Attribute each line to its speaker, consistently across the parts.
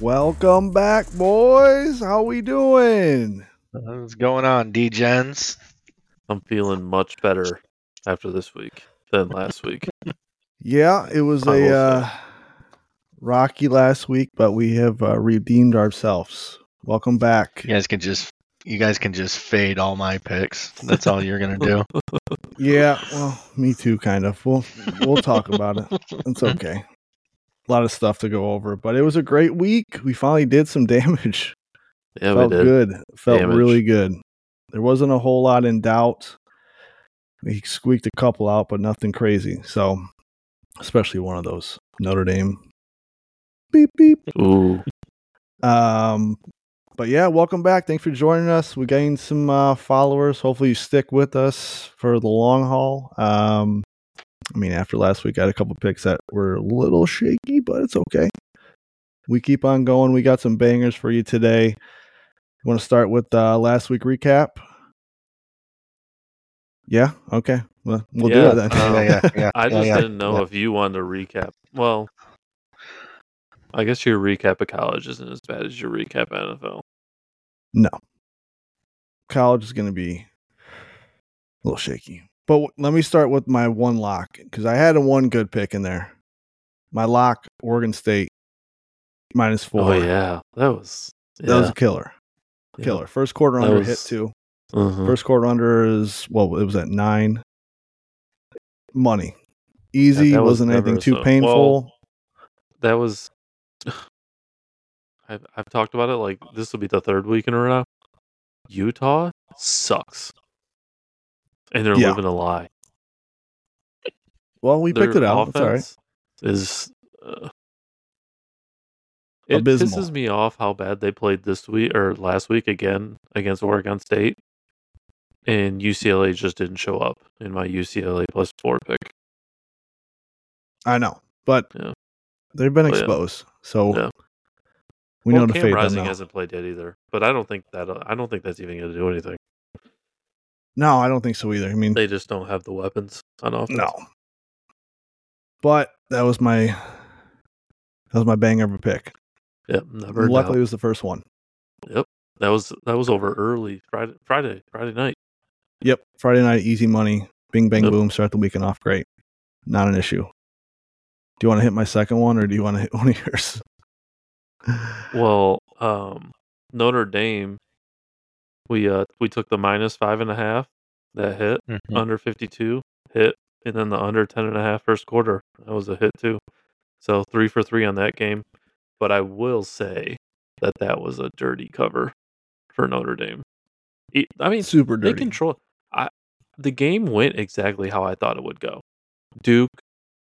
Speaker 1: Welcome back, boys. How we doing?
Speaker 2: What's going on, D-Gens?
Speaker 3: I'm feeling much better after this week than last week.
Speaker 1: Yeah, it was
Speaker 3: I will
Speaker 1: a uh, rocky last week, but we have uh, redeemed ourselves. Welcome back.
Speaker 2: You guys can just you guys can just fade all my picks. That's all you're gonna do.
Speaker 1: Yeah, well, me too, kind of. We'll we'll talk about it. It's okay. A lot of stuff to go over, but it was a great week. We finally did some damage.
Speaker 3: Yeah,
Speaker 1: Felt
Speaker 3: we did.
Speaker 1: good. Felt
Speaker 3: Damage.
Speaker 1: really good. There wasn't a whole lot in doubt. We squeaked a couple out, but nothing crazy. So, especially one of those Notre Dame. Beep beep.
Speaker 3: Ooh,
Speaker 1: Um, but yeah, welcome back. Thanks for joining us. We gained some uh, followers. Hopefully, you stick with us for the long haul. Um, I mean, after last week, I had a couple picks that were a little shaky, but it's okay. We keep on going. We got some bangers for you today. Want to start with uh, last week recap? Yeah. Okay. Well, we'll do
Speaker 3: Yeah,
Speaker 1: it then.
Speaker 3: um,
Speaker 2: yeah, yeah, yeah.
Speaker 3: I just
Speaker 2: yeah,
Speaker 3: didn't know
Speaker 2: yeah.
Speaker 3: if you wanted to recap. Well, I guess your recap of college isn't as bad as your recap of NFL.
Speaker 1: No. College is going to be a little shaky. But w- let me start with my one lock because I had a one good pick in there. My lock, Oregon State, minus four.
Speaker 3: Oh yeah, that was
Speaker 1: That was a killer.
Speaker 3: yeah.
Speaker 1: Killer. First quarter under hit
Speaker 3: was-
Speaker 1: two.
Speaker 3: Mhm.
Speaker 1: First quarter under is, well, it was at nine. Money. Easy.
Speaker 3: was
Speaker 1: wasn't anything too
Speaker 3: so-
Speaker 1: painful.
Speaker 3: well, That was. I've I've talked about it. Like this will be the third week in a row. Utah sucks, and they're
Speaker 1: Yeah.
Speaker 3: living a lie.
Speaker 1: well, we picked it out. It's all right.
Speaker 3: Is uh, it
Speaker 1: Abysmal.
Speaker 3: pisses me off how bad they played this week or last week again against Oregon State, and UCLA just didn't show up in my UCLA plus four pick.
Speaker 1: I know. But
Speaker 3: Yeah.
Speaker 1: they've been
Speaker 3: yeah.
Speaker 1: exposed. So
Speaker 3: Yeah.
Speaker 1: we
Speaker 3: well,
Speaker 1: know to
Speaker 3: Cam
Speaker 1: fade
Speaker 3: Rising hasn't played yet either, but I don't think that I don't think that's even going to do anything.
Speaker 1: No, I don't think so either. I mean,
Speaker 3: They just don't have the weapons on offense.
Speaker 1: No. But that was my that was my bang ever pick.
Speaker 3: Yep, never.
Speaker 1: Luckily,
Speaker 3: doubt.
Speaker 1: it was the first one.
Speaker 3: Yep, that was that was over early Friday Friday Friday night.
Speaker 1: Yep, Friday night, easy money. Bing, bang,
Speaker 3: Yep.
Speaker 1: boom. Start the weekend off great. Not an issue. Do you want to hit my second one, or do you want to hit one of yours?
Speaker 3: Well, um, Notre Dame, we uh we took the minus five and a half that hit
Speaker 2: Mhm.
Speaker 3: under fifty two hit, and then the under ten and a half first quarter that was a hit too. So three for three on that game. But I will say that that was a dirty cover for Notre Dame. I mean,
Speaker 1: Super
Speaker 3: they
Speaker 1: dirty.
Speaker 3: control. I the game went exactly how I thought it would go. Duke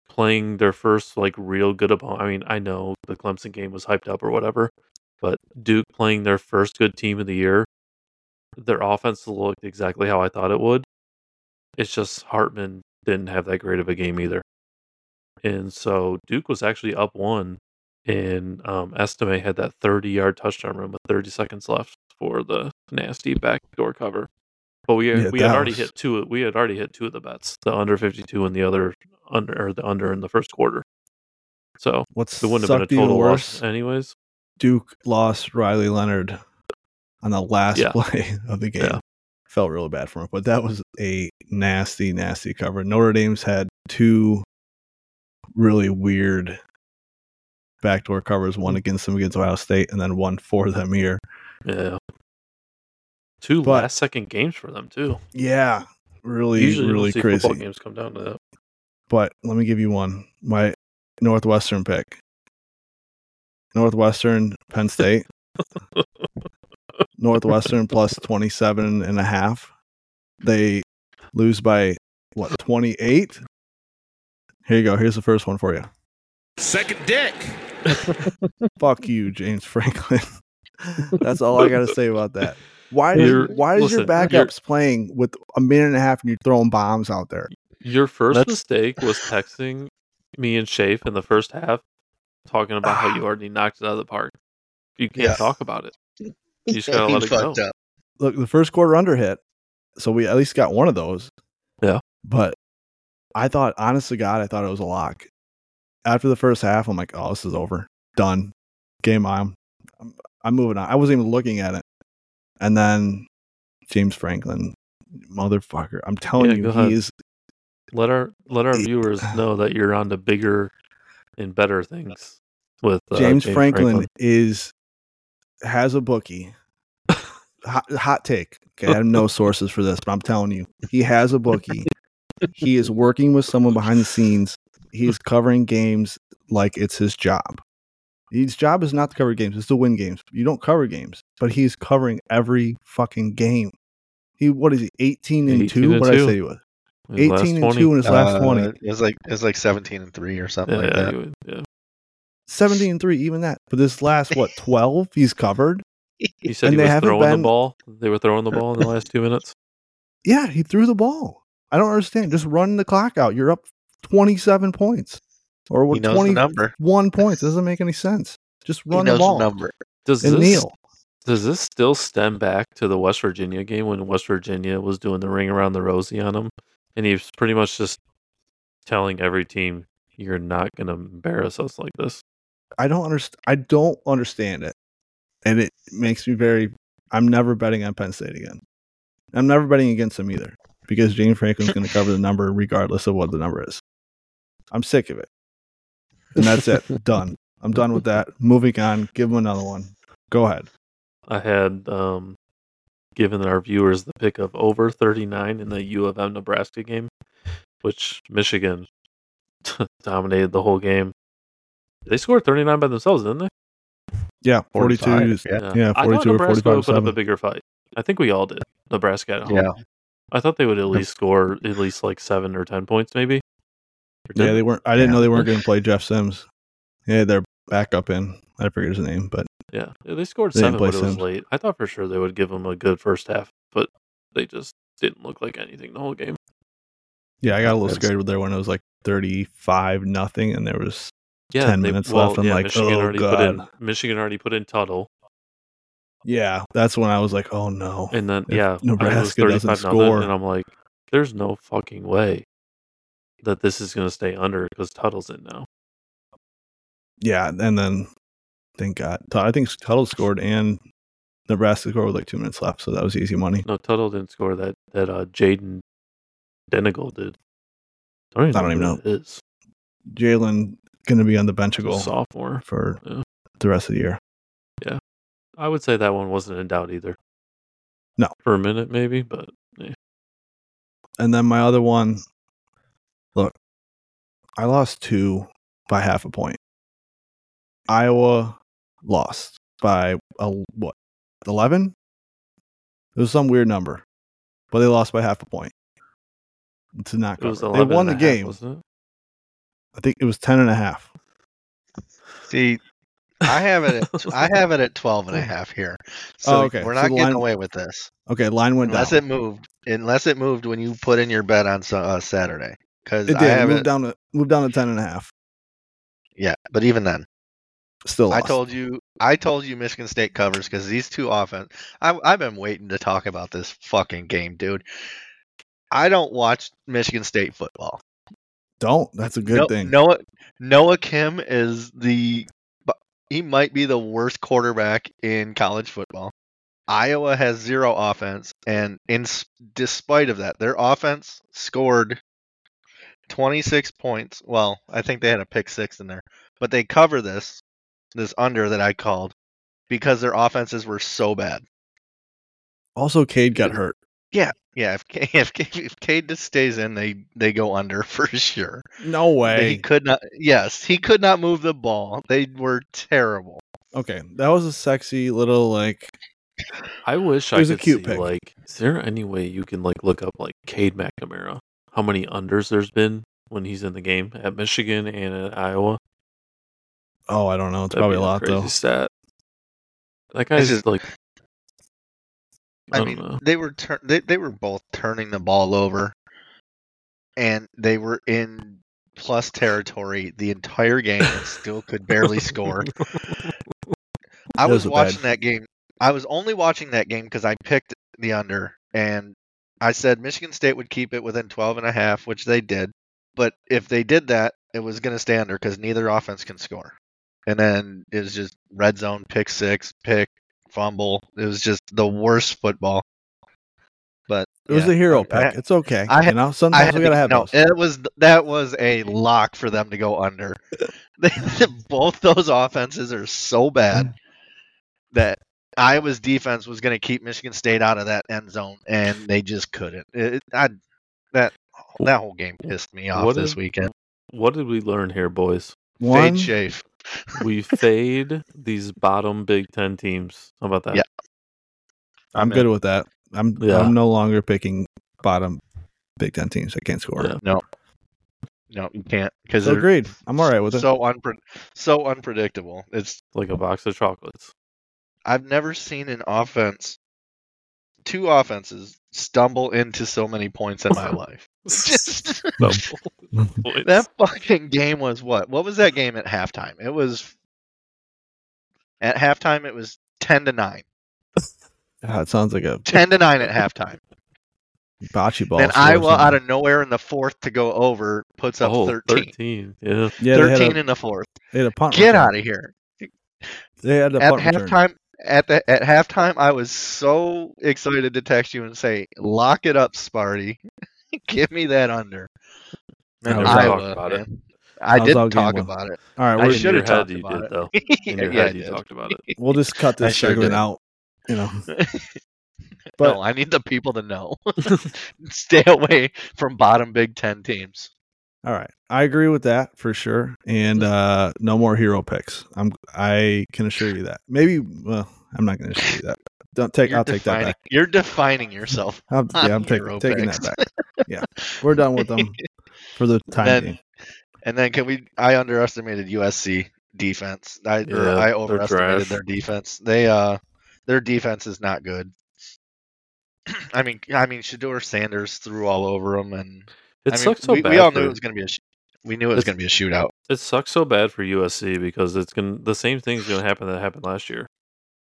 Speaker 3: playing their first like real good opponent. I mean, I know the Clemson game was hyped up or whatever, but Duke playing their first good team of the year, their offense looked exactly how I thought it would. It's just Hartman didn't have that great of a game either, and so Duke was actually up one, and um, Estime had that thirty-yard touchdown run with thirty seconds left for the nasty backdoor cover. But we
Speaker 1: Yeah,
Speaker 3: we had already
Speaker 1: was-
Speaker 3: hit two. We had already hit two of the bets, the under fifty-two and the other under or the under in the first quarter. So
Speaker 1: What's
Speaker 3: it wouldn't have been a total
Speaker 1: worse?
Speaker 3: loss, anyways.
Speaker 1: Duke lost Riley Leonard on the last
Speaker 3: Yeah.
Speaker 1: play of the game.
Speaker 3: Yeah.
Speaker 1: Felt really bad for him, but that was a nasty, nasty cover. Notre Dame's had two really weird backdoor covers, one mm-hmm. against them against Ohio State, and then one for them here.
Speaker 3: Yeah, two
Speaker 1: But-
Speaker 3: last second games for them too.
Speaker 1: Yeah, really,
Speaker 3: Usually,
Speaker 1: really
Speaker 3: see football
Speaker 1: crazy.
Speaker 3: games come down to that.
Speaker 1: But let me give you one. My Northwestern pick. Northwestern, Penn State. Northwestern plus 27 and a half. They lose by what, 28? Here you go. Here's the first one for you.
Speaker 4: Second dick.
Speaker 1: Fuck you, James Franklin. That's all I got to say about that. Why
Speaker 3: You're-
Speaker 1: did, why is your
Speaker 3: listen, you're-
Speaker 1: backups playing with a minute and a half and you're throwing bombs out there?
Speaker 3: Your first
Speaker 2: That's-
Speaker 3: mistake was texting me and Shafe in the first half, talking about how ah. you already knocked it out of the park. You can't
Speaker 2: Yeah.
Speaker 3: talk about it. You just gotta let it go.
Speaker 2: up.
Speaker 1: look, the first quarter under hit, so we at least got one of those.
Speaker 3: Yeah.
Speaker 1: But I thought, honest to God, I thought it was a lock. After the first half, I'm like, oh, this is over. Done. Game on. I'm moving on. I wasn't even looking at it. And then James Franklin, motherfucker. I'm telling
Speaker 3: Yeah,
Speaker 1: you,
Speaker 3: go ahead.
Speaker 1: he is
Speaker 3: Let our let our viewers know that you're on to bigger and better things with uh,
Speaker 1: James, Franklin, is has a bookie. Hot, hot take. Okay, I have no sources for this, but I'm telling you, he has a bookie. he is working with someone behind the scenes. He's covering games like it's his job. His job is not to cover games; it's to win games. You don't cover games, but he's covering every fucking game. He what is he? Eighteen and
Speaker 3: 18
Speaker 1: two.
Speaker 3: and
Speaker 1: What did I say he was?
Speaker 3: His
Speaker 1: Eighteen and
Speaker 3: 20.
Speaker 1: two in his last
Speaker 2: Uh,
Speaker 1: twenty.
Speaker 2: It was like it was like seventeen and three or something
Speaker 3: Yeah,
Speaker 2: like
Speaker 3: yeah,
Speaker 2: that.
Speaker 3: would- yeah.
Speaker 1: 17 and 3 even that but this last what 12 he's covered
Speaker 3: He said
Speaker 1: And
Speaker 3: he
Speaker 1: they
Speaker 3: was throwing
Speaker 1: been-
Speaker 3: the ball. They were throwing the ball in the last two minutes.
Speaker 1: yeah he threw the ball i don't understand just run the clock out you're up 27 points or what
Speaker 2: knows the
Speaker 1: 21
Speaker 2: number.
Speaker 1: points doesn't make any sense just
Speaker 2: He
Speaker 1: run the ball
Speaker 2: the number.
Speaker 3: Does
Speaker 1: and
Speaker 3: this
Speaker 1: kneel
Speaker 3: does this still stem back to the West Virginia game when West Virginia was doing the ring around the rosy on him, and he was pretty much just telling every team, "You're not going to embarrass us like this."
Speaker 1: i don't understand i don't understand it and it makes me very i'm never betting on penn state again. I'm never betting against them either because james franklin's going to cover the number regardless of what the number is. I'm sick of it. And that's it. Done. I'm done with that. Moving on. Give them another one. Go ahead.
Speaker 3: I had um, given our viewers the pick of over 39 in the U of M Nebraska game, which Michigan dominated the whole game. They scored 39 by themselves, didn't they?
Speaker 1: Yeah, 42
Speaker 2: 45,
Speaker 1: is,
Speaker 2: yeah.
Speaker 1: yeah,
Speaker 3: I
Speaker 1: 42
Speaker 3: thought
Speaker 1: or
Speaker 3: Nebraska
Speaker 1: 45
Speaker 3: would put up a bigger fight. I think we all did. Nebraska at home.
Speaker 2: Yeah.
Speaker 3: I thought they would at least score at least like seven or ten points, maybe. Or
Speaker 1: Yeah, they weren't I didn't
Speaker 2: Yeah.
Speaker 1: know they weren't going to play Jeff Sims. Yeah, their backup in. I forget his name, but
Speaker 3: Yeah, yeah, they scored
Speaker 1: They
Speaker 3: seven,
Speaker 1: play
Speaker 3: but it was late. I thought for sure they would give them a good first half, but they just didn't look like anything the whole game.
Speaker 1: yeah, I got a little scared with there when it was like 35 nothing and there was
Speaker 3: Yeah,
Speaker 1: 10
Speaker 3: they-
Speaker 1: minutes
Speaker 3: well,
Speaker 1: left. I'm
Speaker 3: yeah,
Speaker 1: like,
Speaker 3: Michigan
Speaker 1: "Oh,
Speaker 3: already put in
Speaker 1: God."
Speaker 3: Michigan already put in Tuttle,
Speaker 1: yeah, that's when I was like, "Oh no."
Speaker 3: and then
Speaker 1: If
Speaker 3: yeah,
Speaker 1: Nebraska doesn't score-
Speaker 3: and I'm like, there's no fucking way that this is going to stay under because Tuttle's in now.
Speaker 1: Yeah, and then thank God. I think Tuttle scored and Nebraska scored with like 2 minutes left, so that was easy money.
Speaker 3: No, Tuttle didn't score that. That uh, Jayden Denegal did. I don't even
Speaker 1: I don't
Speaker 3: know
Speaker 1: even
Speaker 3: is.
Speaker 1: Jalen going to be on the bench a goal
Speaker 3: sophomore.
Speaker 1: for
Speaker 3: Yeah.
Speaker 1: the rest of the year.
Speaker 3: Yeah, I would say that one wasn't in doubt either.
Speaker 1: No.
Speaker 3: for a minute maybe, but yeah.
Speaker 1: And then my other one, look, I lost two by half a point. Iowa lost by a, what, 11? It was some weird number, but they lost by half a point. To not
Speaker 3: it was.
Speaker 1: They won the
Speaker 3: half,
Speaker 1: game.
Speaker 3: wasn't it?
Speaker 1: I think it was 10 and a half.
Speaker 2: See, I have it. At, I have it at 12 and a half here. So
Speaker 1: Oh, okay.
Speaker 2: we're not
Speaker 1: the
Speaker 2: getting
Speaker 1: line-
Speaker 2: away with this
Speaker 1: Okay, line went
Speaker 2: unless
Speaker 1: down.
Speaker 2: it moved. Unless it moved when you put in your bet on uh, Saturday. Because
Speaker 1: It
Speaker 2: I
Speaker 1: did. It moved
Speaker 2: it.
Speaker 1: down to moved down to 10 and a half.
Speaker 2: Yeah, but even then,
Speaker 1: Still
Speaker 2: I told you. I told you Michigan State covers because these two offense. I, I've been waiting to talk about this fucking game, dude. I don't watch Michigan State football.
Speaker 1: Don't. That's a good
Speaker 2: No-
Speaker 1: thing.
Speaker 2: Noah Noah Kim is the he might be the worst quarterback in college football. Iowa has zero offense, and in despite of that, their offense scored 26 points. Well, I think they had a pick six in there, but they cover this this under that I called because their offenses were so bad.
Speaker 1: Also, Cade got hurt.
Speaker 2: Yeah, yeah. if K- if K- if Cade just stays in, they they go under for sure.
Speaker 1: No way.
Speaker 2: He could not. Yes, he could not move the ball. They were terrible.
Speaker 1: Okay, that was a sexy little like.
Speaker 3: I wish I
Speaker 1: was a
Speaker 3: could
Speaker 1: cute
Speaker 3: see
Speaker 1: pick.
Speaker 3: like is there any way you can like look up like Cade McNamara? How many unders there's been when he's in the game at Michigan and at Iowa?
Speaker 1: Oh, I don't know. It's
Speaker 3: That'd
Speaker 1: probably
Speaker 3: be
Speaker 1: a lot
Speaker 3: crazy
Speaker 1: though.
Speaker 3: Stat. That guy's
Speaker 2: just-
Speaker 3: like I,
Speaker 2: I, mean,
Speaker 3: know.
Speaker 2: they were tur- they they were both turning the ball over, and they were in plus territory the entire game and still could barely score. I was
Speaker 1: a bad-
Speaker 2: watching that game. I was only watching that game because I picked the under, and I said Michigan State would keep it within 12 and a half, which they did. But if they did that, it was going to stay under because neither offense can score. and then it was just red zone, pick six, pick, fumble. It was just the worst football. But
Speaker 1: It was
Speaker 2: yeah,
Speaker 1: a hero
Speaker 2: I-
Speaker 1: pick.
Speaker 2: I-
Speaker 1: it's okay.
Speaker 2: I
Speaker 1: you know, sometimes we gotta have
Speaker 2: no,
Speaker 1: those.
Speaker 2: it was that was a lock for them to go under. Both those offenses are so bad that Iowa's defense was going to keep Michigan State out of that end zone, and they just couldn't. It, I, that that whole game pissed me off
Speaker 3: What
Speaker 2: this
Speaker 3: did-
Speaker 2: weekend.
Speaker 3: What did we learn here, boys?
Speaker 1: One,
Speaker 2: Fade Chafe.
Speaker 3: We fade these bottom Big Ten teams. How about that?
Speaker 2: Yeah.
Speaker 1: I'm
Speaker 2: I'm
Speaker 1: good
Speaker 2: in.
Speaker 1: with that. I'm
Speaker 3: Yeah.
Speaker 1: I'm no longer picking bottom Big Ten teams that can't score.
Speaker 3: Yeah.
Speaker 2: No, no, you can't because
Speaker 1: So agreed. I'm all right with it.
Speaker 2: so unpre- so unpredictable. It's
Speaker 3: Like a box of chocolates.
Speaker 2: I've never seen an offense, two offenses stumble into so many points in my life. Just that fucking game was what? What was that game at halftime? It was at halftime. It was ten to nine.
Speaker 1: Yeah, it sounds like a
Speaker 2: Ten to nine at halftime.
Speaker 1: bocce ball.
Speaker 2: And
Speaker 1: score or
Speaker 2: Iowa out of nowhere in the fourth to go over puts up
Speaker 3: oh,
Speaker 2: 13.
Speaker 3: 13. Yeah.
Speaker 1: yeah,
Speaker 2: 13
Speaker 1: a,
Speaker 2: in the fourth.
Speaker 1: they had a punt.
Speaker 2: Get
Speaker 1: return.
Speaker 2: out of here.
Speaker 1: They had a
Speaker 2: At
Speaker 1: punt return.
Speaker 2: Halftime at the at halftime I was so excited to text you and say, "Lock it up, Sparty. Give me that under."
Speaker 1: I
Speaker 2: Man,
Speaker 1: never talked
Speaker 2: Iowa,
Speaker 3: about it.
Speaker 2: I
Speaker 1: How's
Speaker 2: didn't
Speaker 1: game
Speaker 2: talk
Speaker 1: one?
Speaker 2: about it.
Speaker 1: All right,
Speaker 2: I
Speaker 1: we're,
Speaker 2: should have
Speaker 3: head
Speaker 2: talked
Speaker 3: you
Speaker 2: about
Speaker 3: did,
Speaker 2: it.
Speaker 3: though. In your
Speaker 2: Yeah, I
Speaker 3: you
Speaker 2: did.
Speaker 3: talked about it.
Speaker 1: we'll just cut
Speaker 2: I
Speaker 1: this
Speaker 2: sure
Speaker 1: segment
Speaker 2: did.
Speaker 1: out. You know, But-
Speaker 2: no, I need the people to know. Stay away from bottom Big Ten teams.
Speaker 1: All right. I agree with that for sure. And uh no more hero picks. I'm I can assure you that. Maybe well, I'm not going to assure you that. Don't take.
Speaker 2: You're
Speaker 1: I'll take that
Speaker 2: defining,
Speaker 1: back.
Speaker 2: You're defining yourself.
Speaker 1: I'm, yeah, I'm take,
Speaker 2: Hero
Speaker 1: taking that back. Yeah, we're done with them for the time
Speaker 2: Then-
Speaker 1: being.
Speaker 2: And then can we? I underestimated USC defense. I
Speaker 3: Yeah,
Speaker 2: I overestimated their defense. They uh, their defense is not good. I mean, I mean, Shedeur Sanders threw all over them, and
Speaker 3: It
Speaker 2: I mean,
Speaker 3: sucks so
Speaker 2: we,
Speaker 3: bad.
Speaker 2: we all knew it was going to be a. sh- We knew it was going to be a shootout.
Speaker 3: it sucks so bad for USC because it's gonna the same thing's gonna happen that happened last year.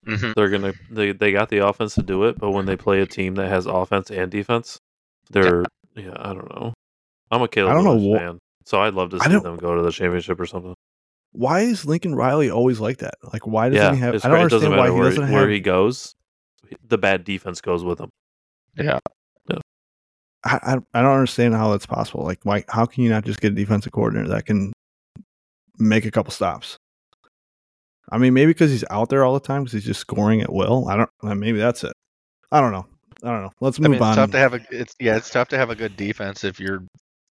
Speaker 2: hmm
Speaker 3: They're gonna they they got the offense to do it, but when they play a team that has offense and defense, they're yeah, I don't know. I'm a Caleb
Speaker 1: I don't know
Speaker 3: fan, so I'd love to see them go to the championship or something.
Speaker 1: Why is Lincoln Riley always like that? Like, why doesn't
Speaker 3: yeah,
Speaker 1: he have? I don't understand why
Speaker 3: matter
Speaker 1: he
Speaker 3: where,
Speaker 1: doesn't
Speaker 3: where
Speaker 1: have.
Speaker 3: he goes. The bad defense goes with him.
Speaker 2: Yeah,
Speaker 1: I, I I don't understand how that's possible. Like, why? How can you not just get a defensive coordinator that can make a couple stops? I mean, maybe because he's out there all the time because he's just scoring at will. I don't. Maybe that's it. I don't know. I don't know. Let's
Speaker 2: I
Speaker 1: move
Speaker 2: mean, it's
Speaker 1: on.
Speaker 2: tough to have a. It's yeah, it's tough to have a good defense if your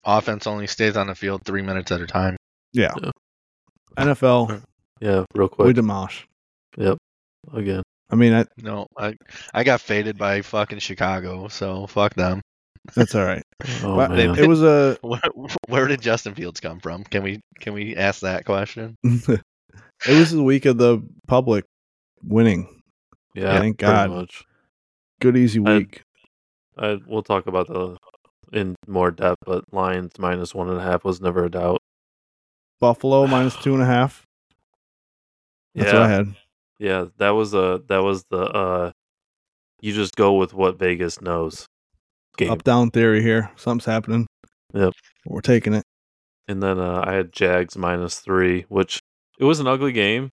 Speaker 2: offense only stays on the field three minutes at a time.
Speaker 1: yeah.
Speaker 3: Yeah.
Speaker 1: NFL,
Speaker 3: Yeah, real quick.
Speaker 1: we
Speaker 3: quick.
Speaker 1: Yep.
Speaker 3: Again,
Speaker 1: I mean, I,
Speaker 2: No, I I got faded by fucking Chicago, so fuck them.
Speaker 1: That's all right.
Speaker 3: oh
Speaker 1: But
Speaker 3: man,
Speaker 1: it was a.
Speaker 2: Where, where did Justin Fields come from? Can we can we ask that question?
Speaker 1: it was the week of the public winning.
Speaker 3: yeah,
Speaker 1: thank God.
Speaker 3: much.
Speaker 1: Good easy
Speaker 3: I-
Speaker 1: week.
Speaker 3: I, we'll talk about the in more depth, but Lions minus one and a half was never a doubt.
Speaker 1: Buffalo minus two and a half. That's
Speaker 3: yeah,
Speaker 1: what I had.
Speaker 3: yeah, that was a that was the uh, you just go with what Vegas knows game,
Speaker 1: Up down theory here. Something's happening.
Speaker 3: Yep.
Speaker 1: We're taking it.
Speaker 3: and then uh, I had Jags minus three, which it was an ugly game.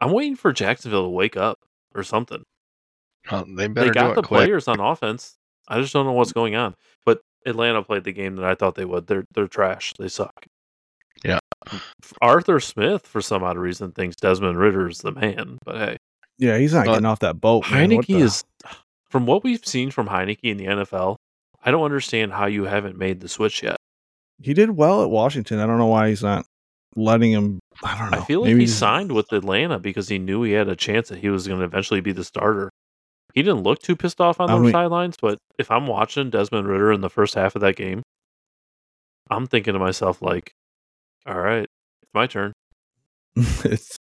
Speaker 3: I'm waiting for Jacksonville to wake up or something.
Speaker 2: They better
Speaker 3: they got
Speaker 2: do
Speaker 3: the
Speaker 2: it quick.
Speaker 3: players on offense. I just don't know what's going on. But Atlanta played the game that I thought they would. They're they're trash. They suck.
Speaker 2: Yeah.
Speaker 3: Arthur Smith, for some odd reason, thinks Desmond Ridder's the man. But hey,
Speaker 1: Yeah, he's not
Speaker 2: Uh,
Speaker 1: getting off that boat. man. What
Speaker 3: Heinicke
Speaker 1: the-
Speaker 3: is, from what we've seen from Heinicke in the NFL, I don't understand how you haven't made the switch yet.
Speaker 1: He did well at Washington. I don't know why he's not letting him. I don't know.
Speaker 3: I feel like
Speaker 1: Maybe
Speaker 3: he signed with Atlanta because he knew he had a chance that he was going to eventually be the starter. He didn't look too pissed off on
Speaker 1: I
Speaker 3: the
Speaker 1: mean-
Speaker 3: sidelines, but if I'm watching Desmond Ridder in the first half of that game, I'm thinking to myself like, "All right, it's my turn."
Speaker 1: it's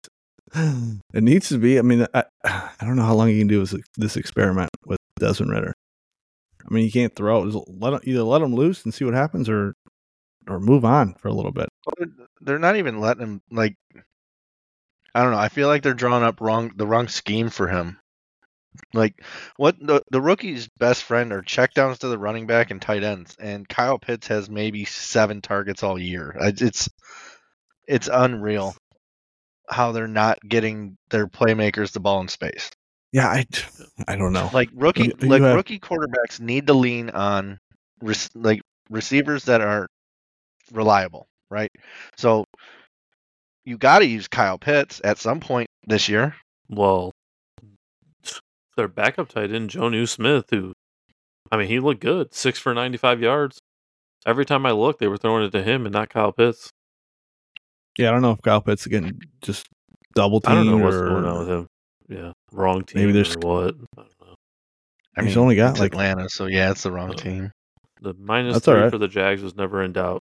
Speaker 1: it needs to be. I mean, I, I don't know how long you can do this, this experiment with Desmond Ridder. I mean, you can't throw. Just let either let him loose and see what happens, or or move on for a little bit.
Speaker 2: They're not even letting him like. I don't know. I feel like they're drawing up wrong the wrong scheme for him. Like what the the rookie's best friend are checkdowns to the running back and tight ends, and Kyle Pitts has maybe seven targets all year. It's it's unreal how they're not getting their playmakers the ball in space.
Speaker 1: Yeah, I, I don't know.
Speaker 2: Like rookie,
Speaker 1: You- you
Speaker 2: like
Speaker 1: have-
Speaker 2: rookie quarterbacks need to lean on rec- like receivers that are reliable, right? So you got to use Kyle Pitts at some point this year.
Speaker 3: Well, their backup tight end, Jonnu Smith, who, I mean, he looked good, six for 95 yards. Every time I looked, they were throwing it to him and not Kyle Pitts.
Speaker 1: Yeah, I don't know if Kyle Pitts is getting just double teamed.
Speaker 3: I don't
Speaker 1: teamed
Speaker 3: know what's
Speaker 1: or
Speaker 3: going on with him. Yeah, wrong team
Speaker 1: Maybe there's-
Speaker 3: or what. I don't know.
Speaker 2: I
Speaker 1: He's only got, like-
Speaker 2: Atlanta, so yeah, it's the wrong
Speaker 3: Uh,
Speaker 2: team.
Speaker 3: The minus
Speaker 1: That's
Speaker 3: three
Speaker 1: right.
Speaker 3: for the Jags was never in doubt.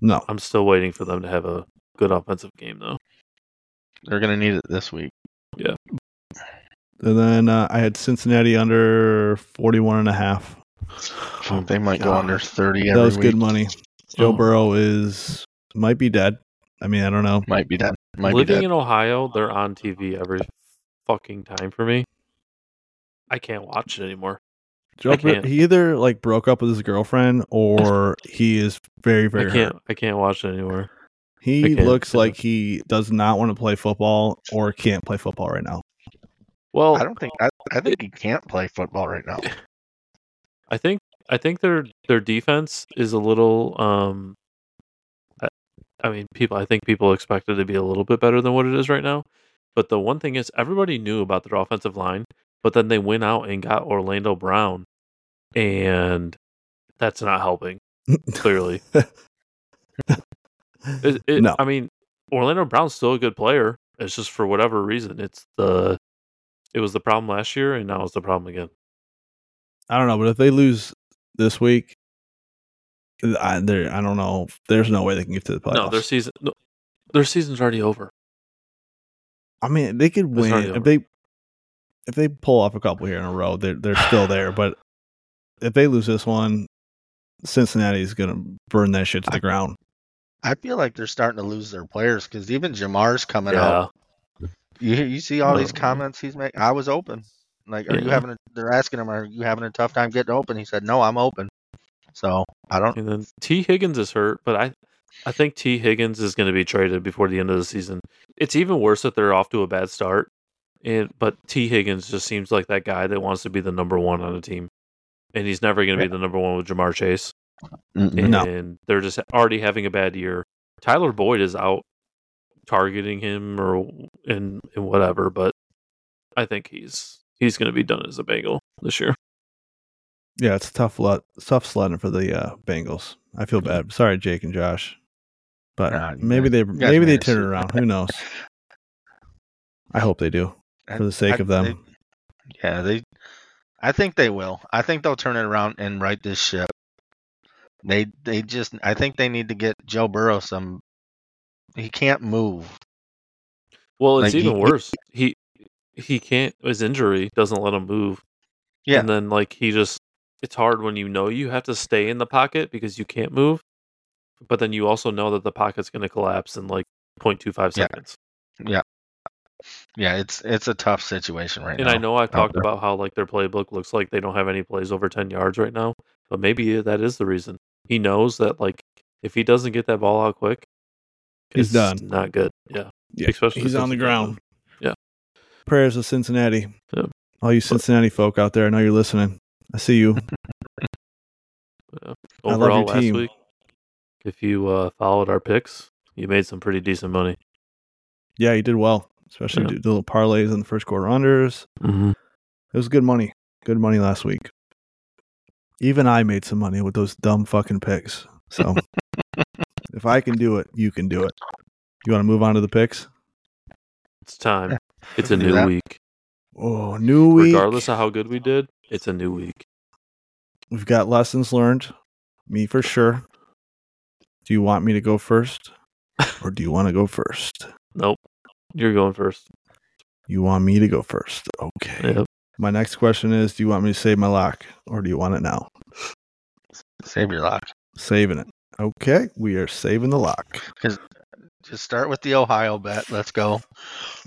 Speaker 1: no.
Speaker 3: I'm still waiting for them to have a good offensive game, though.
Speaker 2: They're gonna need it this week. Yeah.
Speaker 1: And then uh, I had Cincinnati under 41 and a half.
Speaker 3: Oh
Speaker 2: they might go under thirty
Speaker 1: That was
Speaker 2: week.
Speaker 1: good money. Joe
Speaker 3: Oh.
Speaker 1: Burrow is might be dead. I mean, I don't know.
Speaker 2: Might be dead. Might
Speaker 3: Living in Ohio, they're on TV every fucking time for me. I can't watch it anymore.
Speaker 1: Joe
Speaker 3: I can't.
Speaker 1: he either like broke up with his girlfriend or he is very very
Speaker 3: I can't.
Speaker 1: hurt.
Speaker 3: I can't watch it anymore.
Speaker 1: He looks
Speaker 3: yeah.
Speaker 1: like he does not want to play football or can't play football right now.
Speaker 3: Well,
Speaker 2: I don't think. I, I think he can't play football right now.
Speaker 3: I think I think their their defense is a little. Um, I, I mean, people. I think people expect it to be a little bit better than what it is right now. But the one thing is, everybody knew about their offensive line, but then they went out and got Orlando Brown, and that's not helping. Clearly, it, it,
Speaker 1: No.
Speaker 3: I mean, Orlando Brown's still a good player. It's just for whatever reason, it's the. It was the problem last year, and now it's the problem again.
Speaker 1: I don't know, but if they lose this week, I, there I don't know. There's no way they can get to the playoffs.
Speaker 3: No, their season. No, their season's already over.
Speaker 1: I mean, they could
Speaker 3: It's
Speaker 1: win if
Speaker 3: over.
Speaker 1: they if they pull off a couple here in a row. They're they're still there, but if they lose this one, Cincinnati's gonna burn that shit to the
Speaker 2: I-
Speaker 1: ground.
Speaker 2: I feel like they're starting to lose their players because even Ja'Marr's coming
Speaker 3: Yeah.
Speaker 2: out. You you see all these comments he's making. I was open. Like, are you having? A, they're asking him, are you having a tough time getting open? He said, no, I'm open. So I don't.
Speaker 3: And then Tee Higgins is hurt, but I I think Tee Higgins is going to be traded before the end of the season. It's even worse that they're off to a bad start. And but Tee Higgins just seems like that guy that wants to be the number one on a team, and he's never going to be the number one with Ja'Marr Chase.
Speaker 1: No.
Speaker 3: And they're just already having a bad year. Tyler Boyd is out targeting him or and and whatever, but I think he's he's going to be done as a Bengal this year.
Speaker 1: Yeah, it's a tough lot, tough sledding for the uh, Bengals. I feel bad. Sorry, Jake and Josh, but
Speaker 2: Nah,
Speaker 1: maybe they maybe they turn
Speaker 2: it.
Speaker 1: it around. Who knows? I hope they do for the sake
Speaker 2: I-
Speaker 1: of them.
Speaker 2: they- yeah, they. I think they will. I think they'll turn it around and right this ship. They they just. I think they need to get Joe Burrow some. He can't move.
Speaker 3: Well, it's
Speaker 2: Like,
Speaker 3: even
Speaker 2: he-
Speaker 3: worse. He he can't. His injury doesn't let him move.
Speaker 2: Yeah.
Speaker 3: and then like he just. It's hard when you know you have to stay in the pocket because you can't move, but then you also know that the pocket's going to collapse in like 0.25 seconds.
Speaker 2: Yeah. Yeah, it's it's a tough situation right
Speaker 3: And
Speaker 2: now.
Speaker 3: And I know I talked about how like their playbook looks like they don't have any plays over 10 yards right now, but maybe uh, that is the reason. He knows that like if he doesn't get that ball out quick,
Speaker 1: He's
Speaker 3: it's
Speaker 1: done.
Speaker 3: Not good. Yeah.
Speaker 1: Yeah,
Speaker 3: Especially
Speaker 1: he's on the ground.
Speaker 3: Yeah.
Speaker 1: Prayers of Cincinnati.
Speaker 3: Yeah.
Speaker 1: All you Cincinnati folk out there, I know you're listening. I see you. I love
Speaker 3: Overall,
Speaker 1: your
Speaker 3: last
Speaker 1: team.
Speaker 3: week, if you uh, followed our picks, you made some pretty decent money.
Speaker 1: Yeah, you did well, especially
Speaker 3: Yeah.
Speaker 1: the little parlays in the first quarter unders.
Speaker 3: Mm-hmm.
Speaker 1: It was good money. Good money last week. Even I made some money with those dumb fucking picks. So if I can do it, you can do it. You want to move on to the picks?
Speaker 3: It's time. It's a new
Speaker 2: that.
Speaker 3: week.
Speaker 1: Oh, new week.
Speaker 3: Regardless of how good we did, it's a new week.
Speaker 1: We've got lessons learned. Me for sure. Do you want me to go first? Or do you want to go first?
Speaker 3: Nope. You're going first.
Speaker 1: You want me to go first. Okay.
Speaker 3: Yep.
Speaker 1: My next question is Do you want me to save my lock or do you want it now?
Speaker 2: Save your lock.
Speaker 1: Saving it. Okay. We are saving the lock.
Speaker 2: Just start with the Ohio bet. Let's go.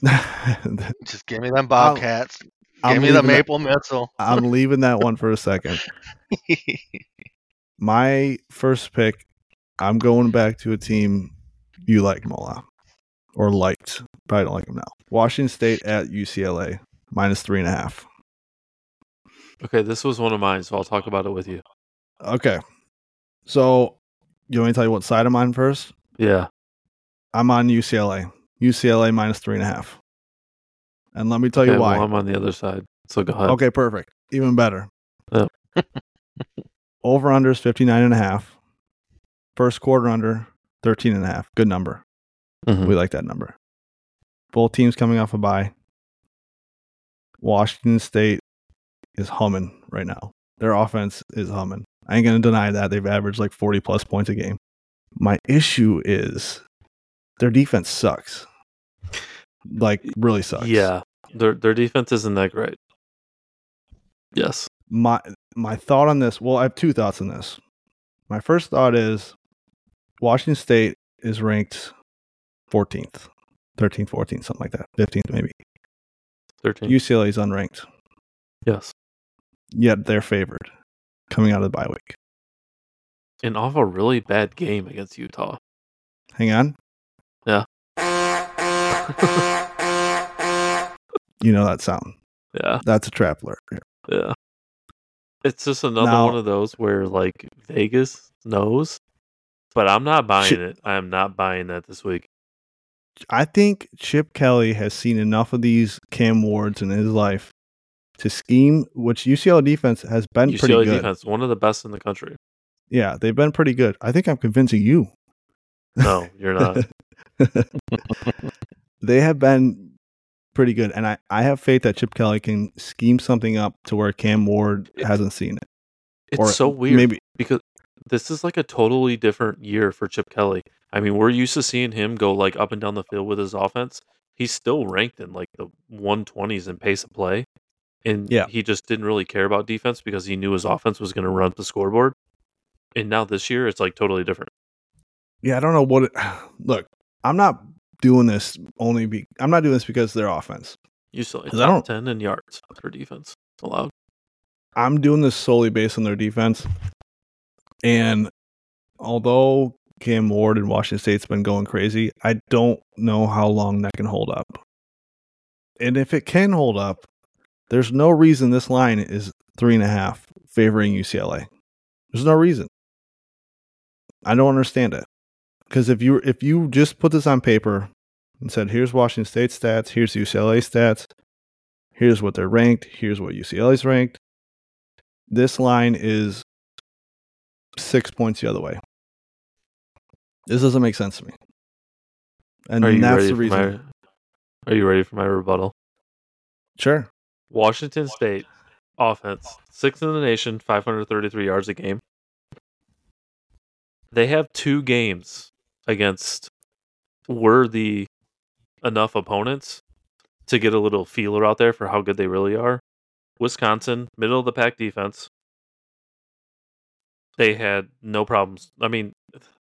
Speaker 2: Just give me them Bobcats.
Speaker 1: I'm
Speaker 2: give me the
Speaker 1: leaving that-
Speaker 2: maple missile.
Speaker 1: I'm leaving that one for a second. My first pick, I'm going back to a team you like, Mola. or liked. Probably don't like them now. Washington State at UCLA minus three and a half.
Speaker 3: Okay, this was one of mine, so I'll talk about it with you.
Speaker 1: Okay. So you want me to tell you what side I'm on first?
Speaker 3: Yeah.
Speaker 1: I'm on UCLA. UCLA minus three and a half. And let me tell
Speaker 3: okay,
Speaker 1: you why.
Speaker 3: Well, I'm on the other side. So go ahead.
Speaker 1: Okay, perfect. Even better.
Speaker 3: Yeah.
Speaker 1: Over under is 59 and a half. First quarter under 13 and a half. Good number.
Speaker 3: Mhm.
Speaker 1: We like that number. Both teams coming off a bye. Washington State is humming right now. Their offense is humming. I ain't going to deny that. They've averaged like 40 plus points a game. My issue is their defense sucks. Like, really sucks.
Speaker 3: Yeah. Their their defense isn't that great. Yes.
Speaker 1: my my thought on this well i have two thoughts on this my first thought is washington state is ranked 14th 13th 14th something like that 15th maybe
Speaker 3: 13.
Speaker 1: ucla is unranked
Speaker 3: yes.
Speaker 1: yet they're favored coming out of the bye week
Speaker 3: And off a really bad game against Utah.
Speaker 1: hang on. you know that sound
Speaker 3: Yeah.
Speaker 1: that's a trap alert
Speaker 3: Yeah. It's just another
Speaker 1: Now-
Speaker 3: one of those where like Vegas knows, but I'm not buying
Speaker 1: Shit.
Speaker 3: it. I am not buying that this week.
Speaker 1: i think chip kelly has seen enough of these cam wards in his life to scheme which ucla defense has been pretty
Speaker 3: UCLA
Speaker 1: good
Speaker 3: defense, one of the best in the country.
Speaker 1: yeah they've been pretty good i think i'm convincing you
Speaker 3: No, you're not.
Speaker 1: they have been pretty good, and I, I have faith that Chip Kelly can scheme something up to where Cam Ward hasn't seen it.
Speaker 3: It's
Speaker 1: Or
Speaker 3: so weird
Speaker 1: Maybe
Speaker 3: because this is like a totally different year for Chip Kelly. I mean, we're used to seeing him go like up and down the field with his offense. He's still ranked in like the 120s in pace of play. And
Speaker 1: Yeah.
Speaker 3: he just didn't really care about defense because he knew his offense was going to run up the scoreboard. And now this year, it's like totally different.
Speaker 1: yeah, I don't know what. It, look, I'm not doing this only be. I'm not doing this because of their offense.
Speaker 3: UCLA
Speaker 1: 'Cause I don't-
Speaker 3: 10 in yards for defense. It's allowed.
Speaker 1: I'm doing this solely based on their defense. And although Cam Ward and Washington State's been going crazy, I don't know how long that can hold up. And if it can hold up, there's no reason this line is three and a half favoring UCLA. There's no reason. I don't understand it. Because if you if you just put this on paper and said, here's Washington State stats, here's UCLA stats, here's what they're ranked, here's what UCLA's ranked, this line is six points the other way. This doesn't make sense to me. And
Speaker 3: Are you
Speaker 1: that's
Speaker 3: ready
Speaker 1: the reason.
Speaker 3: my Are you ready for my rebuttal?
Speaker 1: Sure.
Speaker 3: Washington State offense, sixth in the nation, 533 yards a game. They have two games against worthy enough opponents to get a little feeler out there for how good they really are. Wisconsin, middle of the pack defense. They had no problems. I mean,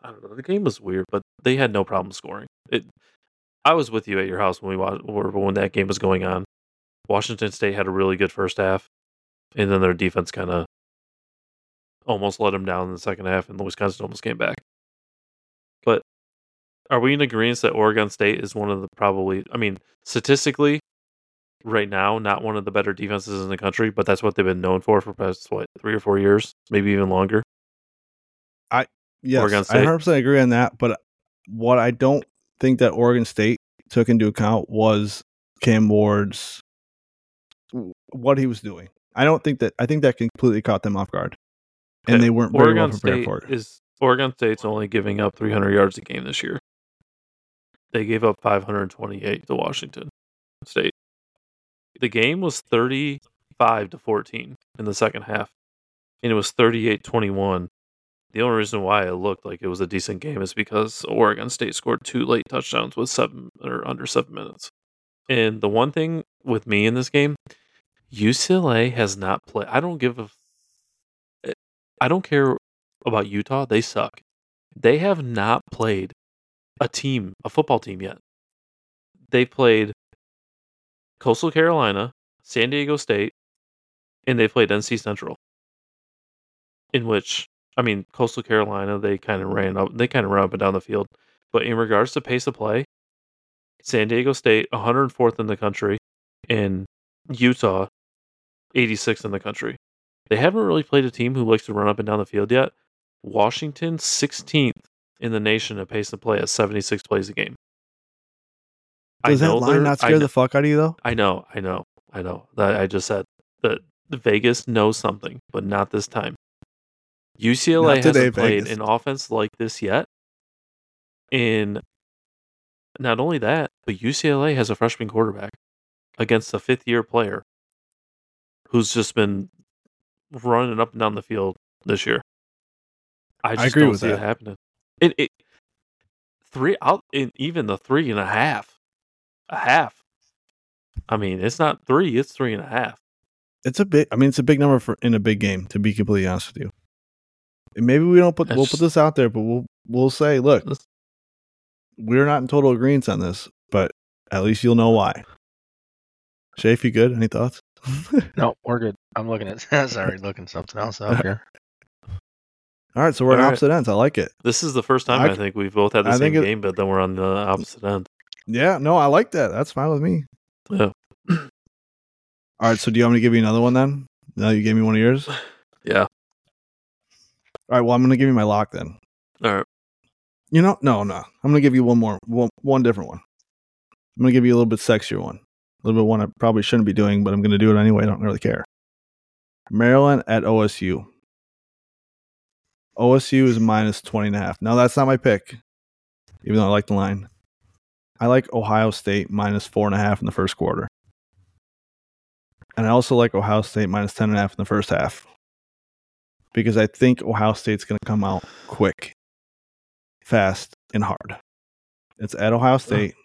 Speaker 3: I don't know. The game was weird, but they had no problem scoring. It. I was with you at your house when we watched, when that game was going on. Washington State had a really good first half, and then their defense kind of almost let them down in the second half, and Wisconsin almost came back. Are we in agreement that Oregon State is one of the probably, I mean, statistically, right now, not one of the better defenses in the country, but that's what they've been known for for past what three or four years, maybe even longer.
Speaker 1: I, yes,
Speaker 3: Oregon
Speaker 1: I
Speaker 3: State.
Speaker 1: 100% agree on that. But what I don't think that Oregon State took into account was Cam Ward's what he was doing. I don't think that. I think that completely caught them off guard, and
Speaker 3: Okay,
Speaker 1: they weren't very
Speaker 3: Oregon
Speaker 1: well prepared
Speaker 3: State
Speaker 1: for it.
Speaker 3: is Oregon State's only giving up 300 yards a game this year. They gave up 528 to Washington State. The game was 35 to 14 in the second half, and it was 38-21. The only reason why it looked like it was a decent game is because Oregon State scored two late touchdowns with seven or under seven minutes. And the one thing with me in this game, UCLA has not played. I don't give a eh, I don't care about Utah. They suck. They have not played a team, a football team yet. They've played Coastal Carolina, San Diego State, and they played NC Central. In which, I mean, Coastal Carolina, they kind of ran up, they kind of ran up and down the field. But in regards to pace of play, San Diego State 104th in the country, and Utah 86th in the country. They haven't really played a team who likes to run up and down the field yet. Washington 16th in the nation at pace of play at 76 plays a game.
Speaker 1: Does that line not
Speaker 3: I
Speaker 1: scare
Speaker 3: kn-
Speaker 1: the fuck out of you though?
Speaker 3: I know, I know, I know. That I just said that the Vegas knows something, but not this time. UCLA
Speaker 1: Not today,
Speaker 3: hasn't played
Speaker 1: Vegas.
Speaker 3: an offense like this yet. And not only that, but UCLA has a freshman quarterback against a fifth year player who's just been running up and down the field this year. I just
Speaker 1: agree
Speaker 3: don't
Speaker 1: with
Speaker 3: see
Speaker 1: that.
Speaker 3: it happening. It, it three out in even the three and a half. A half. I mean, it's not three, it's three and a half.
Speaker 1: It's a big. I mean, it's a big number for in a big game. To be completely honest with you, And maybe we don't put.
Speaker 3: That's
Speaker 1: we'll put this out there, but we'll we'll say, look, we're not in total agreement on this, but at least you'll know why. Shafe, you good? Any thoughts?
Speaker 2: No, we're good. I'm looking at sorry, looking something else up here.
Speaker 1: All right, so we're on
Speaker 3: All right.
Speaker 1: opposite ends. I like it.
Speaker 3: This is the first time
Speaker 1: I
Speaker 3: think we've both had the
Speaker 1: I
Speaker 3: same
Speaker 1: it-
Speaker 3: game, but then we're on the opposite end.
Speaker 1: Yeah, no, I like that. That's fine with me.
Speaker 3: Yeah.
Speaker 1: All right, so do you want me to give you another one then? Now you gave me one of yours.
Speaker 3: Yeah.
Speaker 1: All right, well, I'm going to give you my lock then.
Speaker 3: All right.
Speaker 1: You know, no, no. I'm going to give you one more, one, one different one. I'm going to give you a little bit sexier one. A little bit one I probably shouldn't be doing, but I'm going to do it anyway. I don't really care. Maryland at OSU. OSU is minus 20 and a half. Now, that's not my pick, even though I like the line. I like Ohio State minus four and a half in the first quarter. And I also like Ohio State minus 10 and a half in the first half. Because I think Ohio State's going to come out quick, fast, and hard. It's at Ohio State.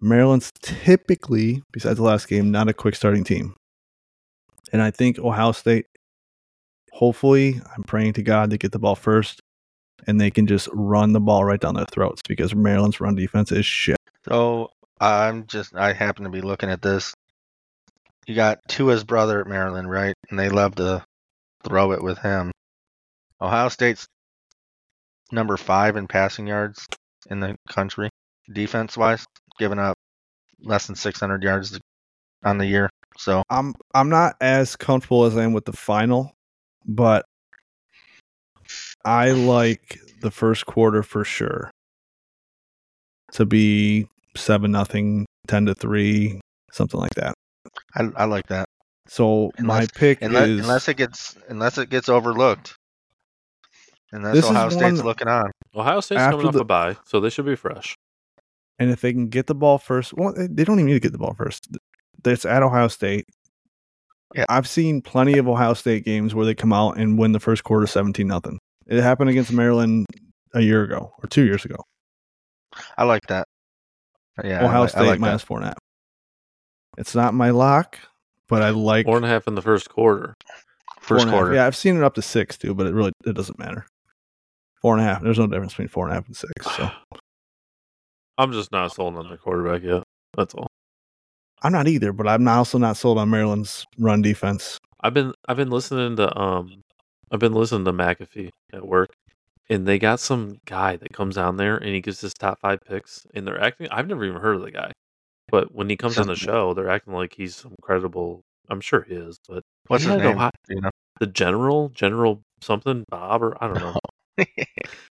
Speaker 1: Maryland's typically, besides the last game, not a quick starting team. And I think Ohio State, hopefully, I'm praying to God to get the ball first and they can just run the ball right down their throats because Maryland's run defense is shit.
Speaker 2: So I'm just I happen to be looking at this. You got Tua's brother at Maryland, right? And they love to throw it with him. Ohio State's number five in passing yards in the country, defense wise, giving up less than 600 yards on the year. So
Speaker 1: I'm I'm not as comfortable as I am with the final, but I like the first quarter for sure to be seven nothing, ten to three, something like that.
Speaker 2: I, I like that.
Speaker 1: So my pick
Speaker 2: Unless,
Speaker 1: is
Speaker 2: unless it gets unless it gets overlooked. And
Speaker 1: This is
Speaker 2: Ohio State's
Speaker 1: one-
Speaker 2: looking on.
Speaker 3: Ohio State's
Speaker 1: After
Speaker 3: coming off
Speaker 1: the-
Speaker 3: a bye, so they should be fresh.
Speaker 1: and if they can get the ball first, well, they- they don't even need to get the ball first. It's at Ohio State.
Speaker 2: Yeah.
Speaker 1: I've seen plenty of Ohio State games where they come out and win the first quarter seventeen nothing. It happened against Maryland a year ago or two years ago.
Speaker 2: I like that. Yeah, I
Speaker 1: Ohio
Speaker 2: like-
Speaker 1: State
Speaker 2: I like
Speaker 1: minus four and a half. It's not my lock, but I like
Speaker 3: Four and a half in the first quarter.
Speaker 2: that.
Speaker 1: four
Speaker 2: First
Speaker 1: half.
Speaker 2: quarter.
Speaker 1: Yeah, I've seen it up to six too, but it really it doesn't matter. Four and a half. There's no difference between four and a half and six. So
Speaker 3: I'm just not sold on the quarterback yet. That's all.
Speaker 1: I'm not either, but I'm also not sold on Maryland's run defense.
Speaker 3: I've been I've been listening to um I've been listening to McAfee at work, and they got some guy that comes down there and he gives his top five picks, and they're acting. I've never even heard of the guy, but when he comes on the show, they're acting like he's some credible. I'm sure he is, but
Speaker 2: What's his name?
Speaker 3: Ohio-
Speaker 2: you know?
Speaker 3: the general, General something Bob or I don't know.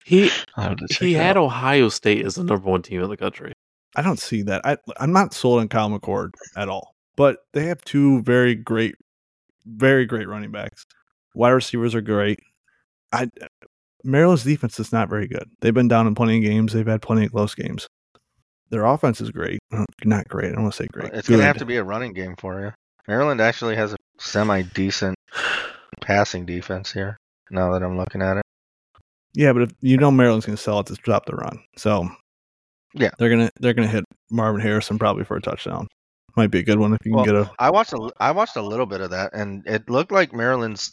Speaker 3: He
Speaker 2: I'll have to check
Speaker 3: he had
Speaker 2: out.
Speaker 3: Ohio State as the number one team in the country.
Speaker 1: I don't see that. I I'm not sold on Kyle McCord at all. But they have two very great, very great running backs. Wide receivers are great. I Maryland's defense is not very good. They've been down in plenty of games. They've had plenty of close games. Their offense is great. Uh, Not great. I don't want to say great.
Speaker 2: It's gonna have to be a running game for you. Maryland actually has a semi decent passing defense here. Now that I'm looking at it,
Speaker 1: Yeah, but if you know Maryland's going to sell it to stop the run, so
Speaker 2: Yeah.
Speaker 1: they're gonna they're gonna hit Marvin Harrison probably for a touchdown. Might be a good one if you can
Speaker 2: Well,
Speaker 1: get a.
Speaker 2: I watched a I watched a little bit of that, and it looked like Maryland's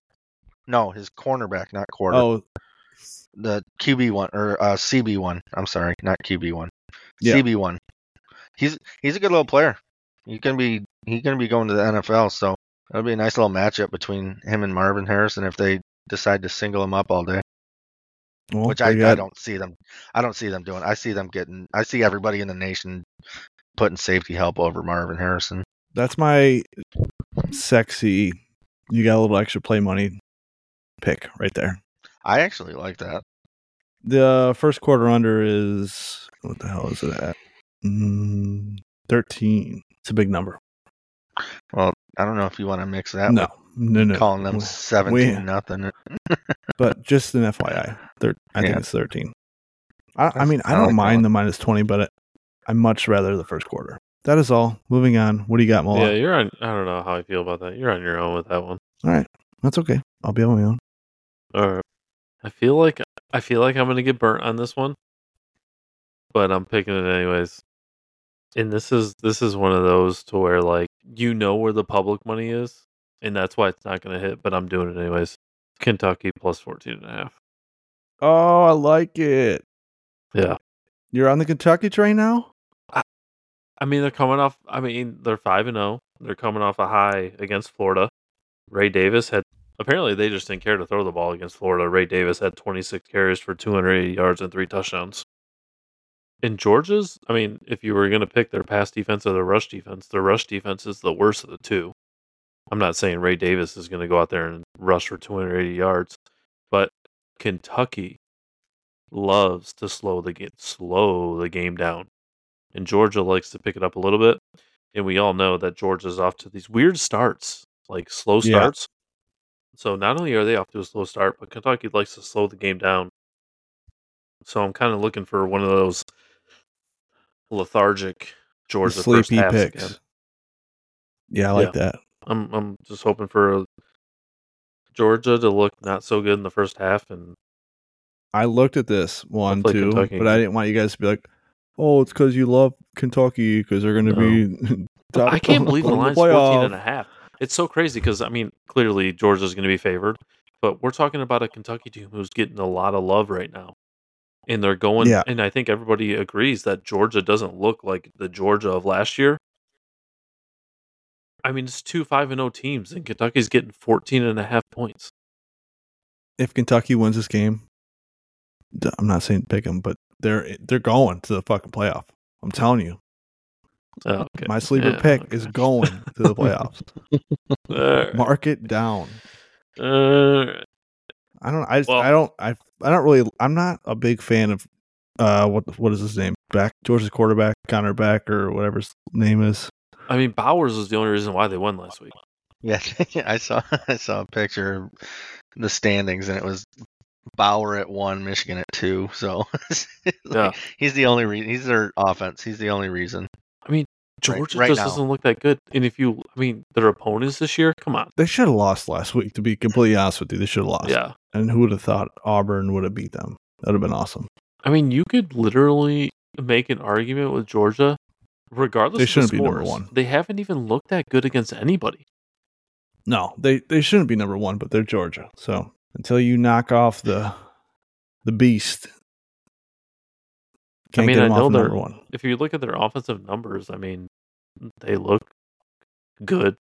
Speaker 2: no his cornerback, not quarter,
Speaker 1: Oh,
Speaker 2: the QB one or uh, CB one. I'm sorry, not QB one.
Speaker 1: Yeah.
Speaker 2: CB one. He's he's a good little player. He can be he can be going to the NFL, so it'll be a nice little matchup between him and Marvin Harrison if they decide to single him up all day.
Speaker 1: Well,
Speaker 2: which I, I don't see them. I don't see them doing. I see them getting. I see everybody in the nation putting safety help over Marvin Harrison.
Speaker 1: That's my sexy. You got a little extra play money pick right there.
Speaker 2: I actually like that.
Speaker 1: The first quarter under is what the hell is it at? Mm, Thirteen. It's a big number.
Speaker 2: Well, I don't know if you want to mix that.
Speaker 1: No, no, no.
Speaker 2: calling them
Speaker 1: We-
Speaker 2: seventeen nothing.
Speaker 1: But just an FYI, thir- I think it's thirteen. I, I mean, I
Speaker 2: I
Speaker 1: don't
Speaker 2: like
Speaker 1: mind the minus twenty, but I much rather the first quarter. That is all. Moving on. What do you got, Mola?
Speaker 3: Yeah, you're on. I don't know how I feel about that. You're on your own with that one.
Speaker 1: All right, that's okay. I'll be on my own.
Speaker 3: All right. I feel like I feel like I'm gonna get burnt on this one, but I'm picking it anyways. And this is this is one of those to where like you know where the public money is, and that's why it's not gonna hit. But I'm doing it anyways. Kentucky plus 14 and a half.
Speaker 1: Oh, I like it.
Speaker 3: Yeah.
Speaker 1: You're on the Kentucky train now.
Speaker 3: I mean, they're coming off. I mean, they're five and zero. They're coming off a high against Florida. Ray Davis had apparently they just didn't care to throw the ball against Florida. Ray Davis had 26 carries for 280 yards and three touchdowns. In Georgia's, I mean, if you were going to pick their pass defense or their rush defense, their rush defense is the worst of the two. I'm not saying Ray Davis is going to go out there and rush for 280 yards, but Kentucky loves to slow the game, slow the game down and Georgia likes to pick it up a little bit. And we all know that Georgia's off to these weird starts, like slow
Speaker 1: Yeah.
Speaker 3: starts. So not only are they off to a slow start, but Kentucky likes to slow the game down. So I'm kind of looking for one of those lethargic Georgia first
Speaker 1: Sleepy
Speaker 3: halves
Speaker 1: picks.
Speaker 3: again.
Speaker 1: Yeah, I like that.
Speaker 3: I'm I'm just hoping for uh, Georgia to look not so good in the first half, and
Speaker 1: I looked at this one
Speaker 3: Hopefully
Speaker 1: too,
Speaker 3: Kentucky
Speaker 1: but I didn't want you guys to be like, "Oh, it's because you love Kentucky because they're going to be." top
Speaker 3: I can't believe the line's 14 and a half. It's so crazy because I mean, clearly Georgia's going to be favored, but we're talking about a Kentucky team who's getting a lot of love right now, and they're going.
Speaker 1: Yeah.
Speaker 3: And I think everybody agrees that Georgia doesn't look like the Georgia of last year. I mean, it's two five and zero teams, and Kentucky's getting 14 and a half points.
Speaker 1: If Kentucky wins this game, I'm not saying pick them, but they're they're going to the fucking playoff. I'm telling you,
Speaker 3: Oh, okay.
Speaker 1: my sleeper
Speaker 3: Yeah,
Speaker 1: pick is going to the playoffs.
Speaker 3: Alright.
Speaker 1: Mark it down. I don't. I just,
Speaker 3: Well-
Speaker 1: I don't. I I don't really. I'm not a big fan of uh what what is his name? Back Georgia's quarterback, Connor Back or whatever his name is.
Speaker 3: I mean, Bowers was the only reason why they won last week.
Speaker 2: Yeah, I saw I saw a picture of the standings and it was Bauer at one, Michigan at two. So like,
Speaker 3: Yeah.
Speaker 2: he's the only reason. He's their offense. He's the only reason.
Speaker 3: I mean, Georgia
Speaker 2: right
Speaker 3: just
Speaker 2: now.
Speaker 3: doesn't look that good. And if you, I mean, their opponents this year, come on.
Speaker 1: They should have lost last week. To be completely honest with you, they should have lost.
Speaker 3: Yeah.
Speaker 1: And who would have thought Auburn would have beat them? That would have been awesome.
Speaker 3: I mean, you could literally make an argument with Georgia, regardless
Speaker 1: They
Speaker 3: of the
Speaker 1: shouldn't be number one.
Speaker 3: They haven't even looked that good against anybody.
Speaker 1: No, they they shouldn't be number one, but they're Georgia. So until you knock off the the beast, can't
Speaker 3: mean, I know they're-
Speaker 1: number one.
Speaker 3: If you look at their offensive numbers, I mean, they look good,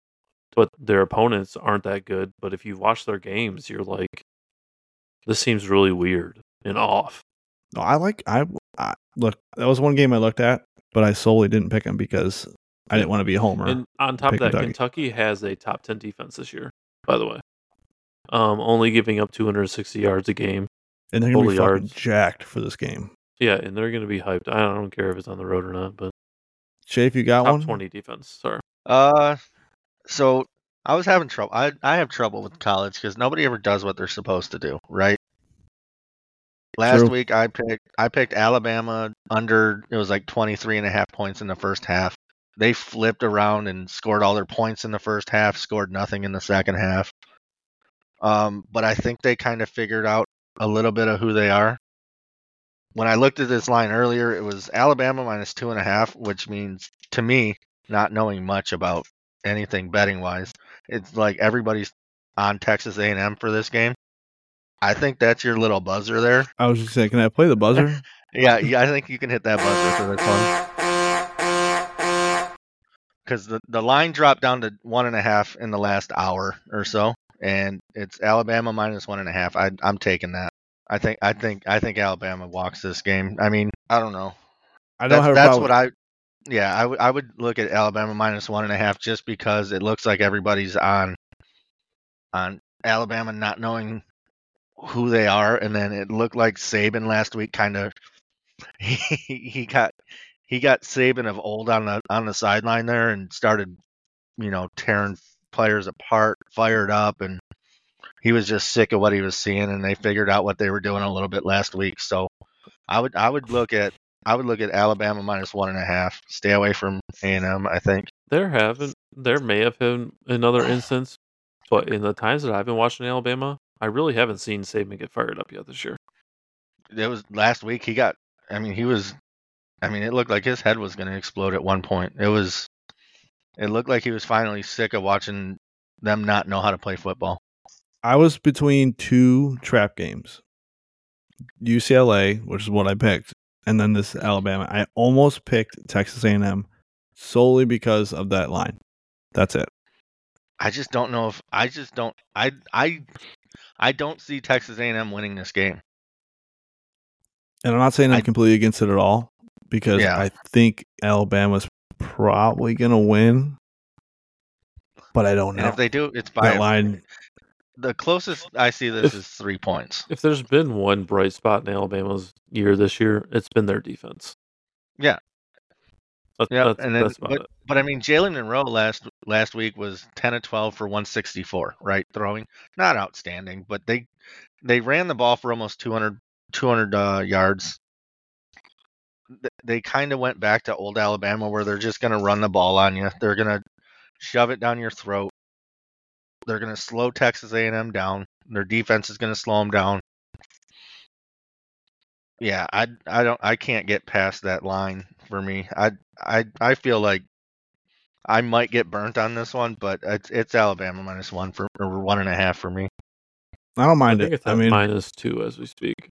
Speaker 3: but their opponents aren't that good. But if you watch their games, you're like, this seems really weird and off.
Speaker 1: No, I like I, I look. That was one game I looked at, but I solely didn't pick him because I didn't want to be a homer.
Speaker 3: And on top of that,
Speaker 1: Kentucky.
Speaker 3: Kentucky has a top 10 defense this year, by the way. Um, only giving up 260 yards a game.
Speaker 1: and they're gonna be fucking
Speaker 3: yards.
Speaker 1: jacked for this game.
Speaker 3: Yeah, and they're going to be hyped. I don't care if it's on the road or not, but
Speaker 1: Shay, if you got
Speaker 3: top
Speaker 1: one,
Speaker 3: 20 defense. Sorry.
Speaker 2: Uh, so I was having trouble. I I have trouble with college because nobody ever does what they're supposed to do, right? Last
Speaker 1: True.
Speaker 2: week I picked I picked Alabama under it was like 23 and a half points in the first half. They flipped around and scored all their points in the first half, scored nothing in the second half. Um, but I think they kind of figured out a little bit of who they are. When I looked at this line earlier, it was Alabama minus two and a half, which means to me, not knowing much about anything betting wise, it's like everybody's on Texas A&M for this game. I think that's your little buzzer there.
Speaker 1: I was just saying, can I play the buzzer?
Speaker 2: Yeah, yeah, I think you can hit that buzzer for this one. Because the, the line dropped down to one and a half in the last hour or so, and it's Alabama minus one and a half. I, I'm taking that. I think I think I think Alabama walks this game. I mean, I don't know.
Speaker 1: I don't
Speaker 2: That's,
Speaker 1: have
Speaker 2: that's what I. Yeah, I would I would look at Alabama minus one and a half just because it looks like everybody's on on Alabama not knowing who they are, and then it looked like Saban last week kind of he, he got he got Saban of old on the on the sideline there and started you know tearing players apart, fired up, and he was just sick of what he was seeing, and they figured out what they were doing a little bit last week. So I would I would look at I would look at Alabama minus one and a half. Stay away from A and M. I think.
Speaker 3: There haven't there may have been another instance, but in the times that I've been watching Alabama, I really haven't seen Saban get fired up yet this year.
Speaker 2: It was last week. He got. I mean, he was. I mean, it looked like his head was going to explode at one point. It was. It looked like he was finally sick of watching them not know how to play football.
Speaker 1: I was between two trap games. UCLA, which is what I picked, and then this Alabama. I almost picked Texas A&M solely because of that line. That's it.
Speaker 2: I just don't know if I just don't. I I I don't see Texas A&M winning this game.
Speaker 1: And I'm not saying I'm
Speaker 2: I-
Speaker 1: completely against it at all because
Speaker 2: Yeah.
Speaker 1: I think Alabama's probably going to win. But I don't
Speaker 2: And
Speaker 1: know.
Speaker 2: if they do, it's by
Speaker 1: that
Speaker 2: a-
Speaker 1: line
Speaker 2: the closest I see this
Speaker 3: If-
Speaker 2: is three points.
Speaker 3: If there's been one bright spot in Alabama's year this year, it's been their defense.
Speaker 2: Yeah.
Speaker 3: That,
Speaker 2: Yeah,
Speaker 3: that's,
Speaker 2: and then
Speaker 3: that's
Speaker 2: but, but I mean Jalen Milroe last last week was ten of twelve for one sixty four, right? Throwing not outstanding, but they they ran the ball for almost 200, 200 uh, yards. Th- They kind of went back to old Alabama where they're just going to run the ball on you. They're going to shove it down your throat. They're going to slow Texas A&M down. Their defense is going to slow them down. Yeah, I I don't I can't get past that line for me. I I I feel like I might get burnt on this one, but it's it's Alabama minus one for or one and a half for me.
Speaker 1: I don't
Speaker 3: I
Speaker 1: mind
Speaker 3: think
Speaker 1: it.
Speaker 3: it's
Speaker 1: I mean,
Speaker 3: minus two as we speak.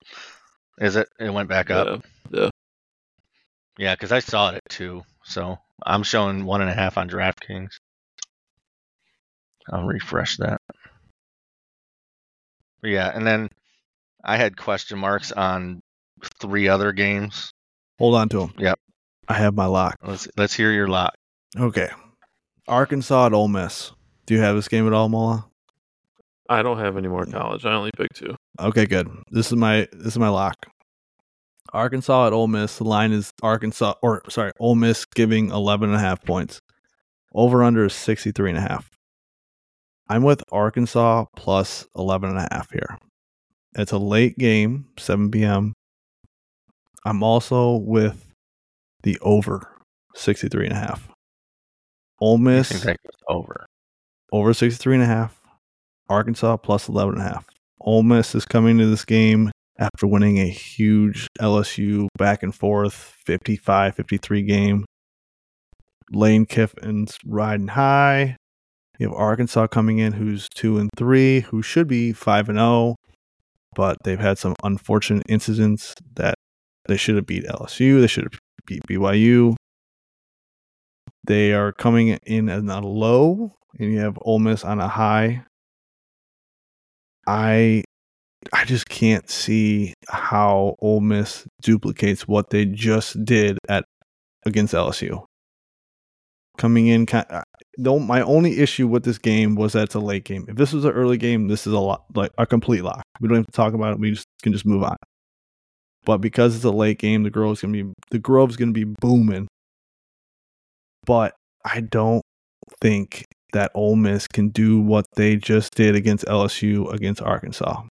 Speaker 2: Is it? It went back up.
Speaker 3: Yeah.
Speaker 2: Yeah, because I saw it at two, so I'm showing one and a half on DraftKings. I'll refresh that. Yeah, and then I had question marks on three other games.
Speaker 1: hold on to them.
Speaker 2: Yep.
Speaker 1: I have my lock.
Speaker 2: Let's let's hear your lock.
Speaker 1: Okay. Arkansas at Ole Miss. Do you have this game at all, Mola?
Speaker 3: I don't have any more college. I only picked two.
Speaker 1: Okay, good. This is my this is my lock. Arkansas at Ole Miss. The line is Arkansas or sorry, Ole Miss giving 11 and a half points. Over under is 63 and a half. I'm with Arkansas plus 11 and a half here. It's a late game, 7 p.m. I'm also with the over 63 and a half. Ole Miss
Speaker 2: think that goes over.
Speaker 1: over 63 and a half. Arkansas plus 11 and a half. Ole Miss is coming to this game after winning a huge LSU back and forth 55 53 game. Lane Kiffin's riding high. You have Arkansas coming in who's 2 and 3, who should be 5 and 0, but they've had some unfortunate incidents that they should have beat LSU, they should have beat BYU. They are coming in at a low, and you have Ole Miss on a high. I I just can't see how Ole Miss duplicates what they just did at against LSU. Coming in, kind my only issue with this game was that it's a late game. If this was an early game, this is a lot like a complete lock. We don't have to talk about it. We just can just move on. But because it's a late game, the Grove's gonna be the Grove's gonna be booming. But I don't think that Ole Miss can do what they just did against LSU against Arkansas.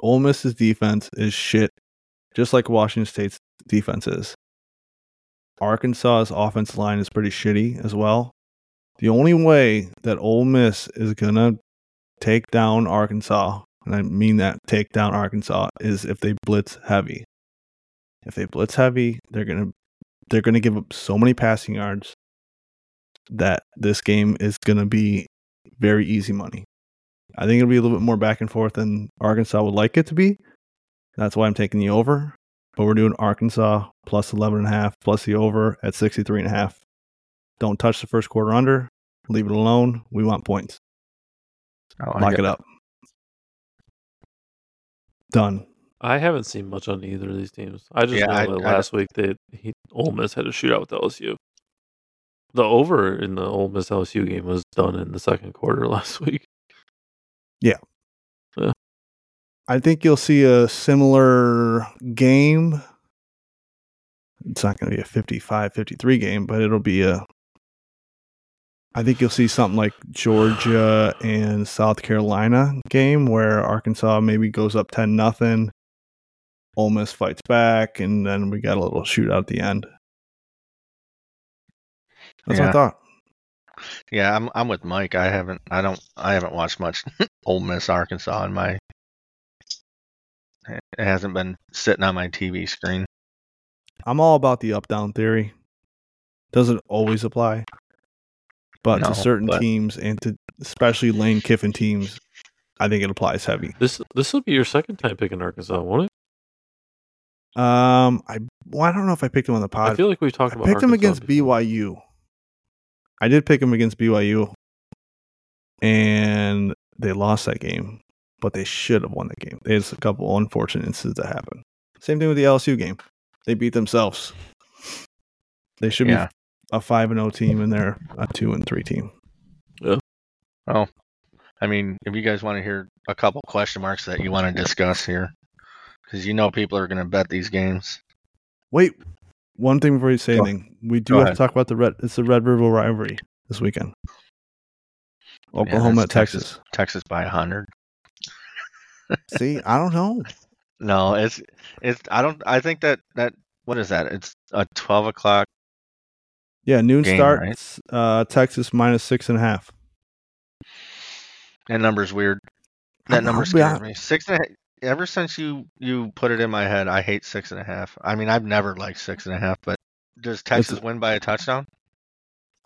Speaker 1: Ole Miss's defense is shit, just like Washington State's defense is. Arkansas's offensive line is pretty shitty as well. The only way that Ole Miss is gonna take down Arkansas, and I mean that take down Arkansas, is if they blitz heavy. If they blitz heavy, they're gonna they're gonna give up so many passing yards that this game is gonna be very easy money. I think it'll be a little bit more back and forth than Arkansas would like it to be. That's why I'm taking the over. But we're doing Arkansas plus 11 and a half plus the over at 63 and a half. Don't touch the first quarter under. Leave it alone. We want points.
Speaker 2: Oh, I
Speaker 1: Lock
Speaker 2: got
Speaker 1: it up. Done.
Speaker 3: I haven't seen much on either of these teams. I just
Speaker 2: Yeah,
Speaker 3: know
Speaker 2: I-
Speaker 3: that
Speaker 2: I-
Speaker 3: last week they he, Ole Miss had a shootout with LSU. The over in the Ole Miss LSU game was done in the second quarter last week. Yeah.
Speaker 1: I think you'll see a similar game. It's not going to be a 55 53 game, but it'll be a. I think you'll see something like Georgia and South Carolina game where Arkansas maybe goes up 10 nothing. Ole Miss fights back, and then we got a little shootout at the end. That's
Speaker 2: Yeah.
Speaker 1: thought.
Speaker 2: Yeah, I'm I'm with Mike. I haven't I don't I haven't watched much Ole Miss Arkansas in my it hasn't been sitting on my TV screen.
Speaker 1: I'm all about the up down theory. Doesn't always apply, but
Speaker 2: No,
Speaker 1: to certain
Speaker 2: but-
Speaker 1: teams and to especially Lane Kiffin teams, I think it applies heavy.
Speaker 3: This this will be your second time picking Arkansas, won't it?
Speaker 1: Um, I well, I don't know if I picked him on the pod.
Speaker 3: I feel like we talked
Speaker 1: I
Speaker 3: about
Speaker 1: picked him against
Speaker 3: before.
Speaker 1: BYU. I did pick him against BYU, and they lost that game, but they should have won the game. There's a couple unfortunate incidents that happened. Same thing with the LSU game. They beat themselves. They should
Speaker 2: Yeah.
Speaker 1: Be a five and zero team, and they're a two and three team.
Speaker 2: Oh. I mean, if you guys want to hear a couple question marks that you want to discuss here, because you know people are going to bet these games.
Speaker 1: Wait, one thing before you say
Speaker 2: Go-
Speaker 1: anything, we do
Speaker 2: go
Speaker 1: have
Speaker 2: ahead.
Speaker 1: to talk about the red. It's the Red River rivalry this weekend. Oklahoma
Speaker 2: that's
Speaker 1: at Texas.
Speaker 2: Texas by a hundred.
Speaker 1: See, I don't know.
Speaker 2: No, it's it's. I don't. I think that that what is that? It's a twelve o'clock.
Speaker 1: Yeah, noon
Speaker 2: Game,
Speaker 1: start.
Speaker 2: right?
Speaker 1: Uh, Texas minus six and a half.
Speaker 2: That number's weird. That
Speaker 1: I'm-
Speaker 2: number scares
Speaker 1: hon-
Speaker 2: me. Six and a half. Ever since you you put it in my head, I hate six and a half. I mean, I've never liked six and a half, but does Texas win by a touchdown?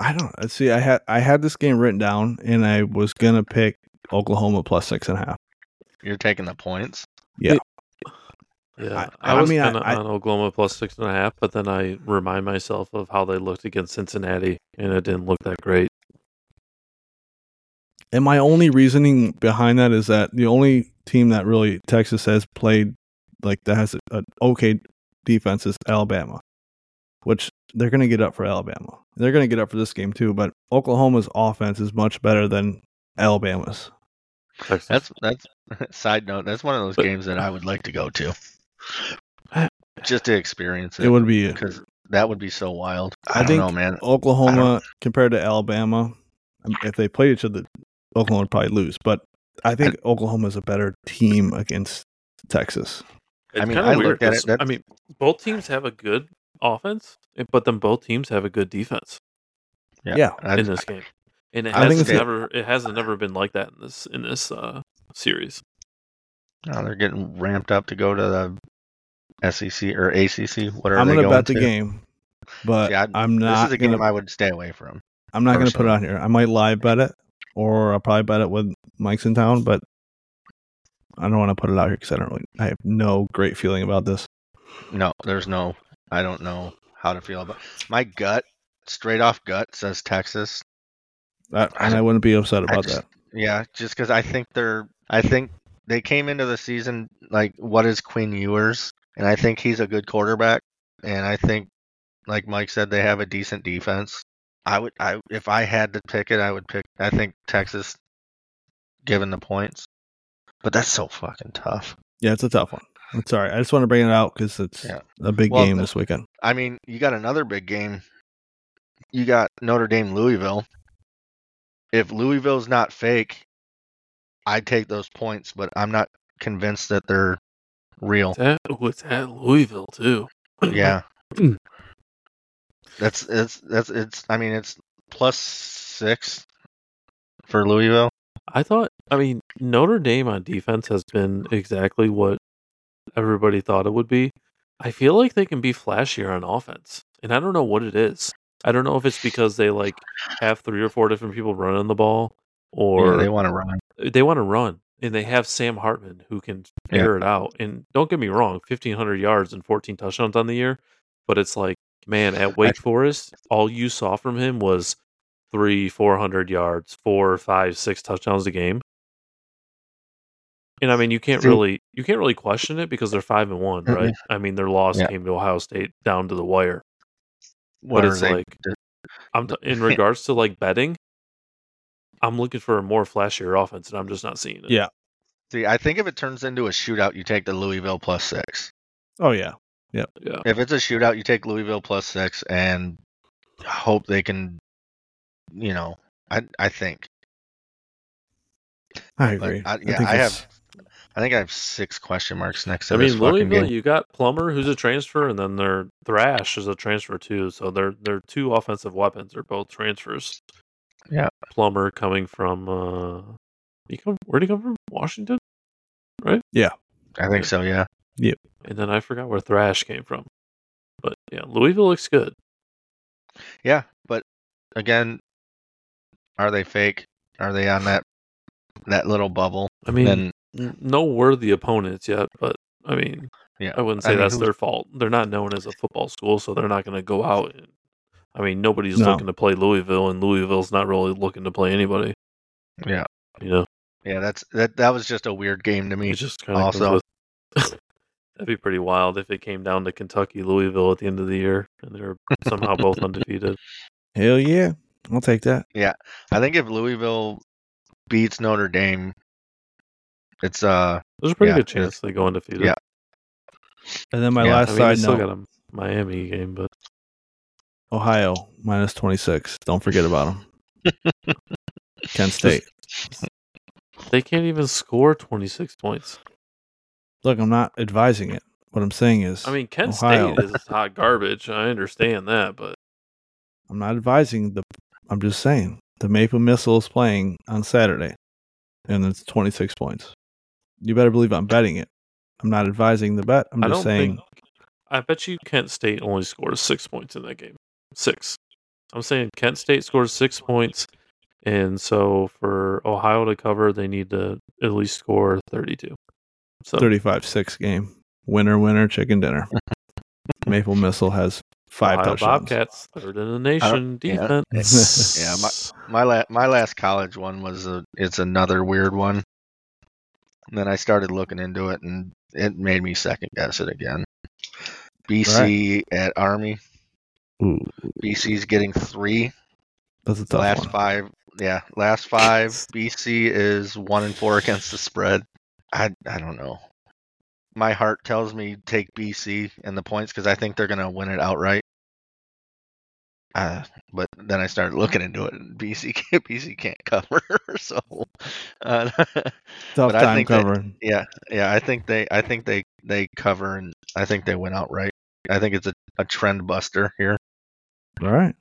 Speaker 1: I don't see. I had I had this game written down, and I was gonna pick Oklahoma plus six and a half.
Speaker 2: You're taking the points.
Speaker 3: Yeah,
Speaker 1: I-
Speaker 3: I,
Speaker 1: I
Speaker 3: was
Speaker 1: mean, I-
Speaker 3: kind of
Speaker 1: I-
Speaker 3: on Oklahoma plus six and a half, but then I remind myself of how they looked against Cincinnati, and it didn't look that great.
Speaker 1: And my only reasoning behind that is that the only team that really Texas has played like that has an okay defense is Alabama, which they're going to get up for Alabama. They're going to get up for this game too, but Oklahoma's offense is much better than Alabama's.
Speaker 3: Texas.
Speaker 2: That's that's side note. That's one of those
Speaker 3: But-
Speaker 2: games that I would like to go to, just to experience it.
Speaker 1: It would be
Speaker 2: because that would be so wild.
Speaker 1: I
Speaker 2: I, don't
Speaker 1: think
Speaker 2: know, man.
Speaker 1: Oklahoma compared to Alabama. um, If they played each other, Oklahoma would probably lose. But I think Oklahoma is a better team against Texas.
Speaker 3: It's
Speaker 2: I mean, I
Speaker 3: weird
Speaker 2: looked at it,
Speaker 3: 'cause, I mean, both teams have a good offense, but then both teams have a good defense
Speaker 1: Yeah.
Speaker 2: I-
Speaker 3: in this game, and it
Speaker 1: I think
Speaker 3: has
Speaker 1: it's-
Speaker 3: never it hasn't never been like that in this in this uh, series.
Speaker 2: oh, they're getting ramped up to go to the SEC or ACC. What are
Speaker 1: I'm to
Speaker 2: going
Speaker 1: bet the game, but
Speaker 2: See, I-
Speaker 1: I'm
Speaker 2: This is a game
Speaker 1: to.
Speaker 2: I would stay away from.
Speaker 1: I'm not going to put it on here. I might live bet it, or I'll probably bet it with Mike's in town. But I don't want to put it out here because I don't really. I have no great feeling about this.
Speaker 2: No, there's no. I don't know how to feel about. My gut, straight off gut, says Texas.
Speaker 1: I, and I wouldn't be upset about
Speaker 2: just-
Speaker 1: that.
Speaker 2: Yeah, just because I think they're. I think they came into the season like, what is Quinn Ewers? And I think he's a good quarterback. And I think, like Mike said, they have a decent defense. I would, I if I had to pick it, I would pick. I think Texas, given the points. But that's so fucking tough.
Speaker 1: Yeah, it's a tough one. I'm sorry. I just want to bring it out because it's
Speaker 2: Yeah.
Speaker 1: a big
Speaker 2: Well,
Speaker 1: game this weekend.
Speaker 2: I mean, you got another big game. You got Notre Dame Louisville. If Louisville's not fake, I'd take those points, but I'm not convinced that they're real.
Speaker 3: It's at, oh, at Louisville too.
Speaker 2: Yeah. that's it's that's it's I mean it's plus 6 for Louisville.
Speaker 3: I thought, I mean, Notre Dame on defense has been exactly what everybody thought it would be. I feel like they can be flashier on offense, and I don't know what it is. I don't know if it's because they like have three or four different people running the ball, or
Speaker 2: yeah, they want to run.
Speaker 3: they want to run, and they have Sam Hartman who can
Speaker 2: Yeah.
Speaker 3: figure it out. And don't get me wrong, fifteen hundred yards and fourteen touchdowns on the year, but it's like, man, at Wake Forest, all you saw from him was three, four hundred yards, four, five, six touchdowns a game. And I mean, you can't really you can't really question it because they're five and one, right? I mean, their loss
Speaker 2: Yeah.
Speaker 3: came to Ohio State down to the wire.
Speaker 2: What
Speaker 3: but
Speaker 2: are
Speaker 3: it's
Speaker 2: they-
Speaker 3: like I'm t- in regards to like betting. I'm looking for a more flashier offense, and I'm just not seeing it.
Speaker 1: Yeah.
Speaker 2: See, I think if it turns into a shootout, you take the Louisville plus six.
Speaker 1: oh yeah.
Speaker 3: yeah. Yeah.
Speaker 2: If it's a shootout, you take Louisville plus six and hope they can. You know, I I think.
Speaker 1: I
Speaker 2: But
Speaker 1: agree.
Speaker 2: I- yeah,
Speaker 1: think
Speaker 2: I
Speaker 1: it's-
Speaker 2: I think I have six question marks next to
Speaker 3: I
Speaker 2: this
Speaker 3: mean,
Speaker 2: fucking
Speaker 3: Louisville,
Speaker 2: game.
Speaker 3: you got Plummer, who's a transfer, and then their Thrash is a transfer too. So they're they're two offensive weapons. They're both transfers.
Speaker 2: Yeah.
Speaker 3: Plummer coming from uh, he come where'd he come from? Washington, Right? Yeah.
Speaker 2: I think so. Yeah. Yep.
Speaker 3: And then I forgot where Thrash came from. But yeah, Louisville looks good.
Speaker 2: Yeah, but again, are they fake? Are they on that that little bubble?
Speaker 3: I mean,
Speaker 2: then
Speaker 3: n- no worthy opponents yet, but I mean,
Speaker 2: yeah,
Speaker 3: I wouldn't
Speaker 2: I
Speaker 3: say
Speaker 2: mean,
Speaker 3: that's
Speaker 2: who's-
Speaker 3: their fault. They're not known as a football school, so they're not going to go out. And, I mean, nobody's
Speaker 1: No.
Speaker 3: looking to play Louisville, and Louisville's not really looking to play anybody.
Speaker 2: yeah,
Speaker 3: You know,
Speaker 2: yeah. That's that. That was just a weird game to me.
Speaker 3: it just kind of
Speaker 2: also-
Speaker 3: With, that'd be pretty wild if it came down to Kentucky, Louisville at the end of the year, and they're somehow both undefeated.
Speaker 1: Hell yeah. I'll take that.
Speaker 2: Yeah, I think if Louisville beats Notre Dame, it's uh
Speaker 3: There's a pretty
Speaker 2: Yeah,
Speaker 3: good chance they go undefeated.
Speaker 2: Yeah.
Speaker 1: And then my
Speaker 2: Yeah,
Speaker 1: last
Speaker 3: I mean, they
Speaker 1: side
Speaker 3: still
Speaker 1: note
Speaker 3: got a Miami game, but
Speaker 1: Ohio minus 26. Don't forget about them. Kent State.
Speaker 3: they can't even score 26 points.
Speaker 1: Look, I'm not advising it. What I'm saying is,
Speaker 3: I mean, Kent
Speaker 1: Ohio.
Speaker 3: State is hot garbage. I understand that, but
Speaker 1: I'm not advising the. I'm just saying the Maple Missile is playing on Saturday, and it's 26 points. You better believe I'm betting it. I'm not advising the bet. I'm
Speaker 3: I
Speaker 1: just
Speaker 3: don't
Speaker 1: saying.
Speaker 3: think. I bet you Kent State only scores six points in that game. Six. I'm saying Kent State scores six points, and so for Ohio to cover, they need to at least score 32. So
Speaker 1: 35 6 game. Winner, winner, chicken dinner. Maple Missile has five
Speaker 3: Ohio
Speaker 1: touchdowns.
Speaker 3: Bobcats, third in the nation
Speaker 2: yeah.
Speaker 3: defense.
Speaker 2: Yeah, my la- my last college one was a it's another weird one. And then I started looking into it, and it made me second guess it again. BC at Army.
Speaker 1: Ooh,
Speaker 2: BC's getting three.
Speaker 1: that's a tough
Speaker 2: last
Speaker 1: one.
Speaker 2: five, yeah, last five. BC is one and four against the spread. I I don't know. My heart tells me take BC and the points because I think they're gonna win it outright. Uh, but then I started looking into it, and BC can't, BC can't cover. so, uh,
Speaker 1: Tough
Speaker 2: but I
Speaker 1: time
Speaker 2: think that-
Speaker 1: covering.
Speaker 2: yeah, yeah, I think they I think they they cover, and I think they win outright. I think it's a, a trend buster here.
Speaker 1: All right.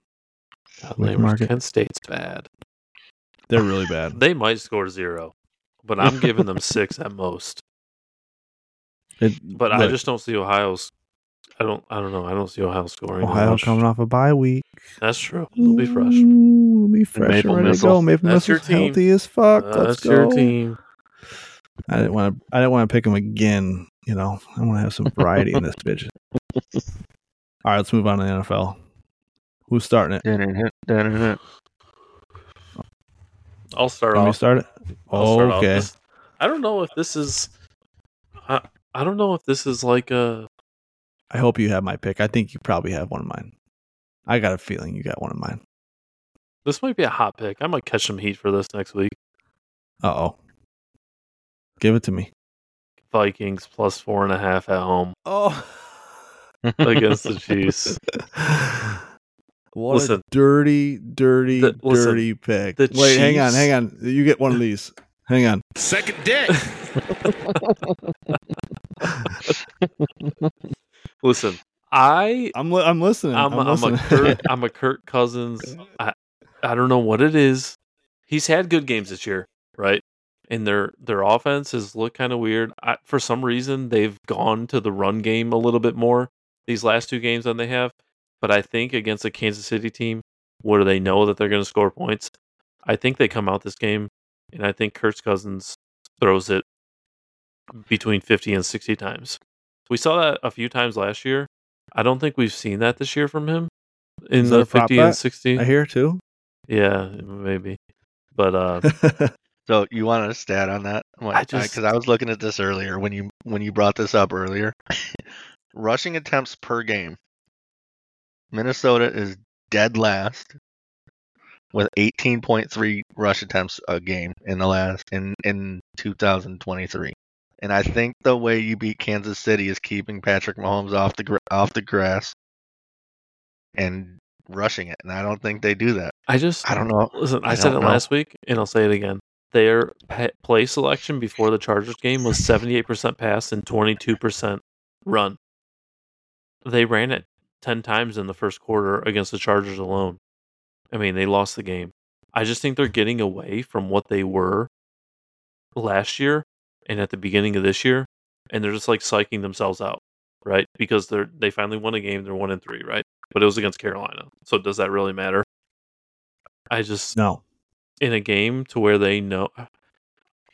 Speaker 3: God,
Speaker 1: We can
Speaker 3: Lamers,
Speaker 1: mark it.
Speaker 3: Kent State's bad.
Speaker 1: They're really bad.
Speaker 3: They might score zero, but I'm giving them six at most.
Speaker 1: It,
Speaker 3: But I just don't see Ohio's. I don't. I don't know. I don't see Ohio scoring. that
Speaker 1: Ohio coming off a bye week.
Speaker 3: That's true. We'll be fresh.
Speaker 1: Ooh, We'll be fresh and
Speaker 2: Maple
Speaker 1: ready to go. Maple
Speaker 3: That's your
Speaker 1: Missile's
Speaker 3: team.
Speaker 1: healthy as fuck.
Speaker 3: Uh,
Speaker 1: Let's
Speaker 3: that's
Speaker 1: go.
Speaker 3: your team.
Speaker 1: I didn't want to. I didn't want to pick them again. You know, I want to have some variety in this bitch. All right, let's move on to the NFL. Who's starting it?
Speaker 3: I'll start
Speaker 1: Let me
Speaker 3: off.
Speaker 1: start it.
Speaker 3: I'll start off.
Speaker 1: Okay.
Speaker 3: This- I don't know if this is. I, I don't know if this is like a.
Speaker 1: I hope you have my pick. I think you probably have one of mine. I got a feeling you got one of mine.
Speaker 3: This might be a hot pick. I might catch some heat for this next week.
Speaker 1: Uh oh. Give it to me.
Speaker 3: Vikings plus four and a half at home
Speaker 1: Oh.
Speaker 3: against the Chiefs.
Speaker 1: What
Speaker 3: Listen.
Speaker 1: a dirty, dirty,
Speaker 3: The- listen,
Speaker 1: dirty pick.
Speaker 3: the
Speaker 1: Wait, hang on, hang on. You get one of these. Hang on.
Speaker 4: Second deck.
Speaker 3: Listen, I
Speaker 1: I'm li- I'm listening.
Speaker 3: I'm,
Speaker 1: I'm,
Speaker 3: I'm, a
Speaker 1: listening.
Speaker 3: Kirk, I'm a Kirk Cousins. I, I don't know what it is. He's had good games this year, right? And their their offense has looked kind of weird. I, for some reason, they've gone to the run game a little bit more these last two games than they have. But I think against a Kansas City team where they know that they're going to score points, I think they come out this game, and I think Kirk Cousins throws it between 50 and 60 times. We saw that a few times last year. I don't think we've seen that this year from him in
Speaker 1: Is that
Speaker 3: the 50 and 60.
Speaker 1: I hear too.
Speaker 3: Yeah, maybe. But uh
Speaker 2: So you wanted a stat on that
Speaker 3: I
Speaker 2: because
Speaker 3: just-
Speaker 2: I, was looking at this earlier when you when you brought this up earlier. Rushing attempts per game. Minnesota is dead last with 18.3 rush attempts a game in the last in in 2023. And I think the way you beat Kansas City is keeping Patrick Mahomes off the off the grass and rushing it. And I don't think they do that.
Speaker 3: I just
Speaker 2: I don't know.
Speaker 3: Listen, I,
Speaker 2: I
Speaker 3: said it
Speaker 2: know.
Speaker 3: last week, and I'll say it again. Their play selection before the Chargers game was 78% pass and 22% run. They ran it 10 times in the first quarter against the Chargers alone. I mean, they lost the game. I just think they're getting away from what they were last year and at the beginning of this year, and they're just like psyching themselves out, right? Because they're they finally won a game, they're one and three, right? But it was against Carolina, so does that really matter? I just
Speaker 1: No.
Speaker 3: in a game to where they know.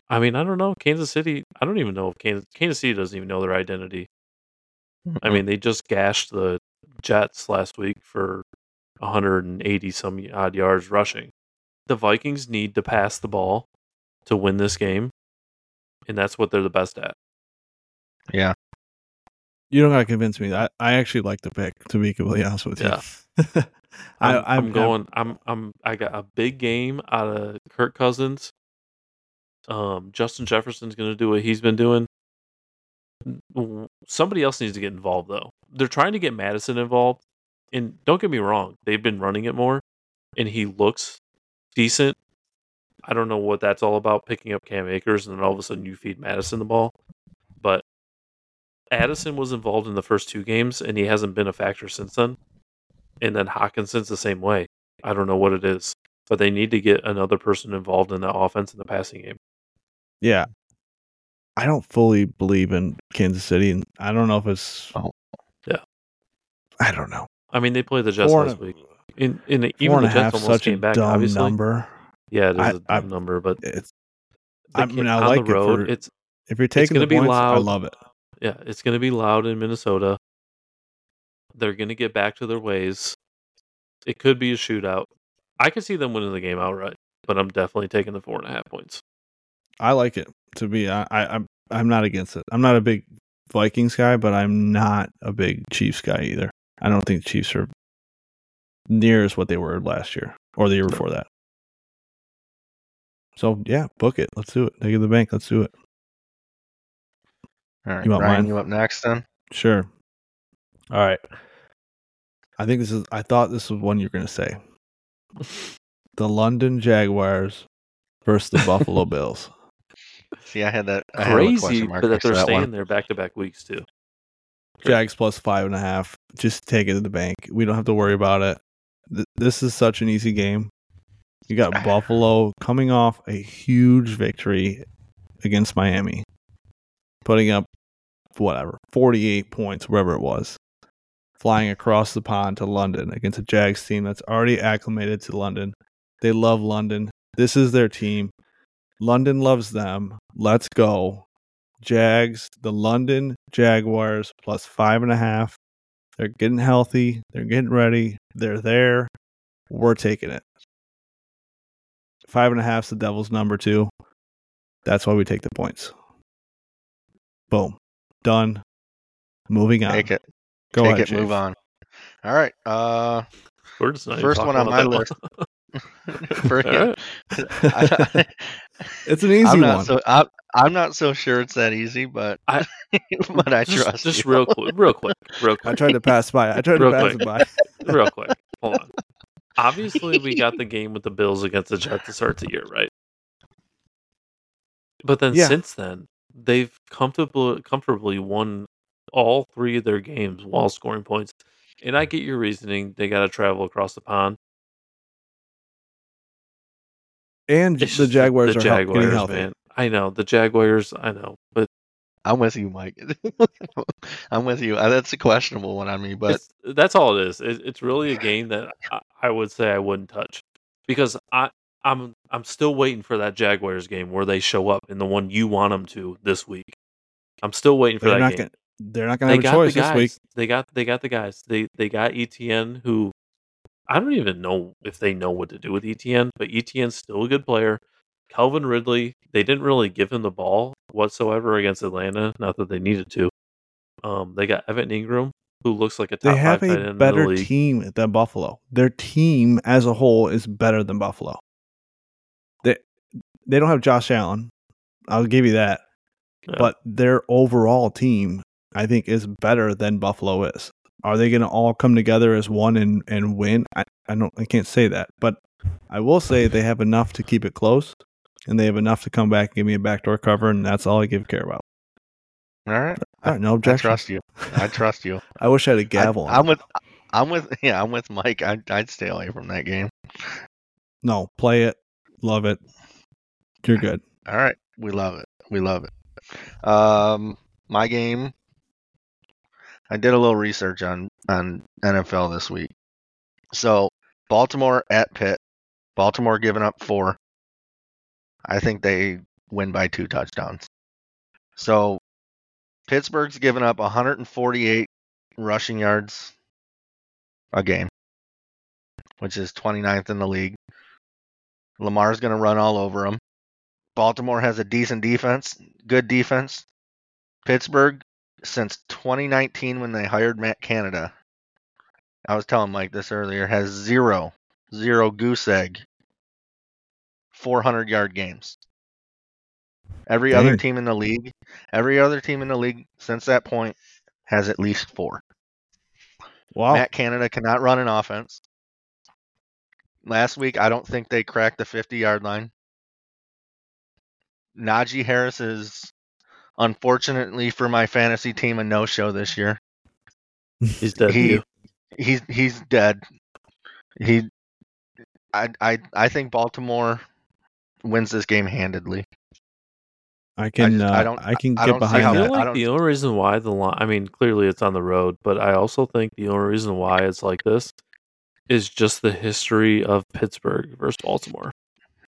Speaker 3: I mean, I don't know. Kansas City. I don't even know if Kansas Kansas City doesn't even know their identity. I mean, they just gashed the Jets last week for 180 some odd yards rushing. The Vikings need to pass the ball to win this game, and that's what they're the best at.
Speaker 2: yeah.
Speaker 1: You don't gotta convince me. I, I actually like the pick, to be completely honest with you.
Speaker 3: Yeah.
Speaker 1: I,
Speaker 3: I'm, I'm going. I'm. I'm. I got a big game out of Kirk Cousins. Um, Justin Jefferson's going to do what he's been doing. Somebody else needs to get involved, though. They're trying to get Mattison involved, and don't get me wrong, they've been running it more, and he looks decent. I don't know what that's all about, picking up Cam Akers, and then all of a sudden you feed Mattison the ball. But Addison was involved in the first two games, and he hasn't been a factor since then and then Hockenson's the same way. I don't know what it is, but they need to get another person involved in the offense in the passing game.
Speaker 1: Yeah. I don't fully believe in Kansas City, and I don't know if it's.
Speaker 2: Oh.
Speaker 3: Yeah.
Speaker 1: I don't know.
Speaker 3: I mean, they played the Jets
Speaker 1: Four
Speaker 3: last week. In in
Speaker 1: Four
Speaker 3: even the
Speaker 1: a
Speaker 3: Jets
Speaker 1: half,
Speaker 3: almost
Speaker 1: such a
Speaker 3: came back.
Speaker 1: dumb
Speaker 3: Obviously,
Speaker 1: number.
Speaker 3: yeah, it is
Speaker 1: I-
Speaker 3: a dumb
Speaker 1: I-
Speaker 3: number, but
Speaker 1: It's I mean, I
Speaker 3: on
Speaker 1: like
Speaker 3: the
Speaker 1: it
Speaker 3: road,
Speaker 1: for-
Speaker 3: it's
Speaker 1: if you're taking
Speaker 3: gonna
Speaker 1: the
Speaker 3: be
Speaker 1: points, I love it.
Speaker 3: yeah, it's going to be loud in Minnesota. They're going to get back to their ways. It could be a shootout. I could see them winning the game outright, but I'm definitely taking the four and a half points.
Speaker 1: I like it to be. I, I I'm I'm not against it. I'm not a big Vikings guy, but I'm not a big Chiefs guy either. I don't think the Chiefs are near as what they were last year or the year before that. So yeah, book it. Let's do it. Take it to the bank. Let's do it.
Speaker 2: All right,
Speaker 1: You want
Speaker 2: Ryan,
Speaker 1: mine?
Speaker 2: you up next then?
Speaker 1: Sure. All right. I think this is. I thought this was one you're going to say. The London Jaguars versus the Buffalo Bills.
Speaker 2: See, I had that. I
Speaker 3: Crazy,
Speaker 2: question mark
Speaker 3: but that they're
Speaker 2: that
Speaker 3: staying
Speaker 2: one.
Speaker 3: there back to back weeks too.
Speaker 1: Jags plus five and a half. Just take it to the bank. We don't have to worry about it. Th- this is such an easy game. You got Buffalo coming off a huge victory against Miami, putting up whatever 48 points, wherever it was, flying across the pond to London against a Jags team that's already acclimated to London. They love London. This is their team. London loves them. Let's go. Jags, the London Jaguars plus five and a half. They're getting healthy. They're getting ready. They're there. We're taking it. Five and a half's the Devils' number two. That's why we take the points. Boom. Done. Moving on.
Speaker 2: Take it.
Speaker 1: Go
Speaker 2: Take
Speaker 1: ahead,
Speaker 2: it. Move on. All right. Uh,
Speaker 3: We're just
Speaker 2: First one on my list.
Speaker 3: one.
Speaker 2: for,
Speaker 3: All right.
Speaker 2: I,
Speaker 1: It's an easy
Speaker 2: am not
Speaker 1: one.
Speaker 2: so I'm, I'm not so sure it's that easy, but
Speaker 3: I-
Speaker 2: but I
Speaker 3: just,
Speaker 2: trust
Speaker 3: just
Speaker 2: you.
Speaker 3: real quick, real quick, real quick.
Speaker 1: I tried to pass by. I tried
Speaker 3: Real
Speaker 1: to pass
Speaker 3: quick.
Speaker 1: by.
Speaker 3: real quick. Hold on. Obviously, we got the game with the Bills against the Jets to start the year, right? But then
Speaker 1: Yeah.
Speaker 3: since then, they've comfortably comfortably won all three of their games while scoring points. And I get your reasoning; they got to travel across the pond.
Speaker 1: And
Speaker 3: It's
Speaker 1: the
Speaker 3: just
Speaker 1: Jaguars
Speaker 3: the
Speaker 1: are hel- getting
Speaker 3: Jaguars,
Speaker 1: healthy.
Speaker 3: man. I know the Jaguars. I know, but
Speaker 2: I'm with you, Mike. I'm with you. Uh, That's a questionable one on me, but
Speaker 3: it's, that's all it is. It, it's really a game that I, I would say I wouldn't touch because I I'm I'm still waiting for that Jaguars game where they show up in the one you want them to this week. I'm still waiting for
Speaker 1: They're
Speaker 3: that
Speaker 1: not
Speaker 3: game.
Speaker 1: gonna. They're not gonna
Speaker 3: they
Speaker 1: have a choice
Speaker 3: the
Speaker 1: this week.
Speaker 3: They got they got the guys. They they got ETN who I don't even know if they know what to do with ETN, but ETN's still a good player. Calvin Ridley, they didn't really give him the ball whatsoever against Atlanta. Not that they needed to. Um, they got Evan Engram, who looks like a top
Speaker 1: They have
Speaker 3: five
Speaker 1: a better team than Buffalo. Their team as a whole is better than Buffalo. They they don't have Josh Allen. I'll give you that.
Speaker 3: Yeah.
Speaker 1: But their overall team, I think, is better than Buffalo is. Are they going to all come together as one and, and win? I, I don't. I can't say that, but I will say they have enough to keep it close, and they have enough to come back and give me a backdoor cover, and that's all I give care about.
Speaker 2: All right.
Speaker 1: All right, no
Speaker 2: I
Speaker 1: objection.
Speaker 2: trust you. I trust you.
Speaker 1: I wish I had a gavel.
Speaker 2: I, am with. I'm with. Yeah, I'm with Mike. I'd, I'd stay away from that game.
Speaker 1: No, play it, love it. You're good.
Speaker 2: All right. We love it. We love it. Um, my game. I did a little research on on NFL this week. So Baltimore at Pitt. Baltimore giving up four. I think they win by two touchdowns. So Pittsburgh's given up 148 rushing yards a game, which is 29th in the league. Lamar's going to run all over them. Baltimore has a decent defense, good defense. Pittsburgh, since 2019 when they hired Matt Canada, I was telling Mike this earlier, has zero, zero goose egg, 400 yard games. Every other team in the league, every other team in the league since that point has at least four.
Speaker 1: Wow.
Speaker 2: Matt Canada cannot run an offense. Last week, I don't think they cracked the 50 yard line. Najee Harris is, unfortunately for my fantasy team, a no show this year.
Speaker 3: He's dead to
Speaker 2: He-
Speaker 3: you.
Speaker 2: He's he's dead. He, I I I think Baltimore wins this game handedly.
Speaker 1: I can.
Speaker 2: just-
Speaker 1: uh,
Speaker 2: I
Speaker 1: I
Speaker 2: don't- I
Speaker 1: can
Speaker 2: I
Speaker 1: get
Speaker 2: don't see
Speaker 3: I
Speaker 1: behind
Speaker 2: how
Speaker 3: feel
Speaker 1: that.
Speaker 2: I don't-
Speaker 3: the only reason why the line, I mean, clearly it's on the road, but I also think the only reason why it's like this is just the history of Pittsburgh versus Baltimore.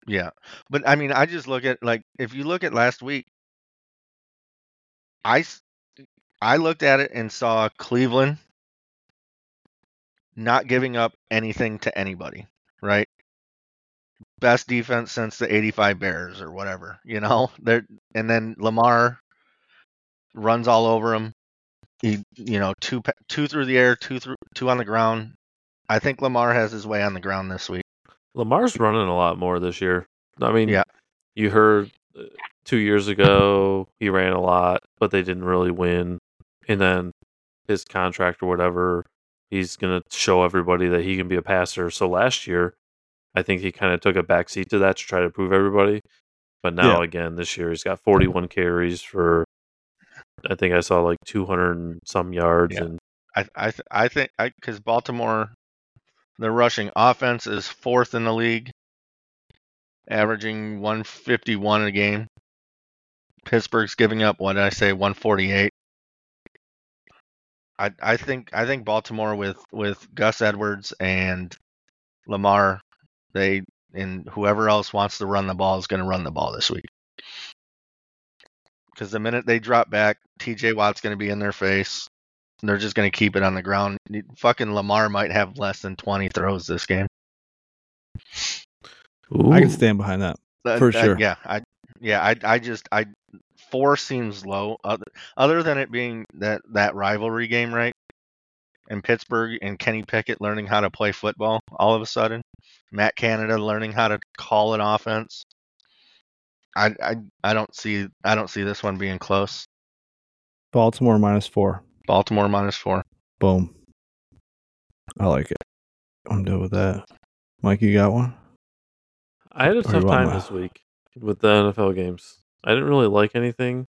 Speaker 2: Yeah, but I mean, I just look at like if you look at last week, I I looked at it and saw Cleveland not giving up anything to anybody, right? Best defense since the 85 Bears or whatever, you know? They're and then Lamar runs all over him. He, you know, two two through the air, two through two on the ground. I think Lamar has his way on the ground this week.
Speaker 3: Lamar's running a lot more this year. I mean,
Speaker 2: Yeah.
Speaker 3: you heard uh, two years ago he ran a lot, but they didn't really win. And then his contract or whatever, he's going to show everybody that he can be a passer. So last year, I think he kind of took a backseat to that to try to prove everybody. But now,
Speaker 1: Yeah.
Speaker 3: again, this year, he's got 41 carries for, I think I saw like 200 and some yards.
Speaker 2: Yeah.
Speaker 3: And
Speaker 2: I I th- I think I because Baltimore, their rushing offense is fourth in the league, averaging 151 a game. Pittsburgh's giving up what did I say 148. I I think I think Baltimore with with Gus Edwards and Lamar, they and whoever else wants to run the ball is going to run the ball this week. Because the minute they drop back, T.J. Watt's going to be in their face. They're just going to keep it on the ground. Fucking Lamar might have less than 20 throws this game.
Speaker 1: I can stand behind that.
Speaker 2: Uh,
Speaker 1: For
Speaker 2: uh,
Speaker 1: sure.
Speaker 2: yeah, I yeah, I I just I four seems low. Other, other than it being that that rivalry game, right? And Pittsburgh and Kenny Pickett learning how to play football all of a sudden. Matt Canada learning how to call an offense. I I I don't see I don't see this one being close.
Speaker 1: Baltimore minus four.
Speaker 2: Baltimore minus four.
Speaker 1: Boom. I like it. I'm done with that. Mike, you got one?
Speaker 3: I had a
Speaker 1: Or
Speaker 3: tough time
Speaker 1: my-
Speaker 3: this week with the NFL games. I didn't really like anything.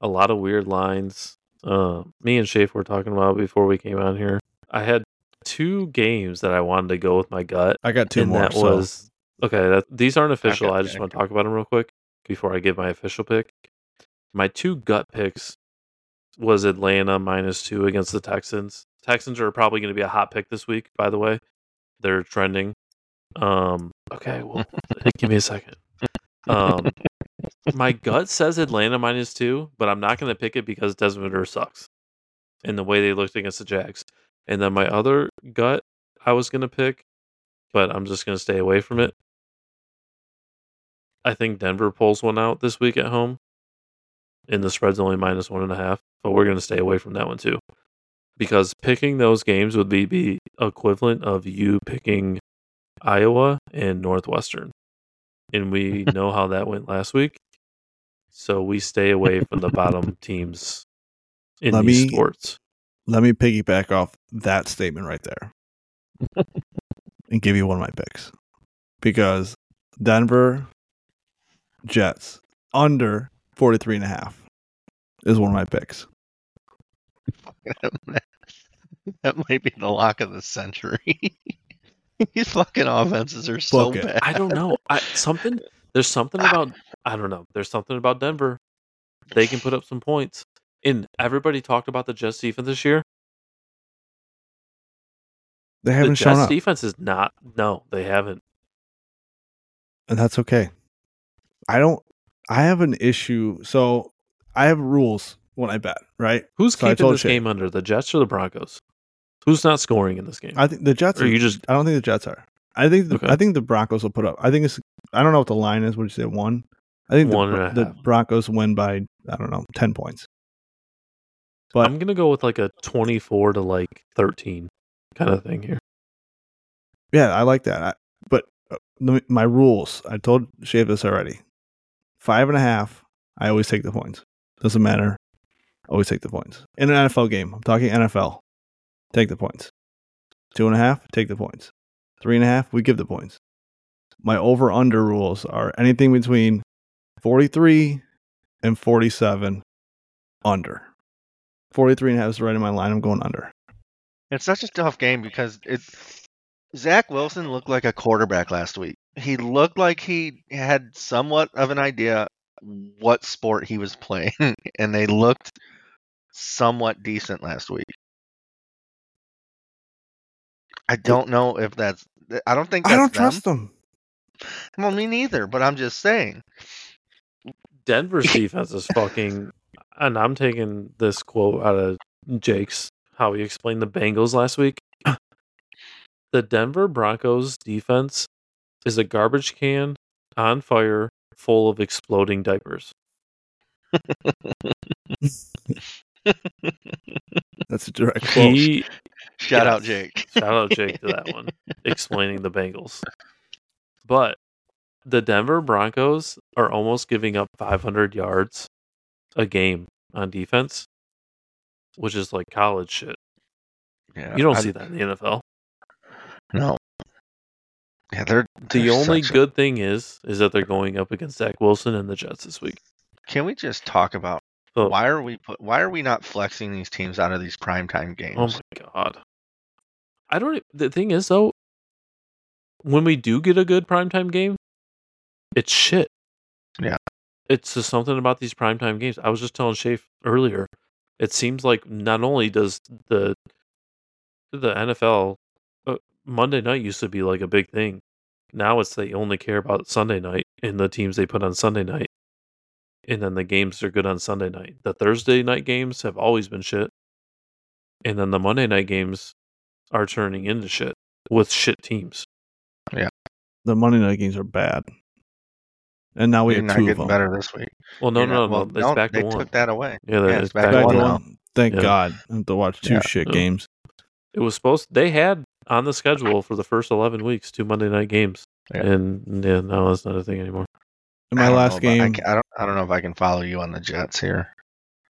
Speaker 3: A lot of weird lines. Uh, me and Shafe were talking about before we came on here. I had two games that I wanted to go with my gut,
Speaker 1: I got two
Speaker 3: and
Speaker 1: more.
Speaker 3: that
Speaker 1: so
Speaker 3: was okay. That these aren't official.
Speaker 2: Okay,
Speaker 3: I just
Speaker 2: okay.
Speaker 3: want to talk about them real quick before I give my official pick. My two gut picks was Atlanta minus two against the Texans. Texans are probably going to be a hot pick this week. By the way, they're trending. Um. Okay. Well, give me a second. Um. My gut says Atlanta minus two, but I'm not going to pick it because Desmond Ridder sucks, and the way they looked against the Jags. And then my other gut I was going to pick, but I'm just going to stay away from it. I think Denver pulls one out this week at home, and the spread's only minus one and a half. But we're going to stay away from that one too, because picking those games would be be equivalent of you picking Iowa and Northwestern, and we know how that went last week. So we stay away from the bottom teams in
Speaker 1: Let
Speaker 3: these
Speaker 1: me-
Speaker 3: sports.
Speaker 1: Let me piggyback off that statement right there and give you one of my picks. Because Denver Jets under 43 and a half is one of my picks.
Speaker 2: that might be the lock of the century. These fucking offenses are so
Speaker 1: Book it.
Speaker 2: bad.
Speaker 3: I don't know. I, something there's something ah. about I don't know. There's something about Denver. They can put up some points. And everybody talked about the Jets defense this year.
Speaker 1: They haven't shown
Speaker 3: Jets
Speaker 1: up,
Speaker 3: defense is not. No, they haven't.
Speaker 1: and that's okay. I don't. I have an issue. So I have rules when I bet, right?
Speaker 3: Who's
Speaker 1: So
Speaker 3: keeping this game under the Jets or the Broncos? Who's not scoring in this game?
Speaker 1: I think the Jets.
Speaker 3: or
Speaker 1: Are,
Speaker 3: you just
Speaker 1: I don't think the Jets are. I think. The,
Speaker 3: Okay.
Speaker 1: I think the Broncos will put up. I think it's. I don't know what the line is. Would you say one? I think
Speaker 3: One
Speaker 1: the, the. Broncos win by I don't know ten points. But
Speaker 3: I'm gonna go with like a 24 to like 13 kind of thing here.
Speaker 1: Yeah, I like that. I, but uh, my rules, I told Shave this already. Five and a half, I always take the points. Doesn't matter. Always take the points. In an NFL game, I'm talking NFL. Take the points. Two and a half, take the points. Three and a half, we give the points. My over under rules are anything between 43 and 47 under. 43 and a half is right in my line. I'm going under.
Speaker 2: It's such a tough game because it. Zach Wilson looked like a quarterback last week. He looked like he had somewhat of an idea what sport he was playing, and they looked somewhat decent last week. I don't know if that's. I don't think
Speaker 1: I don't
Speaker 2: them.
Speaker 1: trust them.
Speaker 2: Well, me neither. But I'm just saying.
Speaker 3: Denver's defense is fucking, and I'm taking this quote out of Jake's how he explained the Bengals last week. the Denver Broncos defense is a garbage can on fire, full of exploding diapers.
Speaker 1: That's a direct quote.
Speaker 3: He
Speaker 2: Shout out Jake.
Speaker 3: shout out Jake to that one, explaining the Bengals. But the Denver Broncos are almost giving up 500 yards a game on defense, which is like college shit.
Speaker 2: Yeah,
Speaker 3: You don't
Speaker 2: I-
Speaker 3: see that in the NFL.
Speaker 2: No. Yeah, they're
Speaker 3: The
Speaker 2: they're
Speaker 3: only
Speaker 2: such a-
Speaker 3: good thing is is that they're going up against Zach Wilson and the Jets this week.
Speaker 2: Can we just talk about why are we put, why are we not flexing these teams out of these primetime oh games?
Speaker 3: oh my god. I don't the thing is though when we do get a good primetime game, it's shit.
Speaker 2: Yeah.
Speaker 3: It's just something about these primetime games. I was just telling Shafe earlier. It seems like not only does the the NFL uh, Monday night used to be like a big thing. Now it's they only care about Sunday night and the teams they put on Sunday night. And then the games are good on Sunday night. The Thursday night games have always been shit. And then the Monday night games are turning into shit with shit teams.
Speaker 1: The Monday night games are bad, and now we
Speaker 2: They're
Speaker 1: have
Speaker 2: not
Speaker 1: two of them.
Speaker 2: better this week.
Speaker 3: Well, no,
Speaker 2: You're
Speaker 3: no,
Speaker 2: not-
Speaker 3: no,
Speaker 2: well,
Speaker 3: no. It's back
Speaker 2: they
Speaker 3: to one.
Speaker 2: took that away.
Speaker 3: Yeah,
Speaker 2: Yeah,
Speaker 3: it's,
Speaker 2: it's
Speaker 3: back,
Speaker 2: back
Speaker 3: to
Speaker 2: to
Speaker 3: one
Speaker 2: one
Speaker 3: now.
Speaker 2: now.
Speaker 1: Thank
Speaker 3: Yeah.
Speaker 1: God, I have to watch two
Speaker 2: Yeah.
Speaker 1: shit
Speaker 3: Yeah.
Speaker 1: games.
Speaker 3: It was supposed. They had on the schedule for the first eleven weeks two Monday night games,
Speaker 2: Yeah.
Speaker 3: and yeah, no, that's not a thing anymore.
Speaker 1: In
Speaker 2: I
Speaker 1: my
Speaker 2: don't know
Speaker 1: last
Speaker 2: about- I,
Speaker 1: game,
Speaker 2: ca- I don't. I don't know if I can follow you on the Jets here.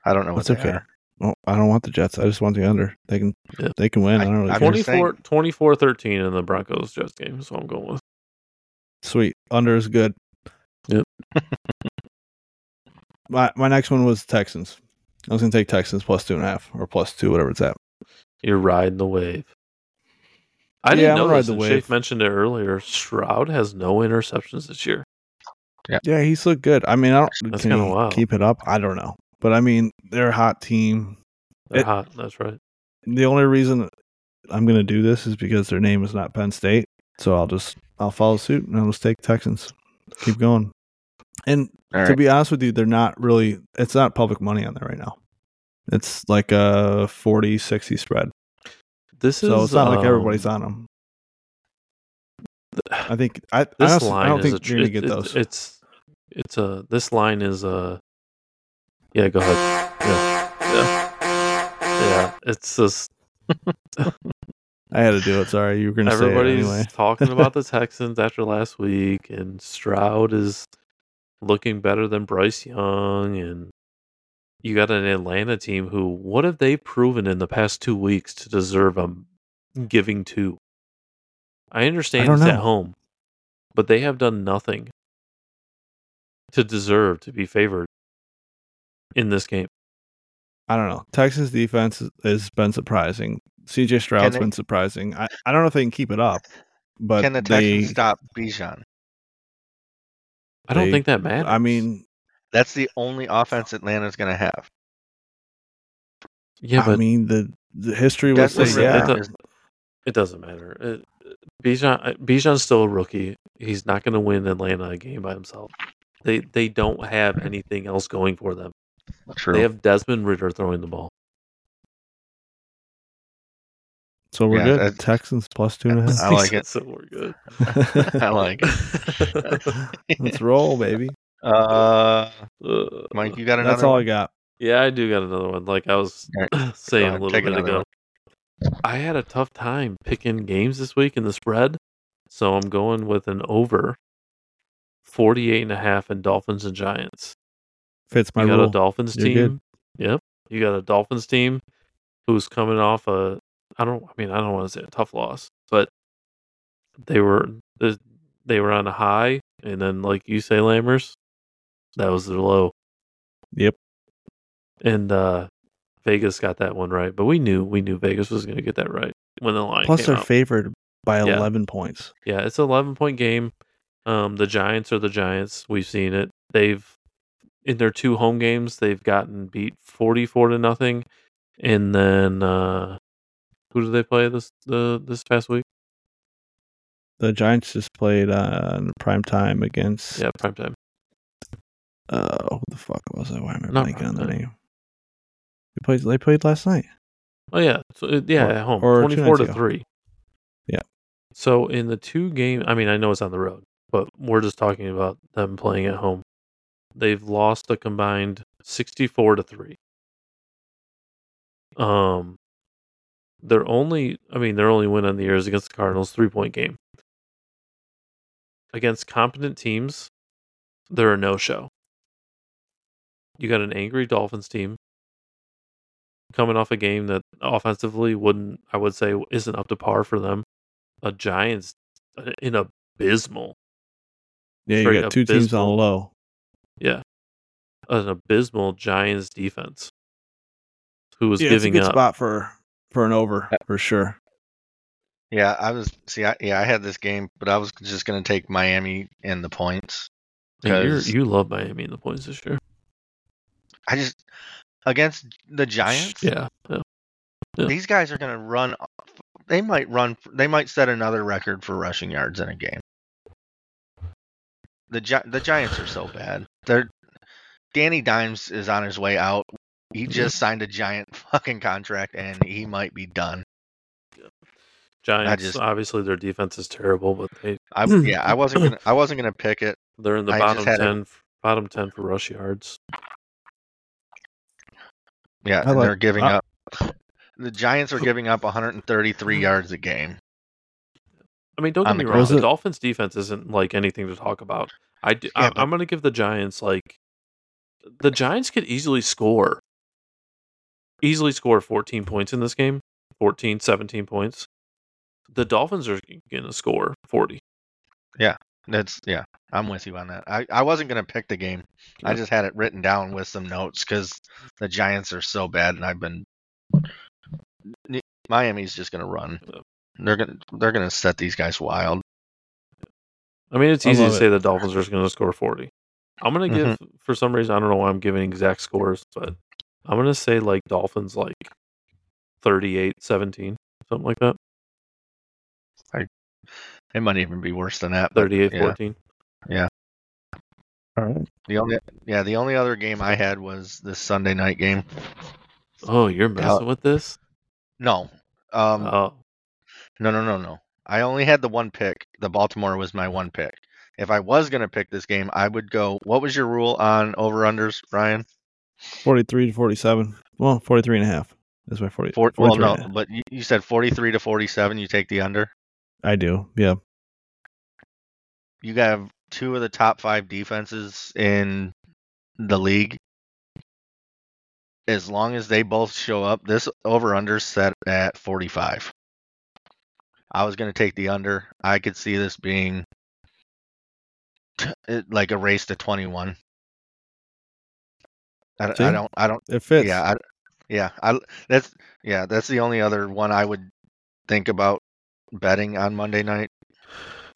Speaker 2: I don't know what
Speaker 1: That's
Speaker 2: they
Speaker 1: okay.
Speaker 2: are.
Speaker 1: well, I don't want the Jets. I just want the under. They can,
Speaker 3: Yeah.
Speaker 1: they can win. I,
Speaker 2: I-
Speaker 1: don't really
Speaker 2: I'm
Speaker 1: care.
Speaker 2: just
Speaker 3: 24,
Speaker 2: saying-
Speaker 3: 24-13 in the Broncos Jets game. So I'm going with.
Speaker 1: Sweet under is good.
Speaker 3: Yep.
Speaker 1: my my next one was Texans. I was gonna take Texans plus two and a half or plus two, whatever it's at.
Speaker 3: You're riding the wave. I
Speaker 1: Yeah,
Speaker 3: didn't know
Speaker 1: gonna ride
Speaker 3: this.
Speaker 1: the
Speaker 3: and
Speaker 1: wave.
Speaker 3: Shafe mentioned it earlier. Stroud has no interceptions this year.
Speaker 1: Yeah, yeah, he's looked good. I mean, I don't.
Speaker 3: That's
Speaker 1: can
Speaker 3: kinda
Speaker 1: he
Speaker 3: wild.
Speaker 1: Keep it up. I don't know, but I mean, they're a hot team.
Speaker 3: They're
Speaker 1: It-
Speaker 3: hot. That's right.
Speaker 1: The only reason I'm gonna do this is because their name is not Penn State. So I'll just I'll follow suit and I'll just take Texans. Keep going. And
Speaker 2: All
Speaker 1: to
Speaker 2: right.
Speaker 1: be honest with you, they're not really. It's not public money on there right now. It's like a 40-60 spread.
Speaker 3: This is
Speaker 1: So it's not like
Speaker 3: um,
Speaker 1: everybody's on them. I think I
Speaker 3: This
Speaker 1: honestly,
Speaker 3: line
Speaker 1: I don't
Speaker 3: is
Speaker 1: think
Speaker 3: a,
Speaker 1: you're gonna get
Speaker 3: it-
Speaker 1: those.
Speaker 3: It's It's a this line is a. Yeah, go ahead. Yeah, yeah, yeah. It's just
Speaker 1: I had to do it. Sorry, you were gonna say it
Speaker 3: everybody's
Speaker 1: anyway.
Speaker 3: talking about the Texans after last week, and Stroud is looking better than Bryce Young, and you got an Atlanta team who what have they proven in the past two weeks to deserve a giving two? I understand
Speaker 1: don't
Speaker 3: it's at home, but they have done nothing to deserve to be favored in this game.
Speaker 1: I don't know. Texas defense has been surprising. CJ Stroud's
Speaker 2: they-
Speaker 1: been surprising. I, I don't know if they can keep it up, but
Speaker 2: Can the
Speaker 1: they.
Speaker 2: Texans stop Bijan?
Speaker 3: I don't
Speaker 1: They-
Speaker 3: think that matters.
Speaker 1: I mean,
Speaker 2: That's the only offense Atlanta's going to have.
Speaker 3: yeah, but I
Speaker 1: mean the the history
Speaker 2: was
Speaker 1: say
Speaker 3: Listen,
Speaker 1: yeah.
Speaker 3: it
Speaker 2: Ridder
Speaker 3: does-
Speaker 2: is-
Speaker 3: It doesn't matter. It, Bijan uh, Bijan's still a rookie. He's not going to win Atlanta a game by himself. They they don't have anything else going for them.
Speaker 2: True.
Speaker 3: They have Desmond Ridder throwing the ball.
Speaker 1: So we're
Speaker 2: Yeah,
Speaker 1: good.
Speaker 2: that's-
Speaker 1: Texans plus two and a half.
Speaker 2: I like it.
Speaker 3: so we're good.
Speaker 2: I like it.
Speaker 1: Let's roll, baby.
Speaker 2: Uh, Mike, you got another
Speaker 1: That's all I got.
Speaker 3: yeah, I do got another one. Like I was
Speaker 2: All
Speaker 3: saying
Speaker 2: ahead,
Speaker 3: a little
Speaker 2: take
Speaker 3: bit
Speaker 2: another
Speaker 3: ago. I had a tough time picking games this week in the spread, so I'm going with an over 48 and a half in Dolphins and Giants.
Speaker 1: Fits my
Speaker 3: you got
Speaker 1: rule.
Speaker 3: a Dolphins
Speaker 1: You're
Speaker 3: team.
Speaker 1: good.
Speaker 3: Yep. You got a Dolphins team who's coming off a I don't I mean I don't want to say a tough loss, but they were the- they were on a high and then like you say Lammers, that was their low.
Speaker 1: Yep.
Speaker 3: And uh Vegas got that one right, but we knew we knew Vegas was going to get that right when the line
Speaker 1: Plus, they're
Speaker 3: out.
Speaker 1: favored by
Speaker 3: Yeah.
Speaker 1: 11 points.
Speaker 3: Yeah, it's an 11 point game. Um, the Giants are the Giants. We've seen it. They've in their two home games, they've gotten beat 44 to nothing. And then uh who did they play this the this past week?
Speaker 1: The Giants just played uh, in prime time against.
Speaker 3: Yeah, prime time.
Speaker 1: Uh, who the fuck was it? Why am I
Speaker 3: Not
Speaker 1: blanking on the name? They played. They played last night.
Speaker 3: Oh yeah, so it, yeah,
Speaker 1: Or-
Speaker 3: at home,
Speaker 1: or two
Speaker 3: 24 to
Speaker 1: ago.
Speaker 3: 3.
Speaker 1: Yeah.
Speaker 3: So in the two game, I mean, I know it's on the road, but we're just talking about them playing at home. They've lost a combined 64 to 3. Um their only I mean, their only win on the year is against the Cardinals, 3-point game. Against competent teams, they're a no-show. You got an angry Dolphins team coming off a game that offensively wouldn't I would say isn't up to par for them. A Giants uh, in abysmal,
Speaker 1: Yeah, you got two teams on low.
Speaker 3: yeah, an abysmal Giants defense who was
Speaker 1: Yeah, it's a
Speaker 3: giving
Speaker 1: good
Speaker 3: up.
Speaker 1: spot for for an over uh, for sure.
Speaker 2: Yeah, I was see. I, yeah, I had this game, but I was just going to take Miami and the points.
Speaker 3: And you're,
Speaker 2: 'cause-
Speaker 3: you love Miami and the points this year.
Speaker 2: I just against the Giants.
Speaker 3: Yeah, yeah. yeah.
Speaker 2: These guys are going to run. They might run. They might set another record for rushing yards in a game. The Gi- the Giants are so bad. They're Danny Dimes is on his way out. He
Speaker 3: mm-hmm.
Speaker 2: just signed a giant fucking contract, and he might be done.
Speaker 3: Giants.
Speaker 2: just-
Speaker 3: obviously, their defense is terrible, but they
Speaker 2: I yeah, I wasn't gonna. I wasn't gonna pick it.
Speaker 3: they're in the
Speaker 2: I
Speaker 3: bottom ten. f- Bottom ten for rush yards.
Speaker 2: Yeah,
Speaker 1: I
Speaker 2: and
Speaker 1: like-
Speaker 2: they're giving
Speaker 1: I-
Speaker 2: up. The Giants are giving up 133 mm-hmm. yards a game.
Speaker 3: I mean, don't get me
Speaker 2: the
Speaker 3: wrong.
Speaker 1: ground.
Speaker 3: The Dolphins' defense isn't like anything to talk about. I do,
Speaker 2: Yeah,
Speaker 3: I,
Speaker 2: but-
Speaker 3: I'm going to give the Giants like the Giants could easily score, easily score 14 points in this game, 14, 17 points. The Dolphins are going to score 40.
Speaker 2: Yeah, That's yeah. I'm with you on that. I, I wasn't gonna pick the game. I just had it written down with some notes because the Giants are so bad, and I've been. Miami's just gonna run. They're gonna they're gonna set these guys wild.
Speaker 3: I mean, it's easy to
Speaker 1: love
Speaker 3: say the Dolphins are going to score 40. I'm going to give,
Speaker 2: Mm-hmm.
Speaker 3: for some reason, I don't know why I'm giving exact scores, but I'm going to say like Dolphins like 38 17, something like that.
Speaker 2: It might even be worse than that. but
Speaker 3: 38
Speaker 2: yeah.
Speaker 3: 14.
Speaker 1: All right.
Speaker 2: The only yeah the only other game I had was this Sunday night game.
Speaker 3: Oh, you're messing with this?
Speaker 2: No, um,
Speaker 3: oh,
Speaker 2: no, no, no, no. I only had the one pick. The Baltimore was my one pick, if I was gonna pick this game, I would go. What was your rule on over unders, Ryan?
Speaker 1: 43 to 47. Well, 43 and a half. That's my 40.
Speaker 2: Four, well,
Speaker 1: 43
Speaker 2: no, but you, you said 43 to 47. You take the under.
Speaker 1: I do. Yeah.
Speaker 2: You have two of the top five defenses in the league. As long as they both show up, this over under set at 45. I was going to take the under. I could see this being t- like a race to 21. I, d-
Speaker 1: See?
Speaker 2: I don't. I don't.
Speaker 1: It fits.
Speaker 2: Yeah. I, yeah. I, that's yeah. That's the only other one I would think about betting on Monday night.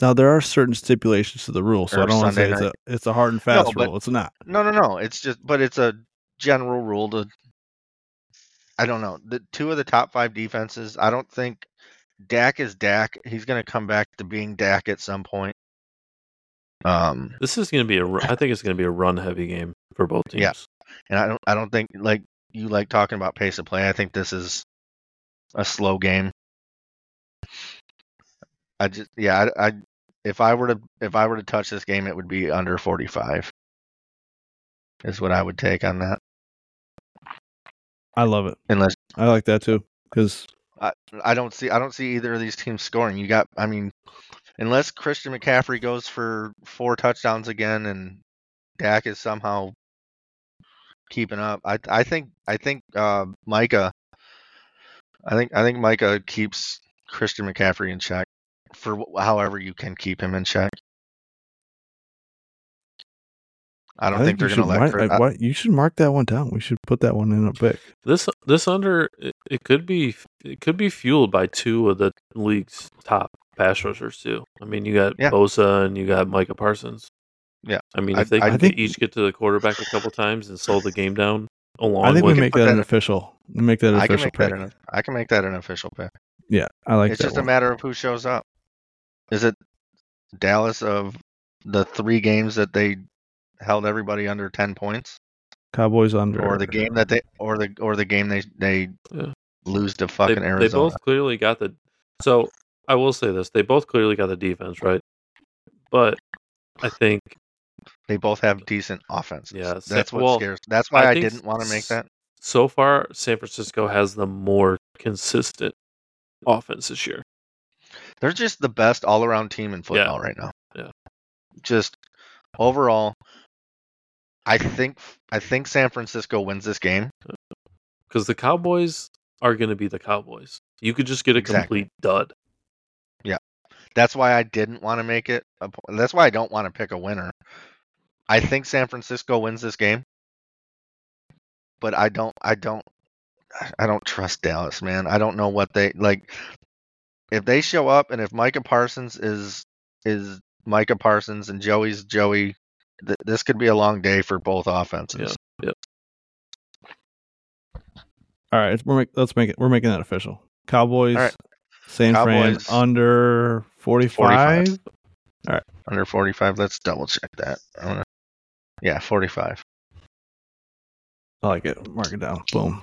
Speaker 1: Now there are certain stipulations to the rule, so I don't want to say
Speaker 2: Sunday
Speaker 1: it's a it's a hard and fast
Speaker 2: but-
Speaker 1: rule. It's not.
Speaker 2: No, no, no. It's just, but it's a general rule to. I don't know. The two of the top five defenses. I don't think Dak is Dak. He's going to come back to being Dak at some point. Um,
Speaker 3: This is going to be a. ru- I think it's going to be a run heavy game for both teams.
Speaker 2: Yeah. And I don't. I don't think like you like talking about pace of play. I think this is a slow game. I just, yeah. I, I if I were to if I were to touch this game, it would be under forty five. Is what I would take on that.
Speaker 1: I love it.
Speaker 2: Unless
Speaker 1: I like that too because
Speaker 2: I, I don't see I don't see either of these teams scoring. You got I mean, unless Christian McCaffrey goes for four touchdowns again and Dak is somehow keeping up. I I think I think uh, Micah. I think I think Micah keeps Christian McCaffrey in check for however you can keep him in check. I don't think,
Speaker 1: you
Speaker 2: they're going to
Speaker 1: should
Speaker 2: let.
Speaker 1: mark,
Speaker 2: Chris-
Speaker 1: I- why- you should mark that one down. We should put that one in a pick.
Speaker 3: This this under it, it could be it could be fueled by two of the league's top pass rushers too. I mean, you got
Speaker 2: Yeah.
Speaker 3: Bosa and you got Micah Parsons.
Speaker 2: Yeah.
Speaker 3: I mean,
Speaker 2: I-
Speaker 3: if they
Speaker 2: I
Speaker 1: think-
Speaker 3: each get to the quarterback a couple times and slow the game down along
Speaker 1: I think we
Speaker 3: with
Speaker 2: can
Speaker 1: make that
Speaker 2: that
Speaker 1: an official. We make that an
Speaker 2: I can
Speaker 1: official
Speaker 2: make that
Speaker 1: pick.
Speaker 2: an I can make that an official pick.
Speaker 1: yeah, I like that.
Speaker 2: it's
Speaker 1: that
Speaker 2: just a matter of who shows up. Is it Dallas of the three games that they held everybody under ten points,
Speaker 1: Cowboys under
Speaker 2: or the game that they, or the or the game they they
Speaker 3: Yeah.
Speaker 2: lose to fucking
Speaker 3: they
Speaker 2: Arizona?
Speaker 3: They both clearly got the. So I will say this: they both clearly got the defense right, but I think
Speaker 2: They both have decent offenses.
Speaker 3: Yeah,
Speaker 2: that's what
Speaker 3: well,
Speaker 2: scares. That's why
Speaker 3: I
Speaker 2: I, didn't want to make that.
Speaker 3: so far San Francisco has the more consistent offense this year.
Speaker 2: They're just the best all around team in football right now.
Speaker 3: Yeah.
Speaker 2: Just overall, I think I think San Francisco wins this game.
Speaker 3: because the Cowboys are going to be the Cowboys. You could just get a
Speaker 2: Exactly.
Speaker 3: complete dud.
Speaker 2: Yeah, that's why I didn't want to make it. A, that's why I don't want to pick a winner. I think San Francisco wins this game, but I don't. I don't. I don't trust Dallas, man. I don't know what they like. If they show up and if Micah Parsons is is Micah Parsons and Joey's Joey, th- this could be a long day for both offenses.
Speaker 1: All right, we're make, let's make it. We're making that official. Cowboys,
Speaker 2: All right.
Speaker 1: San
Speaker 2: Cowboys,
Speaker 1: Fran under 45.
Speaker 2: 45. Under forty five. Let's double check that. I wanna, yeah, forty five.
Speaker 1: I like it. Mark it down. Boom.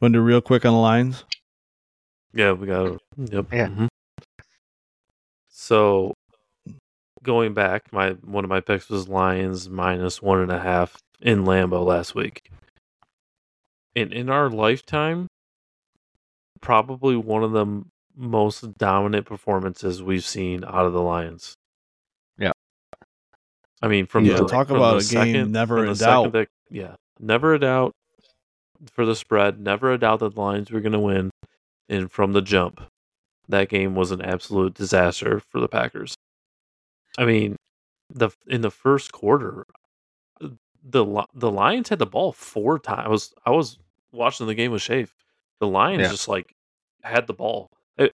Speaker 1: Want to do real quick on the lines?
Speaker 3: Yeah, we got. it. Yep.
Speaker 2: Yeah.
Speaker 3: mhm. So going back, my one of my picks was Lions minus one and a half in Lambeau last week. In in our lifetime, probably one of the most dominant performances we've seen out of the Lions.
Speaker 2: Yeah.
Speaker 3: I mean, from
Speaker 1: Yeah,
Speaker 3: the
Speaker 1: talk
Speaker 3: from
Speaker 1: about
Speaker 3: the
Speaker 1: a game
Speaker 3: second-
Speaker 1: never
Speaker 3: from
Speaker 1: in doubt.
Speaker 3: that- yeah, never a doubt for the spread. Never a doubt that the Lions were going to win, and from the jump, that game was an absolute disaster for the Packers. I mean, the in the first quarter, the the Lions had the ball four times. I was I was watching the game with Shafe. The Lions
Speaker 2: Yeah.
Speaker 3: just like had the ball. It-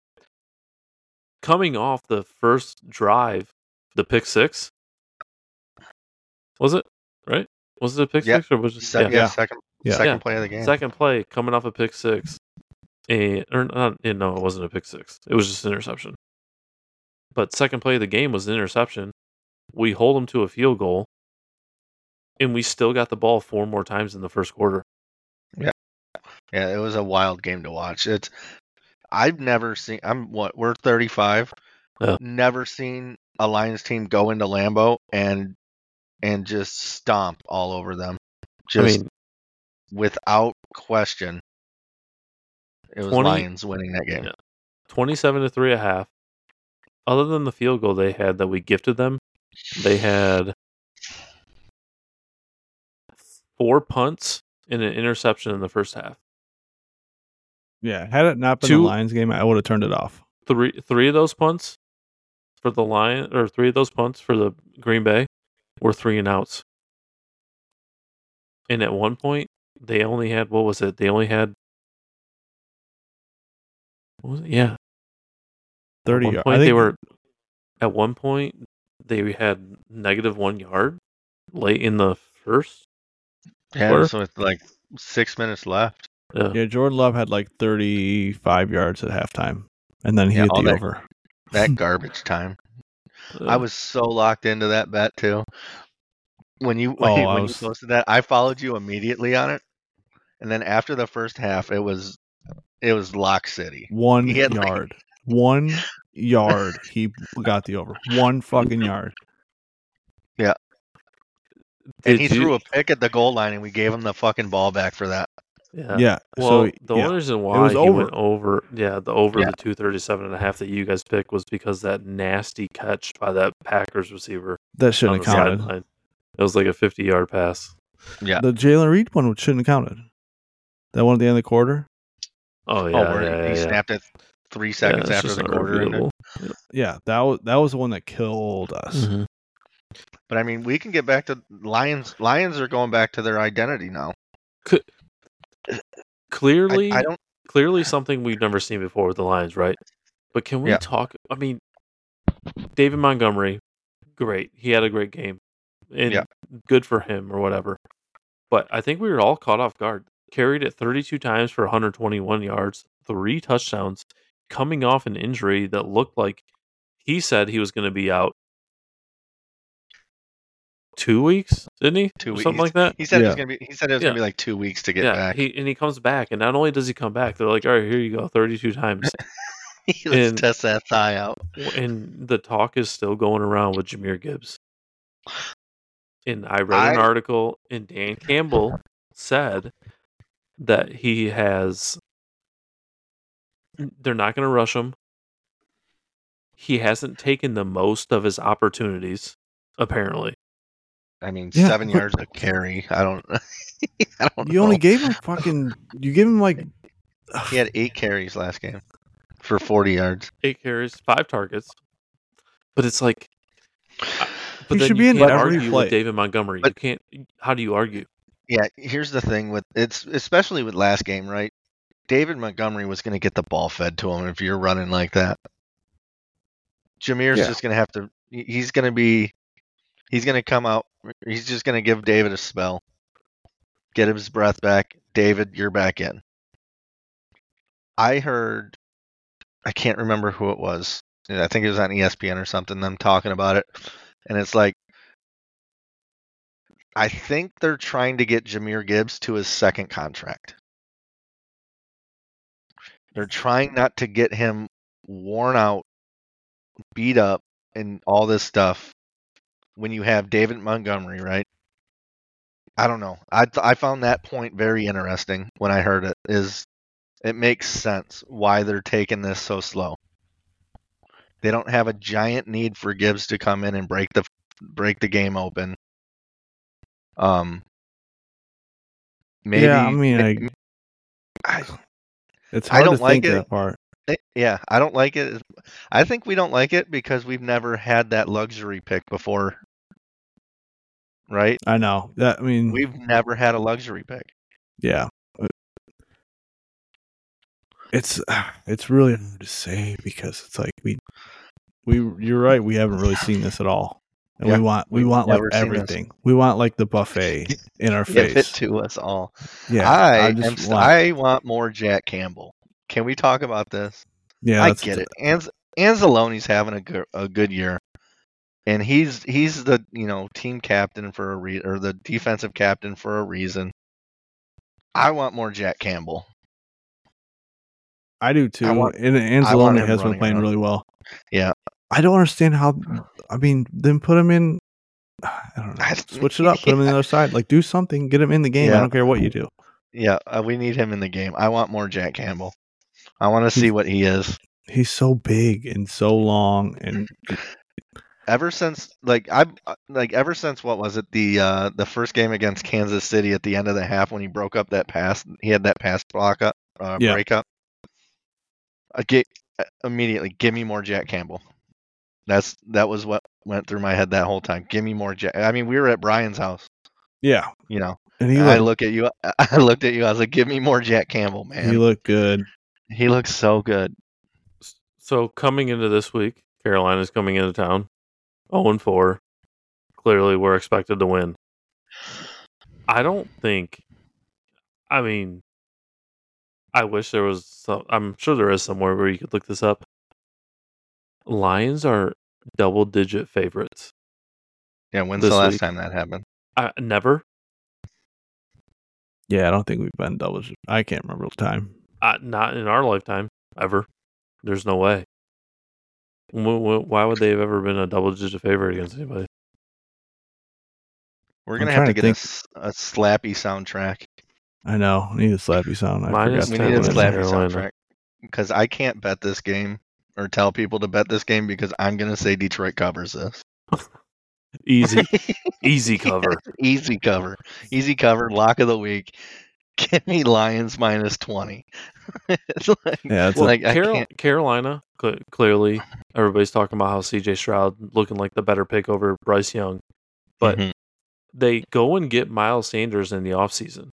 Speaker 3: coming off the first drive, the pick six. Was it right? Was it a pick
Speaker 2: Yeah.
Speaker 3: six or was it?
Speaker 2: Se- yeah.
Speaker 1: Yeah.
Speaker 2: second
Speaker 1: Yeah.
Speaker 2: second play of the game.
Speaker 3: Second play coming off a pick six, and or not, eh, no, it wasn't a pick six. It was just an interception. But second play of the game was an interception. We hold them to a field goal, and we still got the ball four more times in the first quarter.
Speaker 2: Yeah, yeah, it was a wild game to watch. It's I've never seen. I'm what we're 35.
Speaker 3: Yeah.
Speaker 2: Never seen a Lions team go into Lambeau and and just stomp all over them. Just
Speaker 3: I mean,
Speaker 2: without question. It was
Speaker 3: 20
Speaker 2: Lions winning that game.
Speaker 3: Yeah. 27 to 3 a half. Other than the field goal they had that we gifted them, they had four punts and an interception in the first half.
Speaker 1: Yeah, had it not been
Speaker 3: Two-
Speaker 1: the Lions game, I would have turned it off.
Speaker 3: Three three of those punts for the Lion or three of those punts for the Green Bay were three and outs. And at one point they only had what was it? They only had what was it? Yeah.
Speaker 1: Thirty.
Speaker 3: At one
Speaker 1: yard-
Speaker 3: point
Speaker 1: I think
Speaker 3: they were at one point they had negative one yard late in the first.
Speaker 2: Yeah,
Speaker 3: Quarter?
Speaker 2: so with like six minutes left.
Speaker 3: Yeah.
Speaker 1: Yeah, Jordan Love had like thirty-five yards at halftime, and then he
Speaker 2: Yeah,
Speaker 1: hit the
Speaker 2: that-
Speaker 1: over.
Speaker 2: That garbage time. I was so locked into that bet too. When you when,
Speaker 1: Oh,
Speaker 2: you, when
Speaker 1: was-
Speaker 2: you posted that, I followed you immediately on it. And then after the first half, it was it was Lock City.
Speaker 1: One
Speaker 2: had, like-
Speaker 1: yard. One yard. He got the over. One fucking yard.
Speaker 2: Yeah.
Speaker 3: And
Speaker 2: he
Speaker 3: you-
Speaker 2: threw a pick at the goal line, and we gave him the fucking ball back for that.
Speaker 3: Yeah.
Speaker 1: Yeah.
Speaker 3: Well,
Speaker 1: so
Speaker 3: the
Speaker 1: yeah.
Speaker 3: only reason why
Speaker 1: was
Speaker 3: he
Speaker 1: over.
Speaker 3: went over, yeah, the over
Speaker 2: Yeah.
Speaker 3: the 237 and a half that you guys picked was because that nasty catch by that Packers receiver
Speaker 1: that shouldn't have counted.
Speaker 3: sideline. It was like a 50 yard pass.
Speaker 2: Yeah.
Speaker 1: The Jalen Reed one shouldn't have counted. That one at the end of the quarter.
Speaker 3: Oh, yeah.
Speaker 2: oh, where
Speaker 3: yeah,
Speaker 2: he
Speaker 3: yeah, yeah.
Speaker 2: snapped it three seconds
Speaker 3: it's
Speaker 2: after the quarter. ended.
Speaker 1: Yeah, that was that was the one that killed us.
Speaker 3: Mhm.
Speaker 2: But I mean, we can get back to Lions. Lions are going back to their identity now. I,
Speaker 3: Clearly,
Speaker 2: I don't.
Speaker 3: clearly something we've never seen before with the Lions, right? But can we
Speaker 2: Yeah.
Speaker 3: talk? I mean, David Montgomery, great. He had a great game, and
Speaker 2: Yeah.
Speaker 3: good for him or whatever. But I think we were all caught off guard. Carried it 32 times for 121 yards, three touchdowns, coming off an injury that looked like he said he was going to be out two weeks, didn't he?
Speaker 2: Two weeks.
Speaker 3: Something like that.
Speaker 2: He said it was gonna be. He said it was
Speaker 3: Yeah.
Speaker 2: gonna be like two weeks to get
Speaker 3: yeah,
Speaker 2: back.
Speaker 3: he and he comes back, and not only does he come back, they're like, "All right, here you go, 32 times."
Speaker 2: Let's
Speaker 3: and-
Speaker 2: test that thigh out.
Speaker 3: and the talk is still going around with Jahmyr Gibbs. And I read an article, and Dan Campbell said that he has. They're not going to rush him. He hasn't taken the most of his opportunities, apparently.
Speaker 2: I mean,
Speaker 1: Yeah,
Speaker 2: seven
Speaker 1: but-
Speaker 2: yards of carry. I don't. I don't
Speaker 1: You
Speaker 2: know.
Speaker 1: only gave him fucking. You gave him like.
Speaker 2: He had eight carries last game for 40 yards.
Speaker 3: Eight carries, five targets. But it's like. I- But
Speaker 1: He
Speaker 3: then
Speaker 1: should
Speaker 3: you
Speaker 1: be in
Speaker 3: can't
Speaker 1: every
Speaker 3: argue
Speaker 1: play.
Speaker 3: with David Montgomery.
Speaker 2: But-
Speaker 3: you can't. How do you argue?
Speaker 2: Yeah, here's the thing with it's especially with last game, right? David Montgomery was going to get the ball fed to him if you're running like that. Jahmyr's
Speaker 1: Yeah.
Speaker 2: just going to have to. He's going to be. He's going to come out. He's just to give David a spell. Get his breath back. David, you're back in. I heard. I can't remember who it was. I think it was on ESPN or something. Them talking about it, and it's like. I think they're trying to get Jahmyr Gibbs to his second contract. They're trying not to get him worn out, beat up, and all this stuff when you have David Montgomery, right? I don't know. I th- I found that point very interesting when I heard it. Is it makes sense why they're taking this so slow? They don't have a giant need for Gibbs to come in and break the break the game open. Um, maybe.
Speaker 1: yeah, I mean, I,
Speaker 2: I,
Speaker 1: it's
Speaker 2: I
Speaker 1: hard
Speaker 2: don't
Speaker 1: to
Speaker 2: like
Speaker 1: think
Speaker 2: it.
Speaker 1: that part.
Speaker 2: Eh, Yeah, I don't like it. I think we don't like it because we've never had that luxury pick before. Right?
Speaker 1: I know that. I mean,
Speaker 2: We've never had a luxury pick.
Speaker 1: yeah. It's it's really hard to say because it's like we we you're right. We haven't really seen this at all, and
Speaker 2: Yeah,
Speaker 1: we want we want like
Speaker 2: never seen this.
Speaker 1: everything. We want like the buffet in our face.
Speaker 2: Give it to us all.
Speaker 1: Yeah,
Speaker 2: I, am,
Speaker 1: want-
Speaker 2: I want more Jack Campbell. Can we talk about this?
Speaker 1: yeah.
Speaker 2: I get it. Anz- Anzalone's having a good, a good year, and he's he's the you know team captain for a re- or the defensive captain for a reason. I want more Jack Campbell.
Speaker 1: I do too.
Speaker 2: want-
Speaker 1: and Anzalone has been playing
Speaker 2: around.
Speaker 1: really well.
Speaker 2: Yeah,
Speaker 1: I don't understand how. I mean, then put him in. I don't know. Switch it up. Put him in the other side. Like do something. Get him in the game. I don't care what you do.
Speaker 2: Yeah, uh, we need him in the game. I want more Jack Campbell. I want to see what he is.
Speaker 1: He's so big and so long, and
Speaker 2: Ever since, like I, like ever since what was it the uh the first game against Kansas City at the end of the half when he broke up that pass, he had that pass block up, uh,
Speaker 1: Yeah.
Speaker 2: break up. I get immediately. Give me more Jack Campbell. That's that was what went through my head that whole time. Give me more Jack. I mean, we were at Brian's house.
Speaker 1: yeah,
Speaker 2: You know,
Speaker 1: and he
Speaker 2: I
Speaker 1: looked,
Speaker 2: look at you. I looked at you. I was like, "Give me more Jack Campbell, man.
Speaker 1: he looked good.
Speaker 2: he looks so good."
Speaker 3: So coming into this week, Carolina's coming into town, zero and four. Clearly, we're expected to win. I don't think. I mean, I wish there was. Some, I'm sure there is somewhere where you could look this up. Lions are double-digit favorites.
Speaker 2: Yeah, when's the last
Speaker 3: week.
Speaker 2: time that happened?
Speaker 3: I, never.
Speaker 1: Yeah, I don't think we've been double. I can't remember the time.
Speaker 3: Uh, not in our lifetime, ever. There's no way. Wh- wh- Why would they have ever been a double-digit favorite against anybody?
Speaker 2: We're
Speaker 1: I'm
Speaker 2: gonna have
Speaker 1: trying
Speaker 2: to
Speaker 1: to
Speaker 2: get a
Speaker 1: think.
Speaker 2: s- a, slappy soundtrack.
Speaker 1: I know. I need a slappy sound. I
Speaker 3: Minus
Speaker 1: forgot.
Speaker 2: We
Speaker 3: ten
Speaker 2: need a
Speaker 1: to put it in
Speaker 3: wins.
Speaker 1: there.
Speaker 2: slappy
Speaker 3: Carolina.
Speaker 2: soundtrack because I can't bet this game or tell people to bet this game because I'm gonna say Detroit covers this.
Speaker 3: Easy, easy cover.
Speaker 2: Easy cover, easy cover, lock of the week. Give me Lions minus twenty. it's like,
Speaker 1: Yeah, it's a-
Speaker 2: like I
Speaker 3: Carol-
Speaker 2: can't.
Speaker 3: Carolina, cl- clearly, everybody's talking about how CJ Stroud looking like the better pick over Bryce Young. But
Speaker 2: Mhm.
Speaker 3: they go and get Miles Sanders in the offseason.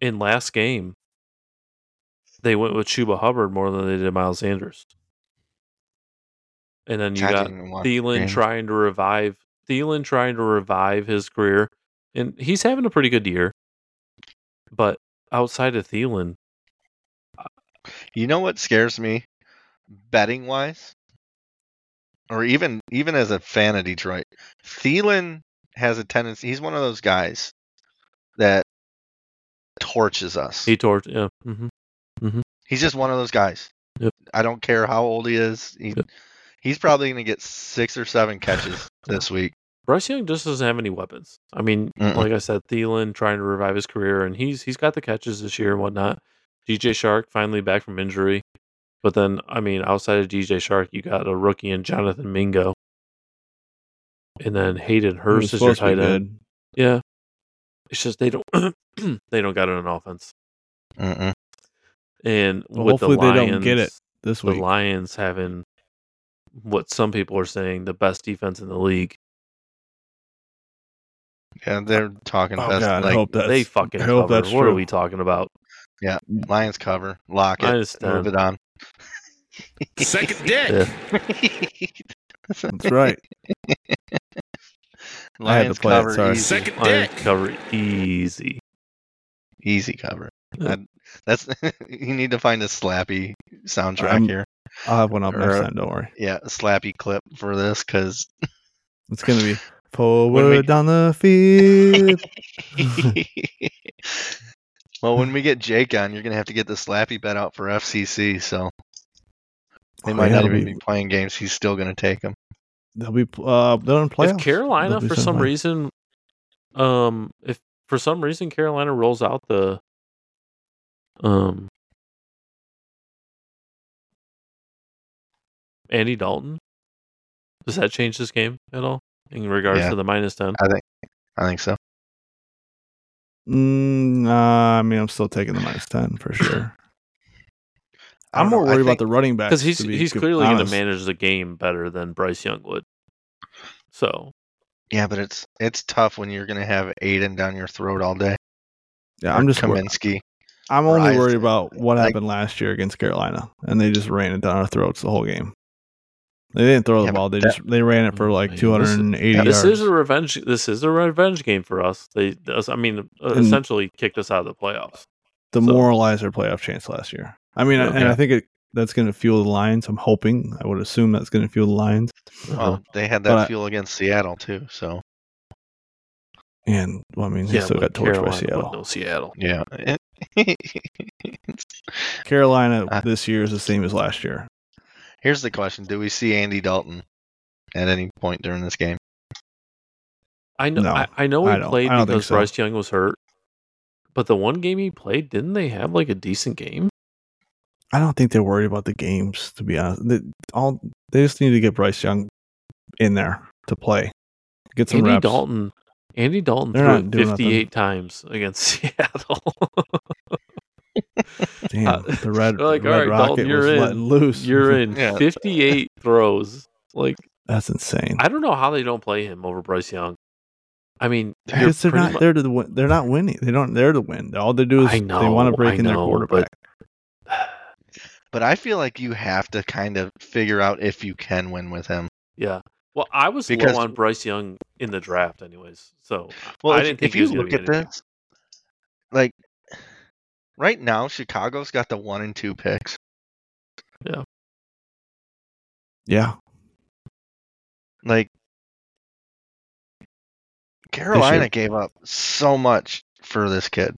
Speaker 3: In last game, they went with Chuba Hubbard more than they did Miles Sanders. And then you
Speaker 2: I
Speaker 3: got
Speaker 2: didn't even watch the
Speaker 3: Thielen trying to revive Thielen trying to revive his career. And he's having a pretty good year. But outside of Thielen,
Speaker 2: You know what scares me, betting wise, or even even as a fan of Detroit, Thielen has a tendency. He's one of those guys that torches us.
Speaker 3: he tore yeah. hmm
Speaker 2: He's just one of those guys.
Speaker 3: Yep.
Speaker 2: I don't care how old he is. He,
Speaker 3: Yep.
Speaker 2: He's probably going to get six or seven catches this week.
Speaker 3: Bryce Young just doesn't have any weapons. I mean,
Speaker 2: Mm-mm.
Speaker 3: like I said, Thielen trying to revive his career, and he's he's got the catches this year and whatnot. DJ Chark finally back from injury, but then I mean, outside of DJ Chark, you got a rookie in Jonathan Mingo, and then Hayden
Speaker 1: he
Speaker 3: Hurst is your
Speaker 1: supposed
Speaker 3: tight end. Yeah, it's just they don't they don't got it on offense,
Speaker 2: Mm-mm.
Speaker 3: and
Speaker 1: Well,
Speaker 3: with
Speaker 1: hopefully
Speaker 3: the
Speaker 1: they don't get it this week. the.
Speaker 3: Lions having what some people are saying the best defense in the league.
Speaker 2: Yeah, they're talking
Speaker 1: Oh
Speaker 2: best.
Speaker 1: God, I hope that's.
Speaker 3: they fucking
Speaker 1: I hope
Speaker 3: cover.
Speaker 1: that's
Speaker 3: what
Speaker 1: true.
Speaker 3: are we talking about?
Speaker 2: Yeah, Lions cover, lock it, move it on.
Speaker 4: Second dick.
Speaker 3: Yeah.
Speaker 1: That's right. I had to
Speaker 2: Lions
Speaker 1: play it,
Speaker 2: cover,
Speaker 1: sorry.
Speaker 2: easy,
Speaker 4: Second
Speaker 3: Lions
Speaker 4: dick.
Speaker 3: cover easy.
Speaker 2: easy cover.
Speaker 3: Yeah.
Speaker 2: I- that's you need to find a slappy soundtrack
Speaker 1: I'm-
Speaker 2: here.
Speaker 1: I'll have one up next
Speaker 2: Or-
Speaker 1: time. Don't worry.
Speaker 2: Yeah, a slappy clip for this because
Speaker 1: It's gonna be forward
Speaker 2: we-
Speaker 1: down the field.
Speaker 2: well, when we get Jake on, you're gonna have to get the slappy bet out for FCC. So they
Speaker 1: Oh,
Speaker 2: might
Speaker 1: yeah,
Speaker 2: not even
Speaker 1: be-
Speaker 2: be playing games. He's still gonna take them.
Speaker 1: They'll be uh they're in playoffs.
Speaker 3: If Carolina, for some
Speaker 1: semi.
Speaker 3: reason, um, if for some reason Carolina rolls out the, um, Andy Dalton, does that change this game at all in regards
Speaker 2: Yeah.
Speaker 3: to the minus ten?
Speaker 2: I think. I think so.
Speaker 1: Mm, nah, I mean, I'm still taking the minus ten for sure.
Speaker 2: I
Speaker 1: I'm more
Speaker 2: know. I
Speaker 1: worried about the running back
Speaker 3: Because he's
Speaker 1: be
Speaker 3: he's clearly going to manage the game better than Bryce Young would. So
Speaker 2: Yeah, but it's it's tough when you're gonna have Aiden down your throat all day.
Speaker 1: Yeah,
Speaker 2: or
Speaker 1: I'm just wor-
Speaker 2: Kaminsky.
Speaker 1: I'm only
Speaker 2: Rise-
Speaker 1: worried about what
Speaker 2: like-
Speaker 1: happened last year against Carolina, and they just ran it down our throats the whole game. They didn't throw the
Speaker 2: but
Speaker 1: ball; they
Speaker 2: that-
Speaker 1: just they ran it for like
Speaker 3: man, this is-
Speaker 1: 280
Speaker 3: this is a revenge. This is a revenge game for us. They, I mean, uh,
Speaker 1: And-
Speaker 3: essentially kicked us out of the playoffs.
Speaker 1: demoralized moralizer playoff chance last year. I mean, and I think it that's going to fuel the Lions. I'm hoping. I would assume that's going to fuel the Lions.
Speaker 3: Uh-huh.
Speaker 2: Well, they had
Speaker 1: But
Speaker 2: that
Speaker 1: I-
Speaker 2: fuel against Seattle too. So
Speaker 1: And well, I mean, they still got torched by Seattle.
Speaker 3: No Seattle.
Speaker 2: yeah.
Speaker 1: Carolina
Speaker 2: Uh,
Speaker 1: this year is the same as last year.
Speaker 2: Here's the question: Do we see Andy Dalton at any point during this game?
Speaker 3: I know.
Speaker 1: No,
Speaker 3: I, I know he
Speaker 1: I
Speaker 3: played
Speaker 1: I don't think
Speaker 3: because
Speaker 1: so.
Speaker 3: Bryce Young was hurt. But the one game he played, didn't they have like a decent game?
Speaker 1: I don't think they're worried about the games. To be honest, they, all they just need to get Bryce Young in there to play, get some
Speaker 3: Andy
Speaker 1: reps.
Speaker 3: Dalton. Andy Dalton
Speaker 1: They're
Speaker 3: threw it
Speaker 1: doing nothing.
Speaker 3: 58 times against Seattle.
Speaker 1: Damn,
Speaker 3: Uh,
Speaker 1: the red,
Speaker 3: they're like,
Speaker 1: red
Speaker 3: "All right,
Speaker 1: rocket
Speaker 3: Dalton, you're
Speaker 1: was
Speaker 3: in.
Speaker 1: let loose.
Speaker 3: You're in
Speaker 2: Yeah.
Speaker 3: 58 throws. Like
Speaker 1: That's insane.
Speaker 3: I don't know how they don't play him over Bryce Young. I mean,
Speaker 1: they're not
Speaker 3: mu-
Speaker 1: there to win. They're not winning. They don't. They're to win. All they do is
Speaker 3: I
Speaker 1: they want to break
Speaker 3: I
Speaker 1: in their
Speaker 3: know,
Speaker 1: quarterback.
Speaker 2: But I feel like you have to kind of figure out if you can win with him.
Speaker 3: Yeah. Well, I was
Speaker 2: Because-
Speaker 3: low on Bryce Young in the draft, anyways. So
Speaker 2: Well,
Speaker 3: I
Speaker 2: if,
Speaker 3: didn't think
Speaker 2: if you look at
Speaker 3: anything.
Speaker 2: this, like right now, Chicago's got the one and two picks.
Speaker 1: Yeah.
Speaker 2: Yeah, Like Carolina gave up so much for this kid.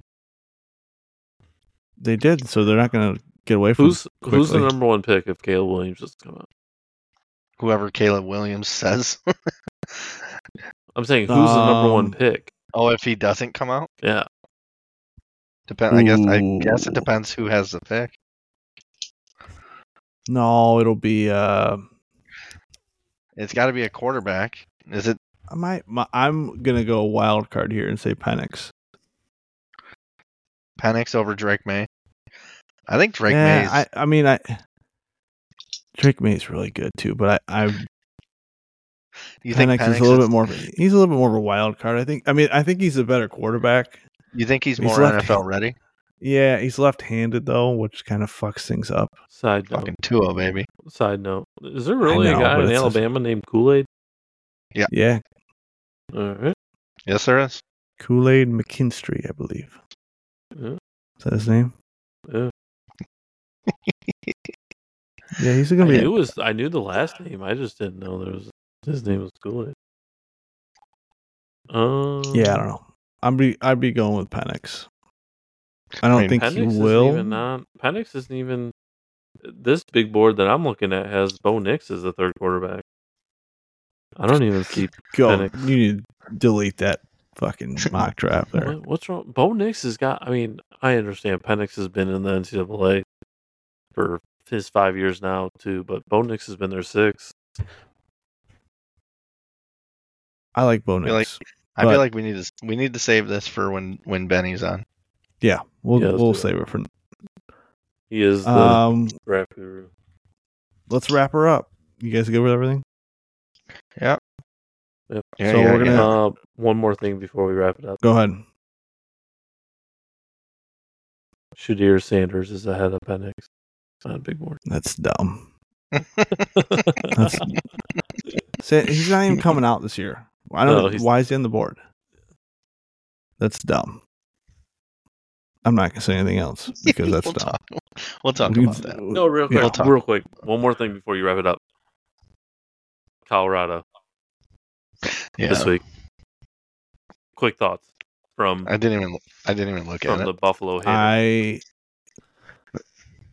Speaker 1: they did. So they're not going to get away from.
Speaker 3: Who's who's the number one pick if Caleb Williams just come out?
Speaker 2: Whoever Caleb Williams says.
Speaker 3: I'm saying who's the number one
Speaker 1: Um,
Speaker 3: pick?
Speaker 2: oh, if he doesn't come out,
Speaker 3: Yeah.
Speaker 2: depend. I guess. I guess it depends who has the pick.
Speaker 1: No, it'll be. uh
Speaker 2: It's got to be a quarterback. Is it?
Speaker 1: I might. My, I'm gonna go wild card here and say Penix.
Speaker 2: Penix over Drake Maye. I think Drake Maye.
Speaker 1: yeah, I. I mean, I. Drake Maye's really good too, but I. I
Speaker 2: you think
Speaker 1: Penix, is a little
Speaker 2: is-
Speaker 1: bit more. He's a little bit more of a wild card. I think. I mean, I think he's a better quarterback.
Speaker 2: You think he's
Speaker 1: he's
Speaker 2: more
Speaker 1: left-
Speaker 2: NFL ready?
Speaker 1: Yeah, he's left-handed though, which kind of fucks things up.
Speaker 3: Side note.
Speaker 2: Fucking Tua, baby.
Speaker 3: Side note. Is there really
Speaker 1: know,
Speaker 3: a guy in
Speaker 1: it's a-
Speaker 3: Alabama named Kool Aid?
Speaker 1: Yeah,
Speaker 3: All right.
Speaker 2: Yes, there is.
Speaker 1: Kool Aid McKinstry, I believe.
Speaker 3: Yeah.
Speaker 1: Is that his name?
Speaker 3: Yeah.
Speaker 1: Yeah, he's gonna be.
Speaker 3: knew it was I knew the last name. I just didn't know there was his name was Kool. Um,
Speaker 1: Yeah, I don't know. I'd be I'd be going with Penix. I don't
Speaker 2: mean,
Speaker 1: think
Speaker 3: Penix
Speaker 1: he
Speaker 3: isn't even on. Penix isn't even. This big board that I'm looking at has Bo Nix as the third quarterback. I don't even see
Speaker 1: Go.
Speaker 3: Penix.
Speaker 1: You need to delete that fucking mock draft there.
Speaker 3: what, what's wrong. Bo Nix has got. I mean, I understand Penix has been in the NCAA for his five years now too, but Bo Nix has been there six.
Speaker 1: I like Bo
Speaker 2: feel like- I feel like we need to we need to save this for when when Benny's on.
Speaker 1: yeah, we'll
Speaker 3: Yeah, let's
Speaker 1: we'll
Speaker 3: do it.
Speaker 1: save it for.
Speaker 3: He is the
Speaker 1: Um,
Speaker 3: draft guru.
Speaker 1: let's wrap her up. You guys good with everything?
Speaker 2: Yeah.
Speaker 3: Yep.
Speaker 2: Yeah,
Speaker 1: So
Speaker 2: yeah,
Speaker 1: we're gonna-
Speaker 2: yeah.
Speaker 3: Uh, one more thing before we wrap it up.
Speaker 1: Go ahead.
Speaker 3: Shedeur Sanders is ahead of Penix on a big board.
Speaker 1: That's dumb. That's Say, he's not even coming out this year. I don't
Speaker 3: No,
Speaker 1: know why is he on the board. That's dumb. I'm not gonna say anything else because that's
Speaker 2: we'll
Speaker 1: dumb.
Speaker 2: talk. We'll talk
Speaker 1: We-
Speaker 2: about that.
Speaker 3: no, real
Speaker 1: Yeah.
Speaker 3: quick,
Speaker 2: We'll
Speaker 3: real quick. One more thing before you wrap it up. Colorado
Speaker 2: Yeah.
Speaker 3: this week. Quick thoughts from
Speaker 2: I didn't even I didn't even look
Speaker 3: from
Speaker 2: at
Speaker 3: the
Speaker 2: it.
Speaker 3: Buffalo hater.
Speaker 1: I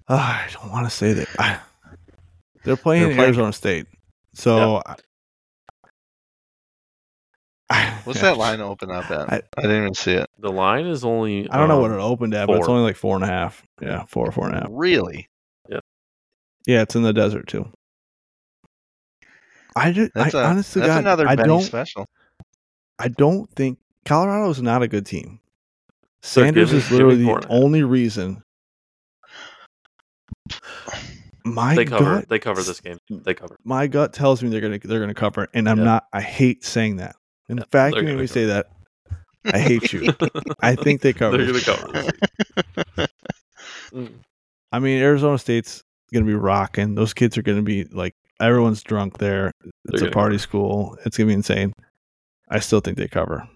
Speaker 1: Ah, I don't want to say that. I, they're playing
Speaker 2: They're
Speaker 1: in
Speaker 2: playing-
Speaker 1: Arizona State, so I- I,
Speaker 2: What's that line open up at?
Speaker 1: I-
Speaker 2: I, didn't even see it.
Speaker 3: the line is only.
Speaker 1: I don't know what
Speaker 3: um,
Speaker 1: it opened at, but it's only like four and a half. Yeah, four, four and a half.
Speaker 2: Really?
Speaker 1: Yeah, Yeah, it's in the desert too. I just,
Speaker 2: That's
Speaker 1: I,
Speaker 2: a
Speaker 1: honest to
Speaker 2: that's
Speaker 1: God,
Speaker 2: another
Speaker 1: I
Speaker 2: Benny
Speaker 1: don't,
Speaker 2: special.
Speaker 1: I don't think Colorado is not a good team.
Speaker 3: So
Speaker 1: Sanders
Speaker 3: give
Speaker 1: is literally the
Speaker 3: and
Speaker 1: only reason. My
Speaker 3: They cover.
Speaker 1: gut,
Speaker 3: They cover this game. They cover.
Speaker 1: my gut tells me they're gonna they're gonna cover, and I'm
Speaker 3: Yeah.
Speaker 1: not. I hate saying that. In
Speaker 3: Yeah,
Speaker 1: fact, you made me say that. I hate you. I think they cover.
Speaker 3: They're gonna cover. Mm.
Speaker 1: I mean, Arizona State's gonna be rocking. Those kids are gonna be like everyone's drunk there. It's
Speaker 3: They're
Speaker 1: a party
Speaker 3: cover.
Speaker 1: school. It's gonna be insane. I still think they cover.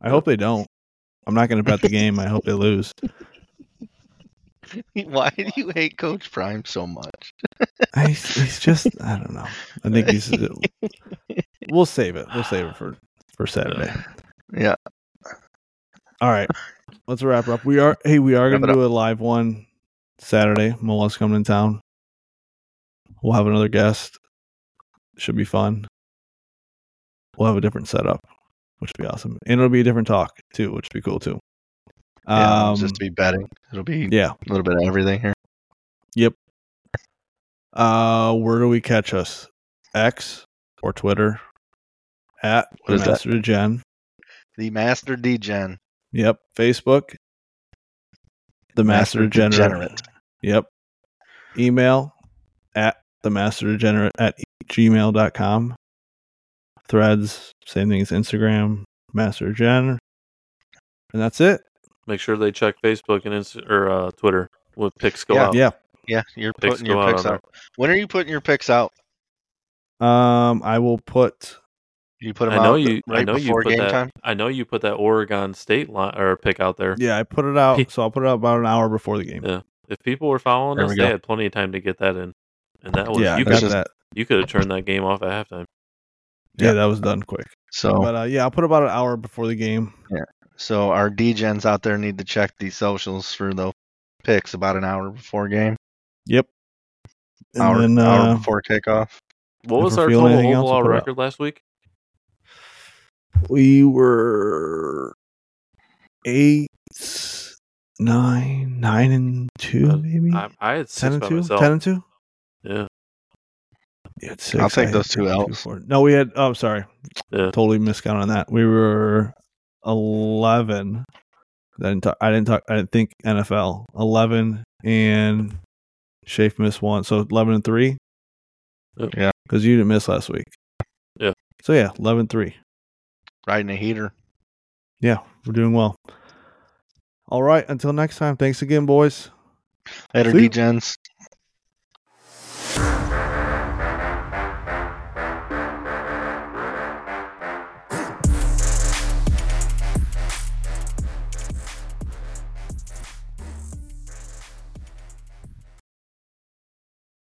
Speaker 1: I hope they don't. I'm not gonna bet the game. I hope they lose.
Speaker 2: Why do you hate Coach Prime so much?
Speaker 1: I, he's just I don't know. I think he's. We'll save it. We'll save it for for Saturday.
Speaker 2: Yeah.
Speaker 1: All right, let's wrap up. We are hey, we are
Speaker 2: Wrap
Speaker 1: gonna do a live one Saturday. Mola's coming in town. We'll have another guest. Should be fun. We'll have a different setup, which would be awesome, and it'll be a different talk too, which would be cool too.
Speaker 2: Yeah,
Speaker 1: Um,
Speaker 2: just be betting. It'll be
Speaker 1: yeah.
Speaker 2: a little bit of everything here.
Speaker 1: Yep. Uh, where do we catch us? X or Twitter? At
Speaker 2: What
Speaker 1: the
Speaker 2: is that?
Speaker 1: Master Gen.
Speaker 2: The Master Degen.
Speaker 1: Yep. Facebook. The Master,
Speaker 2: Master
Speaker 1: Degenerate.
Speaker 2: Degenerate.
Speaker 1: Yep. Email at the Master Degenerate at gmail.com. Threads, same thing as Instagram, Master Gen. And that's it.
Speaker 3: Make sure they check Facebook and Insta- or uh, Twitter when pics go
Speaker 2: Yeah.
Speaker 3: out.
Speaker 1: Yeah.
Speaker 2: Yeah, you're
Speaker 3: Picks
Speaker 2: putting your
Speaker 3: out
Speaker 2: picks
Speaker 3: on
Speaker 2: out. When are you putting your picks out?
Speaker 1: Um, I will put
Speaker 2: You put them
Speaker 3: I know
Speaker 2: out
Speaker 3: you.
Speaker 2: right
Speaker 3: I know you put that.
Speaker 2: time.
Speaker 3: I know you put that Oregon State line or pick out there.
Speaker 1: yeah, I put it out. So I'll put it out about an hour before the game.
Speaker 3: Yeah. If people were following
Speaker 2: There
Speaker 3: us,
Speaker 2: we
Speaker 3: they had plenty of time to get that in, and that was
Speaker 1: yeah,
Speaker 3: you
Speaker 1: got
Speaker 3: could
Speaker 2: just-
Speaker 1: that.
Speaker 3: you could have turned that game off at halftime.
Speaker 1: Yeah,
Speaker 2: Yeah.
Speaker 1: that was done quick.
Speaker 2: So,
Speaker 1: But uh, yeah, I'll put about an hour before the game.
Speaker 2: So our Degens out there need to check the socials for the picks about an hour before game,
Speaker 1: Yep. And
Speaker 2: hour,
Speaker 1: then,
Speaker 2: hour
Speaker 1: uh,
Speaker 2: before kickoff.
Speaker 3: What was our total
Speaker 1: anything else, we'll
Speaker 3: overall
Speaker 1: put out.
Speaker 3: record last week?
Speaker 1: we were eight, nine, nine and two,
Speaker 3: Uh,
Speaker 1: maybe
Speaker 3: I, I had six
Speaker 1: ten and
Speaker 3: by
Speaker 1: two,
Speaker 3: myself.
Speaker 1: ten and two.
Speaker 3: Yeah,
Speaker 1: You had six.
Speaker 2: I'll take
Speaker 1: I
Speaker 2: those two
Speaker 1: two,
Speaker 2: Ls.
Speaker 1: four. No, we had. Oh, sorry,
Speaker 3: yeah.
Speaker 1: totally miscount on that. We were eleven. I didn't talk. I didn't talk. I didn't think NFL eleven and Shafe missed one, so eleven and three.
Speaker 2: Yeah.
Speaker 1: because you didn't miss last week.
Speaker 3: Yeah.
Speaker 1: So yeah, 11-3.
Speaker 2: Riding a heater.
Speaker 1: Yeah, we're doing well. All right. Until next time. Thanks again, boys.
Speaker 2: Later,
Speaker 1: See you.
Speaker 2: Degens.